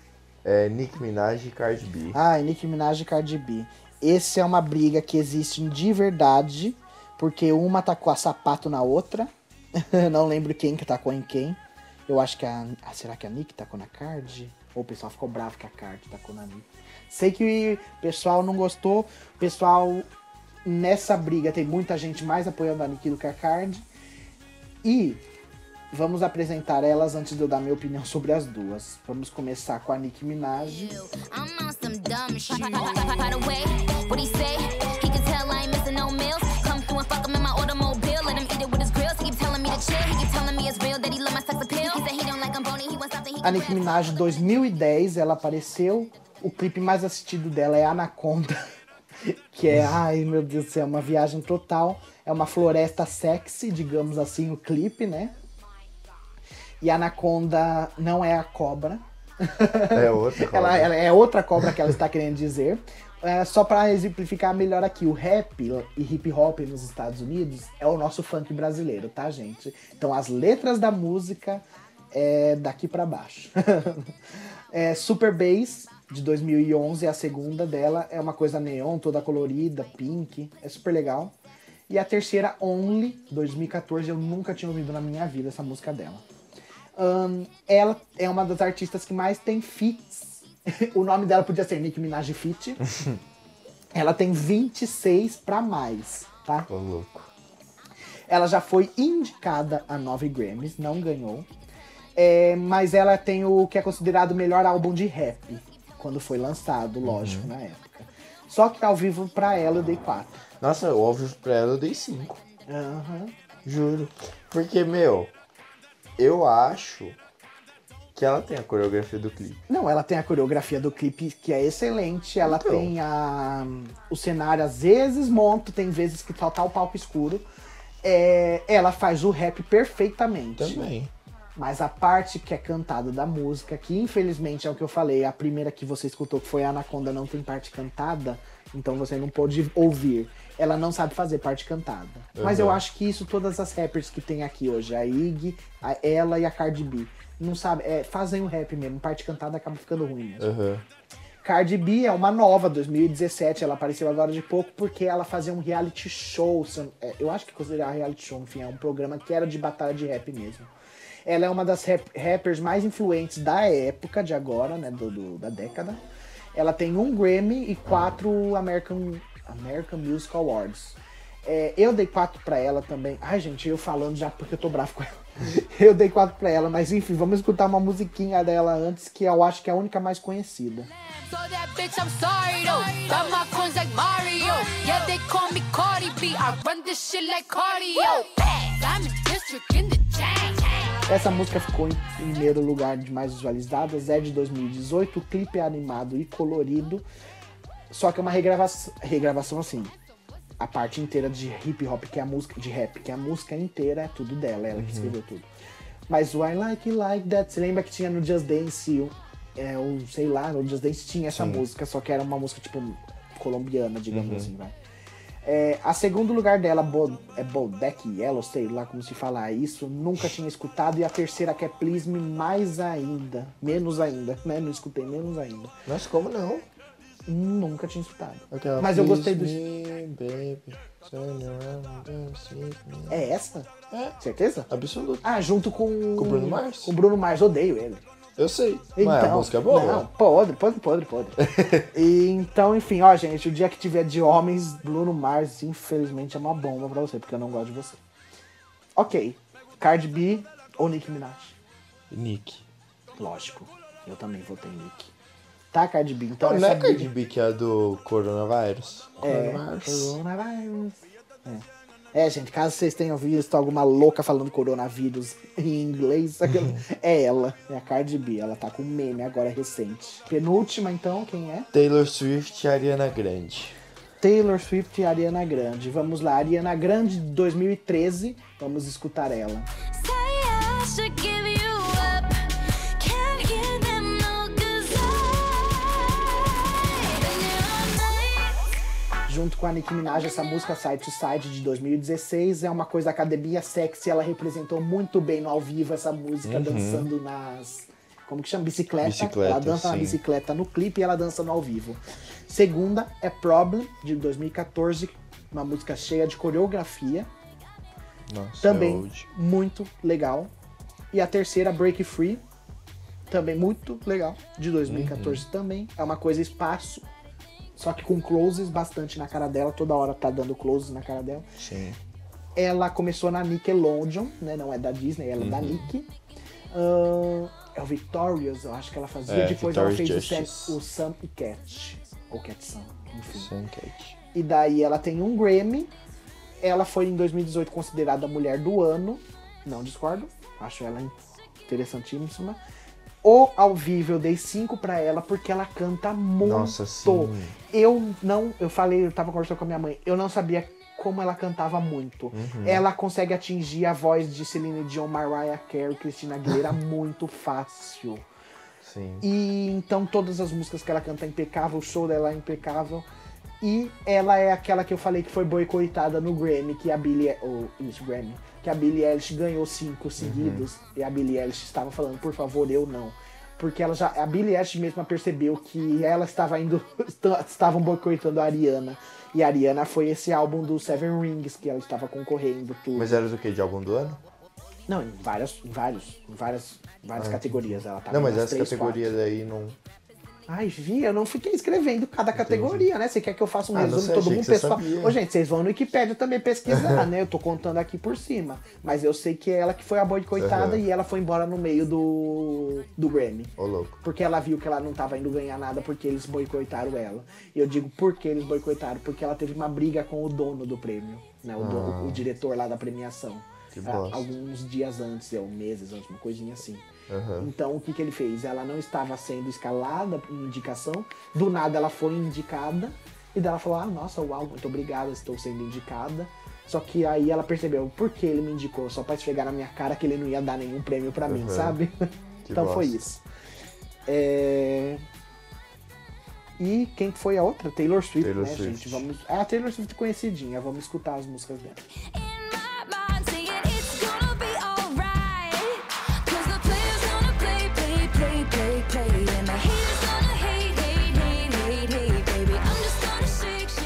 É Nick Minaj e Cardi B. Ah, Nicki Minaj e Cardi B. Esse é uma briga que existe de verdade, porque uma tacou a sapato na outra. <laughs> Não lembro quem que tacou em quem. Eu acho que a. ah, será que a Nick tacou na Card? Ou o pessoal ficou bravo que a Card tacou na Nick? Sei que o pessoal não gostou. O pessoal, nessa briga, tem muita gente mais apoiando a Nick do que a Card. E vamos apresentar elas antes de eu dar minha opinião sobre as duas. Vamos começar com a Nicki Minaj. A Nicki. Minaj 2010, ela apareceu. O clipe mais assistido dela é Anaconda. <laughs> Que é, ai meu Deus do céu, uma viagem total. É uma floresta sexy, digamos assim, o clipe, né? E Anaconda não é a cobra. É outra. <laughs> Ela, cobra. ela é outra cobra que ela está querendo dizer. É, só para exemplificar melhor aqui, o rap e hip hop nos Estados Unidos é o nosso funk brasileiro, tá, gente? Então as letras da música é daqui para baixo. <laughs> é, Super Bass de 2011 é a segunda dela, é uma coisa neon, toda colorida, pink, é super legal. E a terceira, Only, 2014, eu nunca tinha ouvido na minha vida essa música dela. Ahn, ela é uma das artistas que mais tem feats. <laughs> o nome dela podia ser Nicki Minaj Feat. <laughs> ela tem 26 pra mais, tá? Ô, louco. Ela já foi indicada a 9 Grammys, não ganhou. É, mas ela tem o que é considerado o melhor álbum de rap, quando foi lançado, lógico, na época. Só que ao vivo pra ela eu dei 4. Nossa, o óbvio pra ela eu dei cinco. Aham. Juro. Porque, meu, eu acho que ela tem a coreografia do clipe. Não, ela tem a coreografia do clipe que é excelente. Ela Então. tem a, o cenário, às vezes monta, tem vezes que só tá o palco escuro. É, ela faz o rap perfeitamente. Também. Mas a parte que é cantada da música, que infelizmente é o que eu falei, a primeira que você escutou, que foi a Anaconda, não tem parte cantada, então você não pôde ouvir. Ela não sabe fazer parte cantada. Mas eu Uhum. acho que isso todas as rappers que tem aqui hoje, a Iggy, a ela e a Cardi B, não sabe, é, fazem o rap mesmo, parte cantada acaba ficando ruim mesmo. Aham. Cardi B é uma nova, 2017, ela apareceu agora de pouco porque ela fazia um reality show, é, eu acho que considerar reality show, enfim, é um programa que era de batalha de rap mesmo. Ela é uma das rap- rappers mais influentes da época, de agora, né, do, do- da década. Ela tem um Grammy e quatro American, American Music Awards. É, eu dei quatro pra ela também. Ai, gente, eu falando já porque eu tô bravo com ela. <laughs> Eu dei quatro pra ela, mas enfim, vamos escutar uma musiquinha dela antes, que eu acho que é a única mais conhecida. So that bitch, I'm sorry though. Got my coins like Mario. Yeah, they call me Cardi B. I run this shit like cardio. Diamond District in the chain. Essa música ficou em primeiro lugar de mais visualizadas, é de 2018, o clipe é animado e colorido, só que é uma regravação, regravação assim, a parte inteira de hip hop, que é a música, de rap, que é a música inteira é tudo dela, ela que escreveu tudo. Mas o I Like It Like That, você lembra que tinha no Just Dance, é, o, sei lá, no Just Dance tinha essa música, só que era uma música tipo colombiana, digamos assim, vai. É, a segundo lugar dela, Bo, é Bodeck Yellow, sei lá como se fala isso, nunca tinha escutado. E a terceira, que é Please Me, mais ainda, menos ainda, né? Não escutei menos ainda. Mas como não? Nunca tinha escutado. Aquela Mas eu gostei do. Me, baby. É essa? É. Certeza? Absoluto. Ah, junto com. Com o Bruno Mars? Com o Bruno Mars, odeio ele. Eu sei. Então, mas a música é boa. Não, podre, podre, podre, podre. <laughs> e, então, enfim, ó, gente, o dia que tiver de homens, Bruno Mars, infelizmente, é uma bomba pra você, porque eu não gosto de você. Ok. Cardi B ou Nicki Minaj? Nick. Lógico. Eu também votei em Nicki. Tá, Cardi B? Então, Não, não essa é Cardi B que é do coronavírus? É, Coronavírus. coronavírus. É. É, gente, caso vocês tenham visto alguma louca falando coronavírus em inglês, aquela- é ela, é a Cardi B. Ela tá com um meme agora recente. Penúltima, então, quem é? Taylor Swift e Ariana Grande. Taylor Swift e Ariana Grande. Vamos lá, Ariana Grande de 2013. Vamos escutar ela. Say I should Junto com a Nicki Minaj, essa música Side to Side de 2016 é uma coisa academia sexy. Ela representou muito bem no ao vivo essa música, dançando nas. Como que chama? Bicicleta. Bicicleta, ela dança na sim. bicicleta no clipe e ela dança no ao vivo. Segunda é Problem, de 2014, uma música cheia de coreografia. Nossa, Também é muito legal. E a terceira, Break Free, também muito legal, de 2014 também. É uma coisa espaço, só que com closes bastante na cara dela, toda hora tá dando closes na cara dela. Sim. Ela começou na Nickelodeon, né? Não é da Disney, ela é da Nick. Ahn, é o Victorious, eu acho que ela fazia. É, Depois ela fez Justice. o Sam e Cat. Ou Cat Sam, enfim. Sam Cat. E daí ela tem um Grammy. Ela foi em 2018 considerada a mulher do ano. Não discordo. Acho ela interessantíssima. O ao vivo eu dei 5 pra ela porque ela canta muito. Nossa, sim. Eu não, eu falei, eu tava conversando com a minha mãe, eu não sabia como ela cantava muito. Uhum. Ela consegue atingir a voz de Celine Dion, Mariah Carey, Christina Aguilera <laughs> muito fácil. Sim. E então todas as músicas que ela canta é impecável, o show dela é impecável. E ela é aquela que eu falei que foi boicotada no Grammy, que a Billie, ou isso, Grammy, que a Billie Eilish ganhou cinco seguidos e a Billie Eilish estava falando, por favor, eu não. Porque ela já, a Billie Eilish mesma percebeu que ela estava indo, <laughs> estavam boicotando a Ariana. E a Ariana foi esse álbum do Seven Rings que ela estava concorrendo tudo. Mas era do que? De álbum do ano? Não, em várias, em vários, em várias, várias categorias ela tava. não, mas nas essa três, categoria daí não. Ai, Vi, eu não fiquei escrevendo cada categoria, né? Você quer que eu faça um Ah, resumo todo mundo pessoal? Ô, gente, vocês vão no Wikipedia também pesquisar, né? Eu tô contando aqui por cima. Mas eu sei que é ela que foi a boicotada Aham. e ela foi embora no meio do, do Grammy. Ô, louco. Porque ela viu que ela não tava indo ganhar nada porque eles boicotaram ela. E eu digo por que eles boicotaram? Porque ela teve uma briga com o dono do prêmio, né? O, dono- o diretor lá da premiação. Ah. Que Ah, bosta. alguns dias antes, ou meses antes, uma coisinha assim. Aham. Então, o que, que ele fez? Ela não estava sendo escalada em indicação, do nada ela foi indicada, e daí ela falou: Ah, nossa, uau, muito obrigada, estou sendo indicada. Só que aí ela percebeu por que ele me indicou, só pra esfregar na minha cara que ele não ia dar nenhum prêmio pra mim, Uhum. sabe? Que <laughs> então foi bosta. isso. É... E quem que foi a outra? Taylor Swift, Taylor né, Swift. gente? Vamos... É a Taylor Swift conhecidinha, vamos escutar as músicas dela.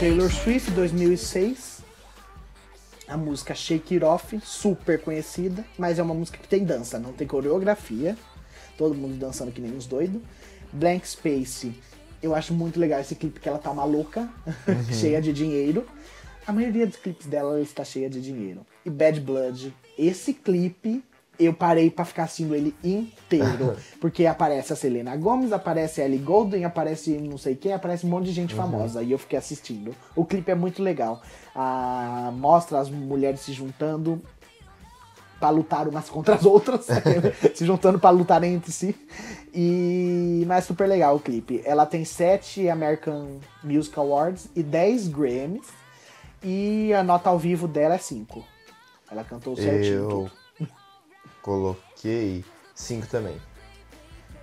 Taylor Swift 2006. A música Shake It Off, super conhecida, mas é uma música que tem dança, não tem coreografia. Todo mundo dançando que nem uns doidos. Blank Space, eu acho muito legal esse clipe que ela tá maluca, <laughs> cheia de dinheiro. A maioria dos clipes dela está cheia de dinheiro. E Bad Blood, esse clipe eu parei pra ficar assistindo ele inteiro. <laughs> porque aparece a Selena Gomes, aparece a Ellie Goulding, aparece não sei quem, aparece um monte de gente famosa. E eu fiquei assistindo. O clipe é muito legal. Ah, mostra as mulheres se juntando pra lutar umas contra as outras, <laughs> se juntando pra lutar entre si. E mas é super legal o clipe. Ela tem 7 American Music Awards e 10 Grammys. E a nota ao vivo dela é 5. Ela cantou certinho. Eu tudo. Coloquei cinco também.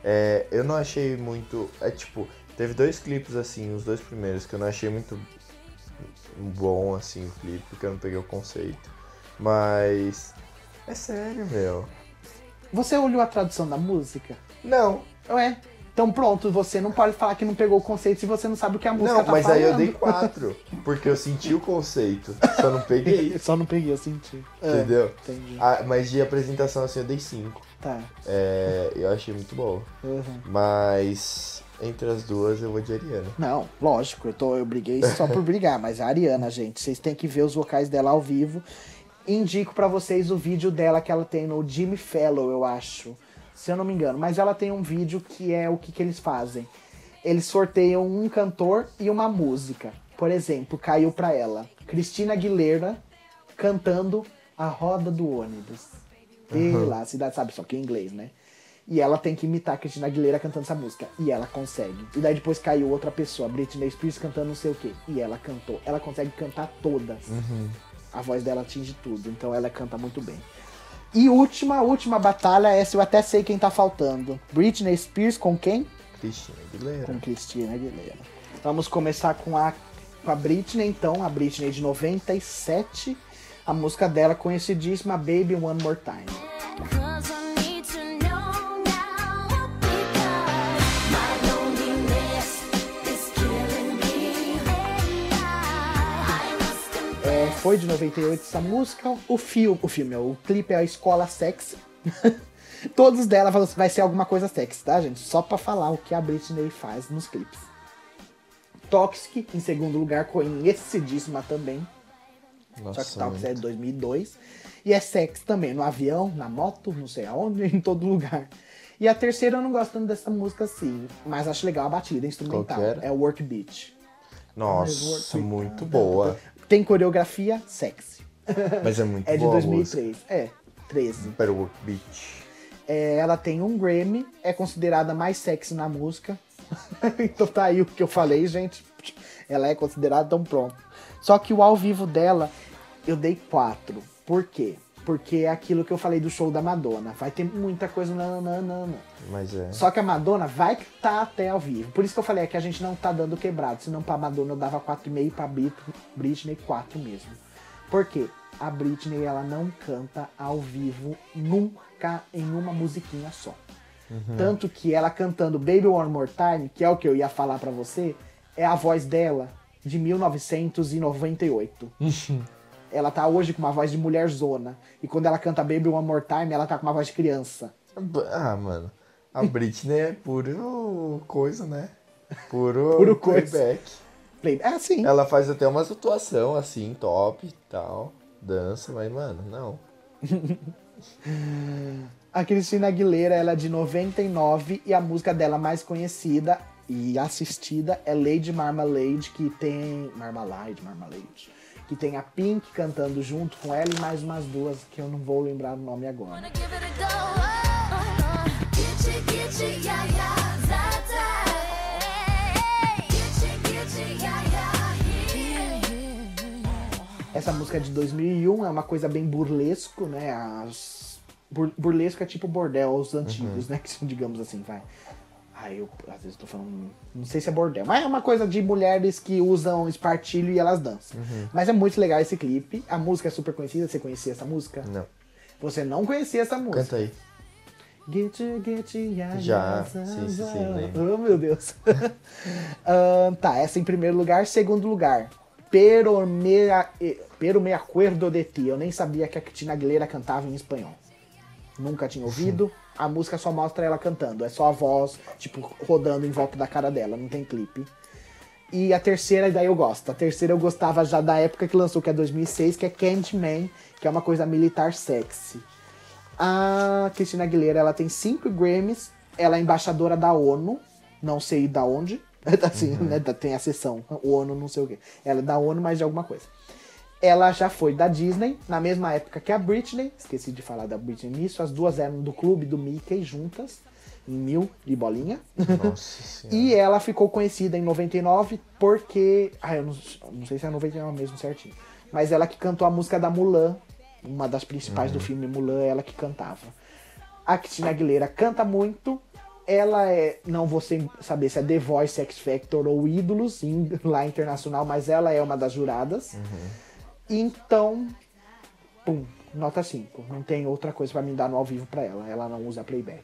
É, eu não achei muito. É tipo, teve dois clipes assim, os dois primeiros, que eu não achei muito bom assim o clipe, porque eu não peguei o conceito. Mas. É sério, meu. Você olhou a tradução da música? Não, Ué. Então pronto, você não pode falar que não pegou o conceito se você não sabe o que a música não, tá mas falando. aí eu dei quatro. Porque eu senti o conceito. Só não peguei. <laughs> Só não peguei, eu senti. É, Entendeu? entendi. Ah, mas de apresentação assim eu dei cinco. Tá. É, eu achei muito boa. Uhum. Mas entre as duas eu vou de Ariana. Não, lógico, eu, tô, eu briguei só por brigar, mas a Ariana, gente, vocês têm que ver os vocais dela ao vivo. Indico pra vocês o vídeo dela que ela tem no Jimmy Fellow, eu acho. Se eu não me engano. Mas ela tem um vídeo que é o que, que eles fazem. Eles sorteiam um cantor e uma música. Por exemplo, caiu pra ela Cristina Aguilera cantando A Roda do Ônibus. E lá, a cidade sabe, só que em inglês, né? E ela tem que imitar a Cristina Aguilera cantando essa música. E ela consegue. E daí depois caiu outra pessoa, Britney Spears cantando não sei o quê. E ela cantou. Ela consegue cantar todas. A voz dela atinge tudo. Então ela canta muito bem. E última, última batalha, essa eu até sei quem tá faltando. Britney Spears com quem? Cristina Aguilera. Com Cristina Aguilera. Vamos começar com a, com a Britney, então. A Britney de 97. A música dela conhecidíssima, Baby One More Time. Foi de 98 essa música. O filme, o filme, o clipe é a Escola Sexy. <laughs> Todos dela vai- vai ser alguma coisa sexy, tá, gente? Só pra falar o que a Britney faz nos clipes. Toxic, em segundo lugar, conhecidíssima também. Nossa, Só que Toxic é de 2002. E é sexy também, no avião, na moto, não sei aonde, <laughs> em todo lugar. E a terceira eu não gosto tanto dessa música assim, mas acho legal a batida instrumental. É o Work Beat. Nossa, muito boa. Tem coreografia sexy. Mas é muito <laughs> É de boa a música. 2003. É, 13. Para Beach. É, ela tem um Grammy, é considerada mais sexy na música. <laughs> então tá aí o que eu falei, gente. Ela é considerada tão pronto. Só que o ao vivo dela, eu dei quatro. Por quê? Porque é aquilo que eu falei do show da Madonna. Vai ter muita coisa. Não, não, não, não. Mas é. Só que a Madonna vai estar até ao vivo. Por isso que eu falei é que a gente não tá dando quebrado. Senão pra Madonna eu dava 4,5 pra Brit- Britney 4 mesmo. Por quê? A Britney ela não canta ao vivo nunca em uma musiquinha só. Tanto que ela cantando Baby One More Time, que é o que eu ia falar pra você, é a voz dela de 1998. <laughs> ela tá hoje com uma voz de mulher zona. E quando ela canta Baby One More Time, ela tá com uma voz de criança. Ah, mano. A Britney é puro coisa, né? Puro, <laughs> Puro playback. Play- É assim. Ela faz até umas atuação assim, top e tal. Dança, mas, mano, não. <laughs> A Cristina Aguilera, ela é de 99 e a música dela mais conhecida e assistida é Lady Marmalade, que tem. Marmalade, Marmalade. Que tem a Pink cantando junto com ela e mais umas duas que eu não vou lembrar o nome agora. Essa música é de 2001, é uma coisa bem burlesco, né? As... bur- Burlesco é tipo bordel, os antigos, né? <laughs> Que, digamos assim, vai. Ai, eu às vezes tô falando. Não sei se é bordel, mas é uma coisa de mulheres que usam espartilho e elas dançam. Mas é muito legal esse clipe. A música é super conhecida. Você conhecia essa música? Não. Você não conhecia essa música. Canta aí. Get you, get you, yeah, Já, sim, sim, sim, lembro. Oh, meu Deus. <laughs> Ahn, tá, essa em primeiro lugar. Segundo lugar, Pero me, eh, Pero me acuerdo de ti. Eu nem sabia que a Cristina Aguilera cantava em espanhol. Nunca tinha ouvido. <laughs> A música só mostra ela cantando. É só a voz, tipo, rodando em volta da cara dela. Não tem clipe. E a terceira, daí eu gosto. A terceira eu gostava já da época que lançou, que é 2006, que é Candyman, que é uma coisa militar sexy. A Cristina Aguilera, ela tem cinco Grammys. Ela é embaixadora da ONU. Não sei da onde. <laughs> Assim, né? da- Tem a seção. O ONU não sei o quê. Ela é da ONU, mas de alguma coisa. Ela já foi da Disney, na mesma época que a Britney. Esqueci de falar da Britney nisso. As duas eram do clube do Mickey juntas. Em mil de bolinha. Nossa. <laughs> E ela ficou conhecida em 99 porque. Ah, eu não, não sei se é 99 mesmo certinho. Mas ela que cantou a música da Mulan, uma das principais do filme Mulan, ela que cantava. A Cristina Aguilera canta muito. Ela é. Não vou sem- saber se é The Voice, X Factor ou Ídolos, em- lá internacional, mas ela é uma das juradas. Então. Pum, nota 5. Não tem outra coisa pra me dar no ao vivo pra ela. Ela não usa playback.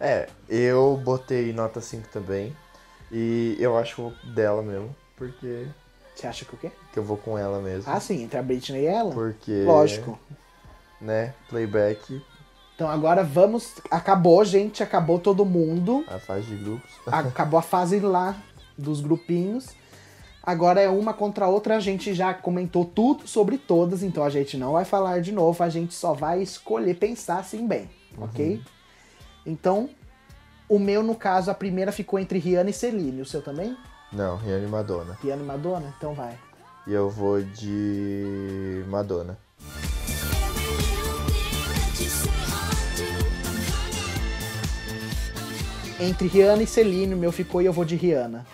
É, eu botei nota 5 também. E eu acho que eu vou dela mesmo. Porque Você acha que o quê? que eu vou com ela mesmo. Ah, sim, entre a Britney e ela? Porque. Lógico. Né? Playback, Então agora vamos. Acabou, gente. Acabou todo mundo. a fase de grupos. Acabou a fase lá dos grupinhos. Agora é uma contra a outra. A gente já comentou tudo sobre todas, então a gente não vai falar de novo. A gente só vai escolher pensar assim bem, ok? Então, o meu, no caso, a primeira ficou entre Rihanna e Celine. O seu também? Não, Rihanna e Madonna. Rihanna e Madonna? Então vai. E eu vou de Madonna. Entre Rihanna e Celine, o meu ficou e eu vou de Rihanna.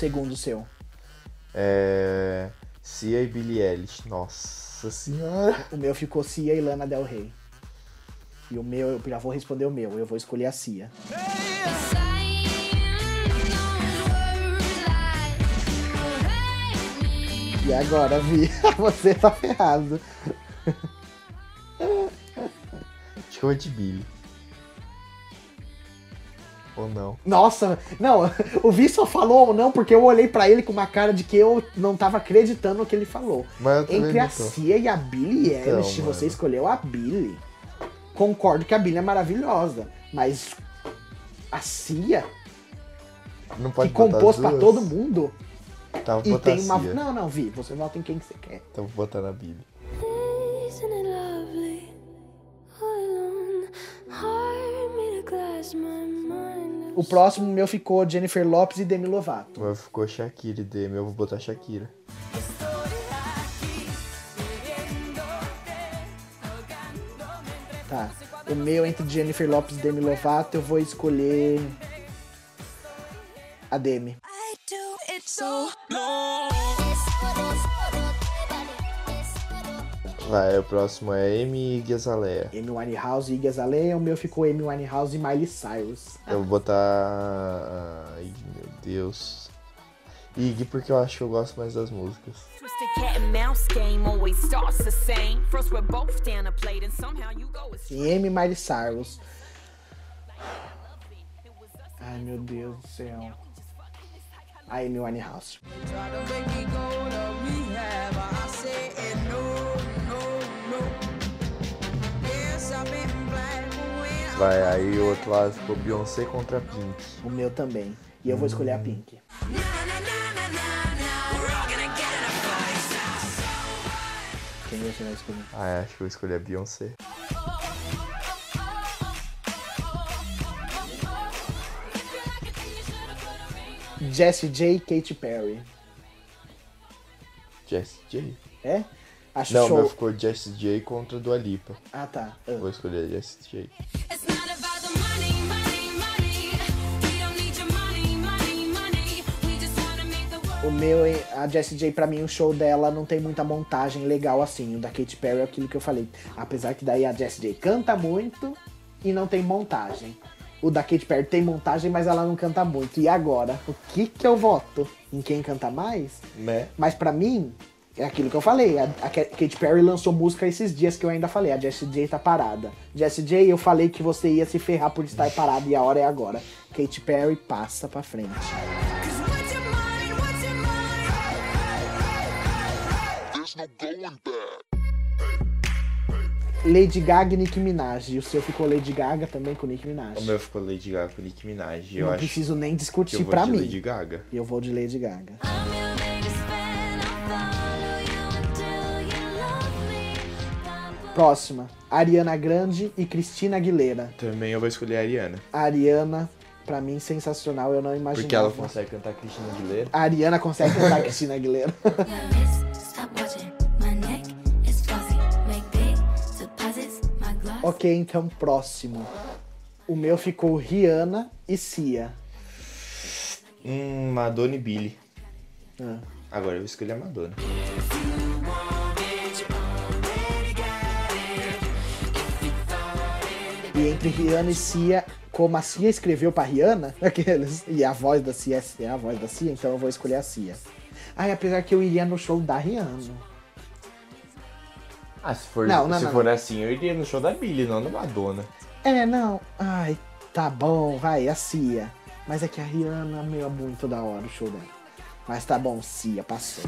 Segundo seu. É. Cia e Billie Eilish. Nossa senhora. O meu ficou Cia e Lana Del Rey. E o meu, eu já vou responder o meu. Eu vou escolher a Cia. E agora, Vi, <laughs> você tá ferrado. Acho que eu vou de Billie. Ou não? Nossa, não, <laughs> o Vi só falou ou não porque eu olhei pra ele com uma cara de que eu não tava acreditando no que ele falou. Mas eu também Entre a. Cia e a Billie Então, Eilish, você mano. escolheu a Billie. Concordo que a Billie é maravilhosa, mas a Cia, Não que pode botar compôs duas? todo mundo, Tá, vou e botar tem uma. Cia. Não, não, Vi, você vota em quem que você quer. Então vou botar na Billie. O próximo meu ficou Jennifer Lopes e Demi Lovato. O meu ficou Shakira e Demi. Eu vou botar Shakira. Tá. O meu entre Jennifer Lopes e Demi Lovato, eu vou escolher a Demi. I do it so Vai, o próximo é Amy e Azalea. Amy Winehouse e Iggy Azalea, o meu ficou Amy Winehouse e Miley Cyrus. Eu vou botar. Ai, meu Deus. Ig, porque eu acho que eu gosto mais das músicas. E e Miley Cyrus. Ai meu Deus do céu. A Amy Winehouse. Vai, aí o outro lado ficou Beyoncé contra Pink. O meu também. E eu vou escolher a Pink. Quem você vai escolher? Ah, acho que eu escolhi a Beyoncé. Jessie J e Katy Perry. Jessie J? É? Acho Não, show. meu ficou Jessie J contra Dua Lipa. Ah, tá. Ah. Vou escolher Jessie J. O meu, a Jessie J, pra mim, o show dela não tem muita montagem legal assim. O da Katy Perry é aquilo que eu falei. Apesar que daí a Jessie J canta muito e não tem montagem. O da Katy Perry tem montagem, mas ela não canta muito. E agora? O que que eu voto? Em quem canta mais? Né? Mas pra mim, é aquilo que eu falei. A, a Ka- Katy Perry lançou música esses dias que eu ainda falei. A Jessie J tá parada. Jessie J, eu falei que você ia se ferrar por estar parada e a hora é agora. Katy Perry passa pra frente. Mind? Lady Gaga e Nicki Minaj. E o seu ficou Lady Gaga também com Nicki Minaj. O meu ficou Lady Gaga com Nicki Minaj. Eu Não acho preciso nem que eu discutir vou pra de mim. Lady Gaga. E eu vou de Lady Gaga. Próxima. Ariana Grande e Cristina Aguilera. Também eu vou escolher a Ariana. A Ariana, pra mim, sensacional. Eu não imaginava. Porque ela consegue cantar Cristina Aguilera. A Ariana consegue cantar Cristina Aguilera. <laughs> ok, então próximo. O meu ficou Rihanna e Cia. Hum, Madonna e Billy. Ah. Agora eu vou escolher a Madonna. E entre Rihanna e Cia, como a Cia escreveu pra Rihanna, <laughs> aqueles, e a voz da Cia é a voz da Cia, então eu vou escolher a Cia. Ai, apesar que eu iria no show da Rihanna. Ah, se for, Não, não, se não. for assim, eu iria no show da Billy, não da Madonna. É, não. Ai, tá bom, vai, a Cia. Mas é que a Rihanna, meu, é muito da hora o show dela. Mas tá bom, Cia, passou.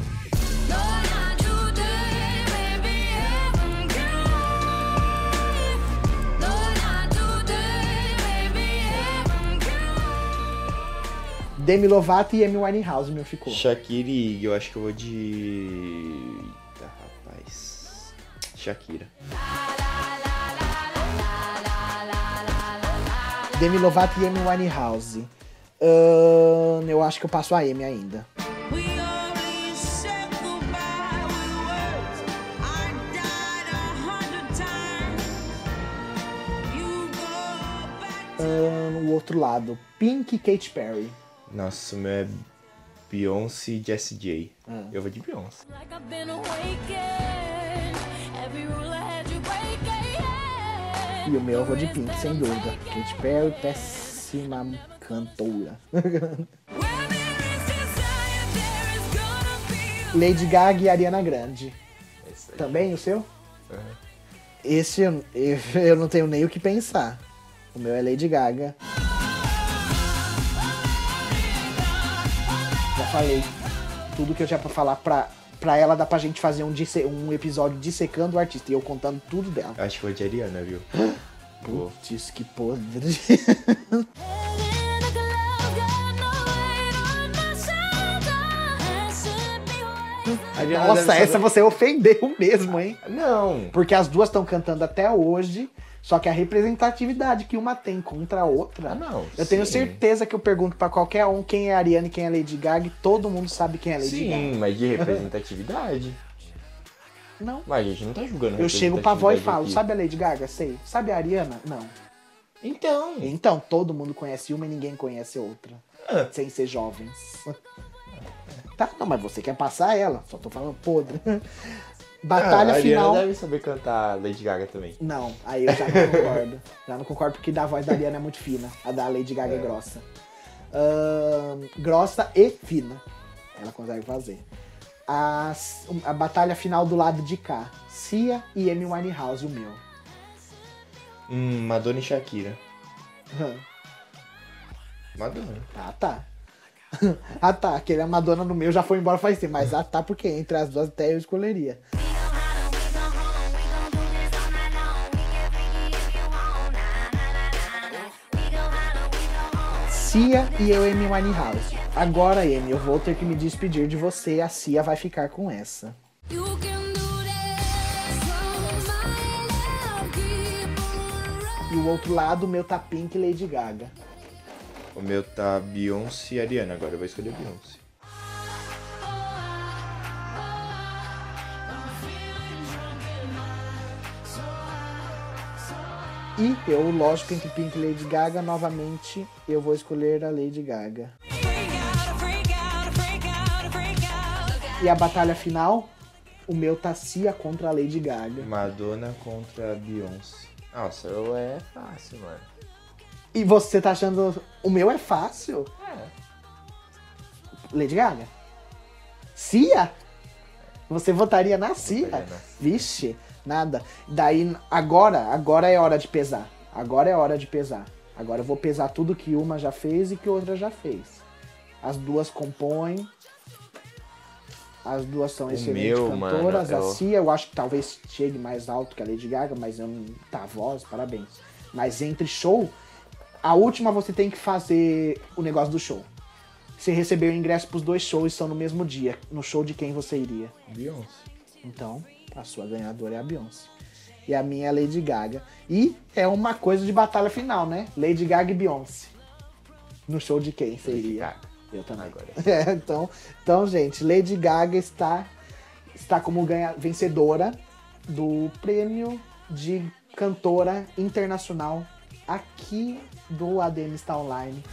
Demi Lovato e Amy Winehouse, meu ficou. Shakira eu acho que eu vou de. Shakira. Demi Lovato e Amy Winehouse. Ahn, eu acho que eu passo a Amy ainda. Ahn, o outro lado, Pink e Katy Perry. Nossa, o meu é Beyoncé e Jessie J. Ah. Eu vou de Beyoncé. Like E o meu eu vou de Pink, sem dúvida. Katy Perry, péssima cantora. Lady Gaga e Ariana Grande. Também o seu? Aham. Esse eu, eu- <laughs> eu não tenho nem o que pensar. O meu é Lady Gaga. Já falei tudo que eu tinha pra falar pra, pra ela, dá pra gente fazer um, disse- um episódio dissecando o artista e eu contando tudo dela. Eu acho que vou de Ariana, viu? <gasps> Putz, que podre. <laughs> Nossa, essa saber- você ofendeu mesmo, hein? Não. Porque as duas estão cantando até hoje, só que a representatividade que uma tem contra a outra. Ah, não, Eu tenho sim. certeza que eu pergunto pra qualquer um quem é a Ariana e quem é a Lady Gaga, e todo mundo sabe quem é a Lady Sim, Gaga. mas de representatividade. <laughs> Não. Mas a gente não tá julgando Eu chego pra avó e falo, aqui. sabe a Lady Gaga? Sei. Sabe a Ariana? Não. Então. Então, todo mundo conhece uma e ninguém conhece outra. Ah. Sem ser jovens. <laughs> Tá, não, mas você quer passar ela. Só tô falando podre. <laughs> Batalha Ah, a final. Ariana deve saber cantar Lady Gaga também. Não, aí eu já não concordo. <laughs> já não concordo porque da voz da Ariana é muito fina. A da Lady Gaga é, grossa. Ahn, grossa e fina. Ela consegue fazer. A, a batalha final do lado de cá. Cia e Amy Winehouse, o meu. Hum, Madonna e Shakira. Madonna. Ah, tá. <laughs> ah, tá. Aquele a Madonna no meu já foi embora faz tempo. Mas ah, tá, porque entre as duas até eu escolheria. Cia e eu, Amy Winehouse. Agora, Amy, eu vou ter que me despedir de você. A Cia vai ficar com essa. E o outro lado, o meu tá Pink Lady Gaga. O meu tá Beyoncé e Ariana. Agora eu vou escolher Beyoncé. E eu, lógico, entre Pink e Lady Gaga, novamente, eu vou escolher a Lady Gaga. E a batalha final, o meu tá Cia contra a Lady Gaga. Madonna contra Beyoncé. Nossa, eu é fácil, mano. E você tá achando o meu é fácil? Lady Gaga? Cia? Você votaria na Cia? Votaria na Cia. Vixe, nada. Daí, agora, agora é hora de pesar. Agora é hora de pesar. Agora eu vou pesar tudo que uma já fez e que outra já fez. As duas compõem. As duas são excelentes meu, cantoras. mano, a eu- Cia, eu acho que talvez chegue mais alto que a Lady Gaga, mas eu não. Tá, voz, parabéns. Mas entre show, a última você tem que fazer o negócio do show. Você recebeu o ingresso pros dois shows, são no mesmo dia. No show de quem você iria? Beyoncé. Então, a sua ganhadora é a Beyoncé. E a minha é a Lady Gaga. E é uma coisa de batalha final, né? Lady Gaga e Beyoncé. No show de quem você Lady iria? Gaga. Eu também. Agora. É, <laughs> então, então, gente, Lady Gaga está, está como ganha, vencedora do prêmio de cantora internacional aqui do ADM Está Online.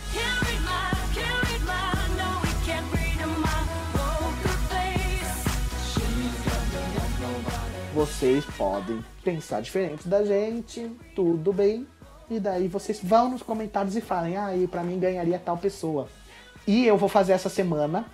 Vocês podem pensar diferente da gente, tudo bem. E daí vocês vão nos comentários e falem, ah, e pra mim ganharia tal pessoa. E eu vou fazer essa semana.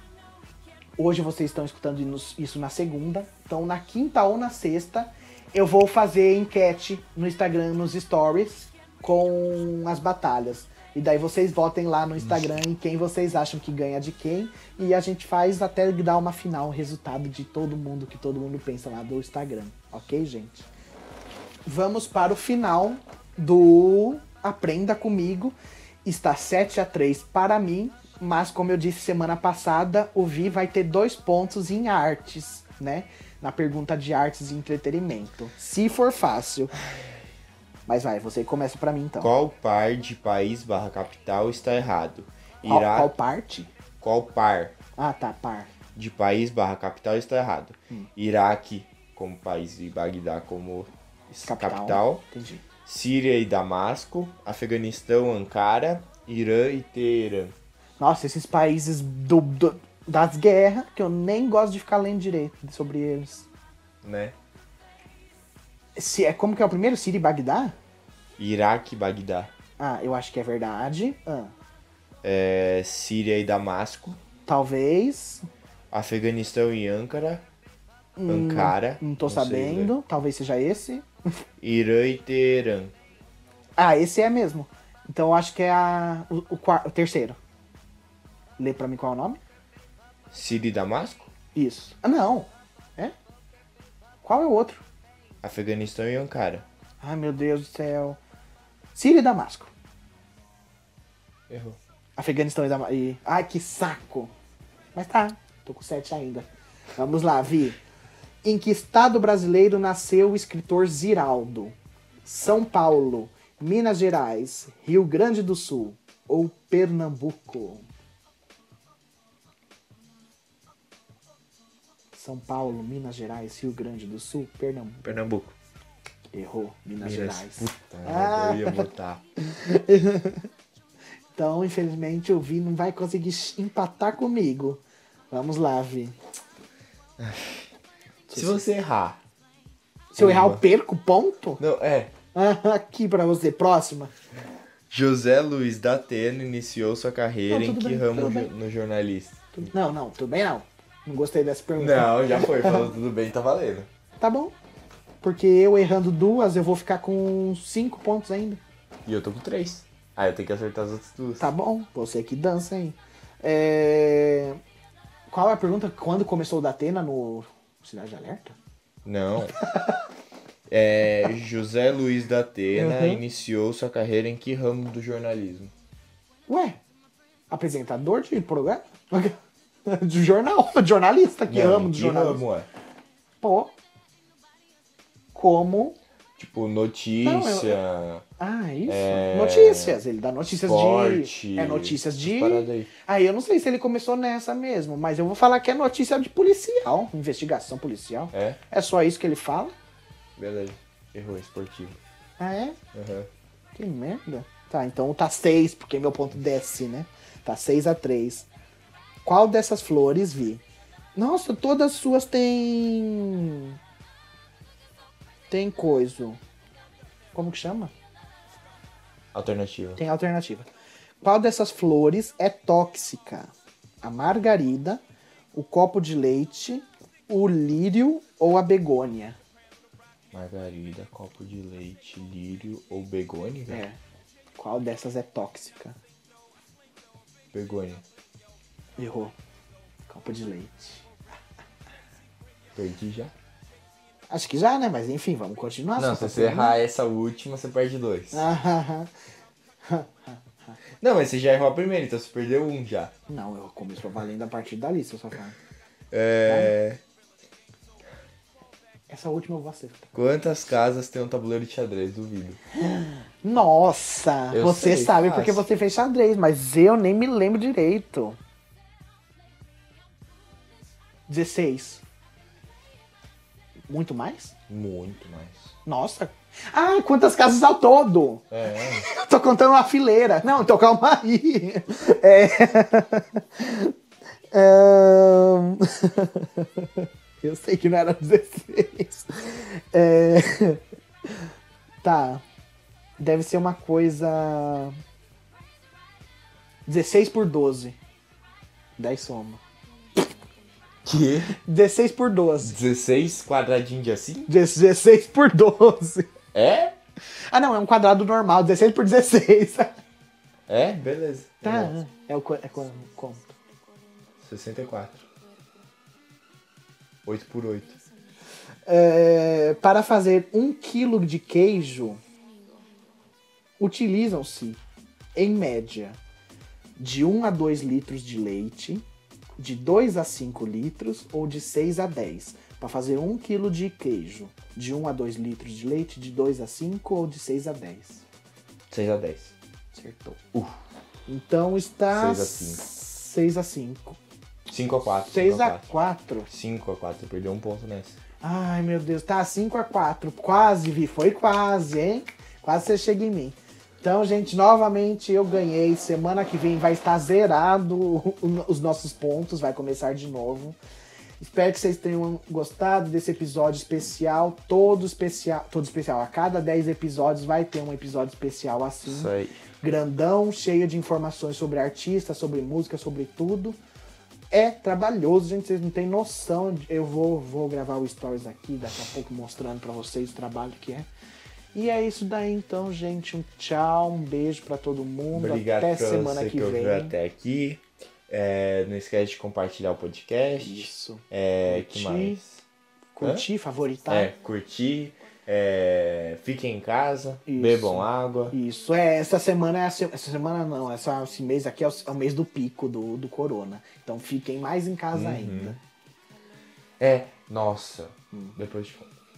Hoje vocês estão escutando isso na segunda. Então na quinta ou na sexta eu vou fazer enquete no Instagram, nos stories, com as batalhas. E daí vocês votem lá no Instagram em quem vocês acham que ganha de quem. E a gente faz até dar uma final, o resultado de todo mundo que todo mundo pensa lá do Instagram. Ok, gente? Vamos para o final do Aprenda Comigo. Está 7 a 3 para mim, mas como eu disse semana passada, o Vi vai ter dois pontos em artes, né? Na pergunta de artes e entretenimento. Se for fácil. Mas vai, você começa para mim então. Qual par de país barra capital está errado? Qual, Iraque. qual parte? Qual par Ah, tá, par. de país barra capital está errado? Iraque como país e Bagdá como Capital. capital. Entendi. Síria e Damasco. Afeganistão, Ankara. Irã e Teherã. Nossa, esses países do, do- das guerras, que eu nem gosto de ficar lendo direito sobre eles. Né? Se, é, como que é o primeiro? Síria e Bagdá? Iraque e Bagdá. Ah, eu acho que é verdade. Ah, É, Síria e Damasco. talvez. Afeganistão e Ankara. Ankara. Não tô sei sabendo. Talvez seja esse. Irã e Teherã. Ah, esse é mesmo. Então eu acho que é a, o, o, o terceiro. Lê pra mim qual é o nome? Síria e Damasco. Isso. Ah, não. É? Qual é o outro? Afeganistão e Ankara. Ai, meu Deus do céu. Síria e Damasco. Errou. Afeganistão e Damasco. E... Ai, que saco. Mas tá, tô com sete ainda. Vamos lá, Vi. Em que estado brasileiro nasceu o escritor Ziraldo? São Paulo, Minas Gerais, Rio Grande do Sul ou Pernambuco? São Paulo, Minas Gerais, Rio Grande do Sul, Pernambuco. Pernambuco. Errou, Minas, Minas. Gerais. Puta, <laughs> Ah. eu ia botar. <laughs> Então, infelizmente, o Vi não vai conseguir empatar comigo. Vamos lá, Vi. <laughs> Se você errar. Se eu errar, eu perco ponto? Não, é. Aqui pra você, próxima. José Luiz da Atena iniciou sua carreira Não, em que bem, ramo no jornalista? Não, não, tudo bem não. Não gostei dessa pergunta. Não, já foi. Falou tudo bem, tá valendo. Tá bom. Porque eu errando duas, eu vou ficar com cinco pontos ainda. E eu tô com três. Ah, eu tenho que acertar as outras duas. Tá bom, você que dança, hein? É... Qual é a pergunta? Quando começou o Datena no Cidade Alerta? Não. É, José Luiz da Atena Uhum. iniciou sua carreira em que ramo do jornalismo? Ué, apresentador de programa? <laughs> De jornal, <laughs> jornalista, que Não, amo que jornalismo. ramo é? Pô, como... Tipo, notícia. Ah, isso. É, Notícias. Ele dá notícias esporte, de. É notícias de. aí. Aí eu não sei se ele começou nessa mesmo, mas eu vou falar que é notícia de policial. Investigação policial. É? É só isso que ele fala? Beleza. Errou, esportivo. Ah, é? Aham. Que merda. Tá, então tá 6, porque meu ponto desce, né? Tá 6 a 3. Qual dessas flores vi? Nossa, todas suas têm. Tem coisa. Como que chama? Alternativa. Tem alternativa. Qual dessas flores é tóxica? A margarida, o copo de leite, o lírio ou a begônia? Margarida, copo de leite, lírio ou begônia? É. Qual dessas é tóxica? Begônia. Errou. Copo de leite. Perdi já? Acho que já, né? Mas enfim, vamos continuar. Não, se pra você errar essa última, você perde dois. <laughs> Não, mas você já errou a primeira, então você perdeu um já. Não, eu começo valendo a partir da lista, só falo. É. Essa última eu vou acertar. Quantas casas tem um tabuleiro de xadrez? Duvido. <gasps> Nossa, Eu você sei, sabe fácil. porque você fez xadrez, mas eu nem me lembro direito. 16. Muito mais? Muito mais. Nossa. Ah, quantas casas ao todo? É. <laughs> Tô contando uma fileira. Não, então calma aí. É... <laughs> Ahn, <laughs> Eu sei que não era 16. É... Tá. Deve ser uma coisa. 16 por 12. 10 soma. Que? 16 por 12. 16 quadradinhos de assim? 16 por 12. É? Ah, não, é um quadrado normal. 16 por 16. É? Beleza. Tá. É o qu- é quanto? quanto? 64. 8 por 8. É, para fazer um quilo de queijo, utilizam-se, em média, de 1 a 2 litros de leite, de 2 a 5 litros ou de 6 a 10. Para fazer um quilo de queijo, de 1 a 2 litros de leite, de 2 a 5 ou de 6 a 10. 6 a 10. Acertou. Uh. Então está 6 a 5. 6 a 5. 5 a 4. 6 a 4. 5 a 4. Você perdeu um ponto nessa. Ai, meu Deus, tá 5 a 4 Quase, Vi, foi quase, hein? Quase você chega em mim. Então, gente, novamente eu ganhei. Semana que vem vai estar zerado os nossos pontos, vai começar de novo. Espero que vocês tenham gostado desse episódio especial. Todo especial, todo especial. A cada 10 episódios vai ter um episódio especial assim Isso aí. grandão, cheio de informações sobre artista, sobre música, sobre tudo. É trabalhoso, gente, vocês não têm noção. Eu vou, vou gravar o stories aqui daqui a pouco mostrando pra vocês o trabalho que é. E é isso daí então, gente. Um tchau, um beijo pra todo mundo. Obrigado Até semana que que vem. até aqui. É, não esquece de compartilhar o podcast. Isso. É, que Curtir. mais? Curtir, favoritar. É, curtir. É, fiquem em casa. Isso. Bebam água. Isso, é, essa semana é a essa semana não, essa, esse mês aqui é o, é o mês do pico do, do corona. Então fiquem mais em casa Uhum. ainda. É, nossa. Hum. Depois de.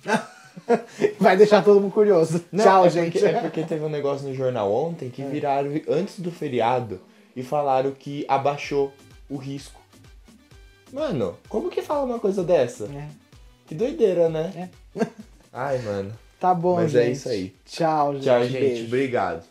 <laughs> <laughs> Vai deixar todo mundo curioso. Não, Tchau, é gente. Porque, é porque teve um negócio no jornal ontem É. que viraram antes do feriado e falaram que abaixou o risco. Mano, como que fala uma coisa dessa? É. Que doideira, né? Ai, mano. Tá bom, Mas gente. é isso aí. Tchau, gente. Tchau, gente. Beijo. Obrigado.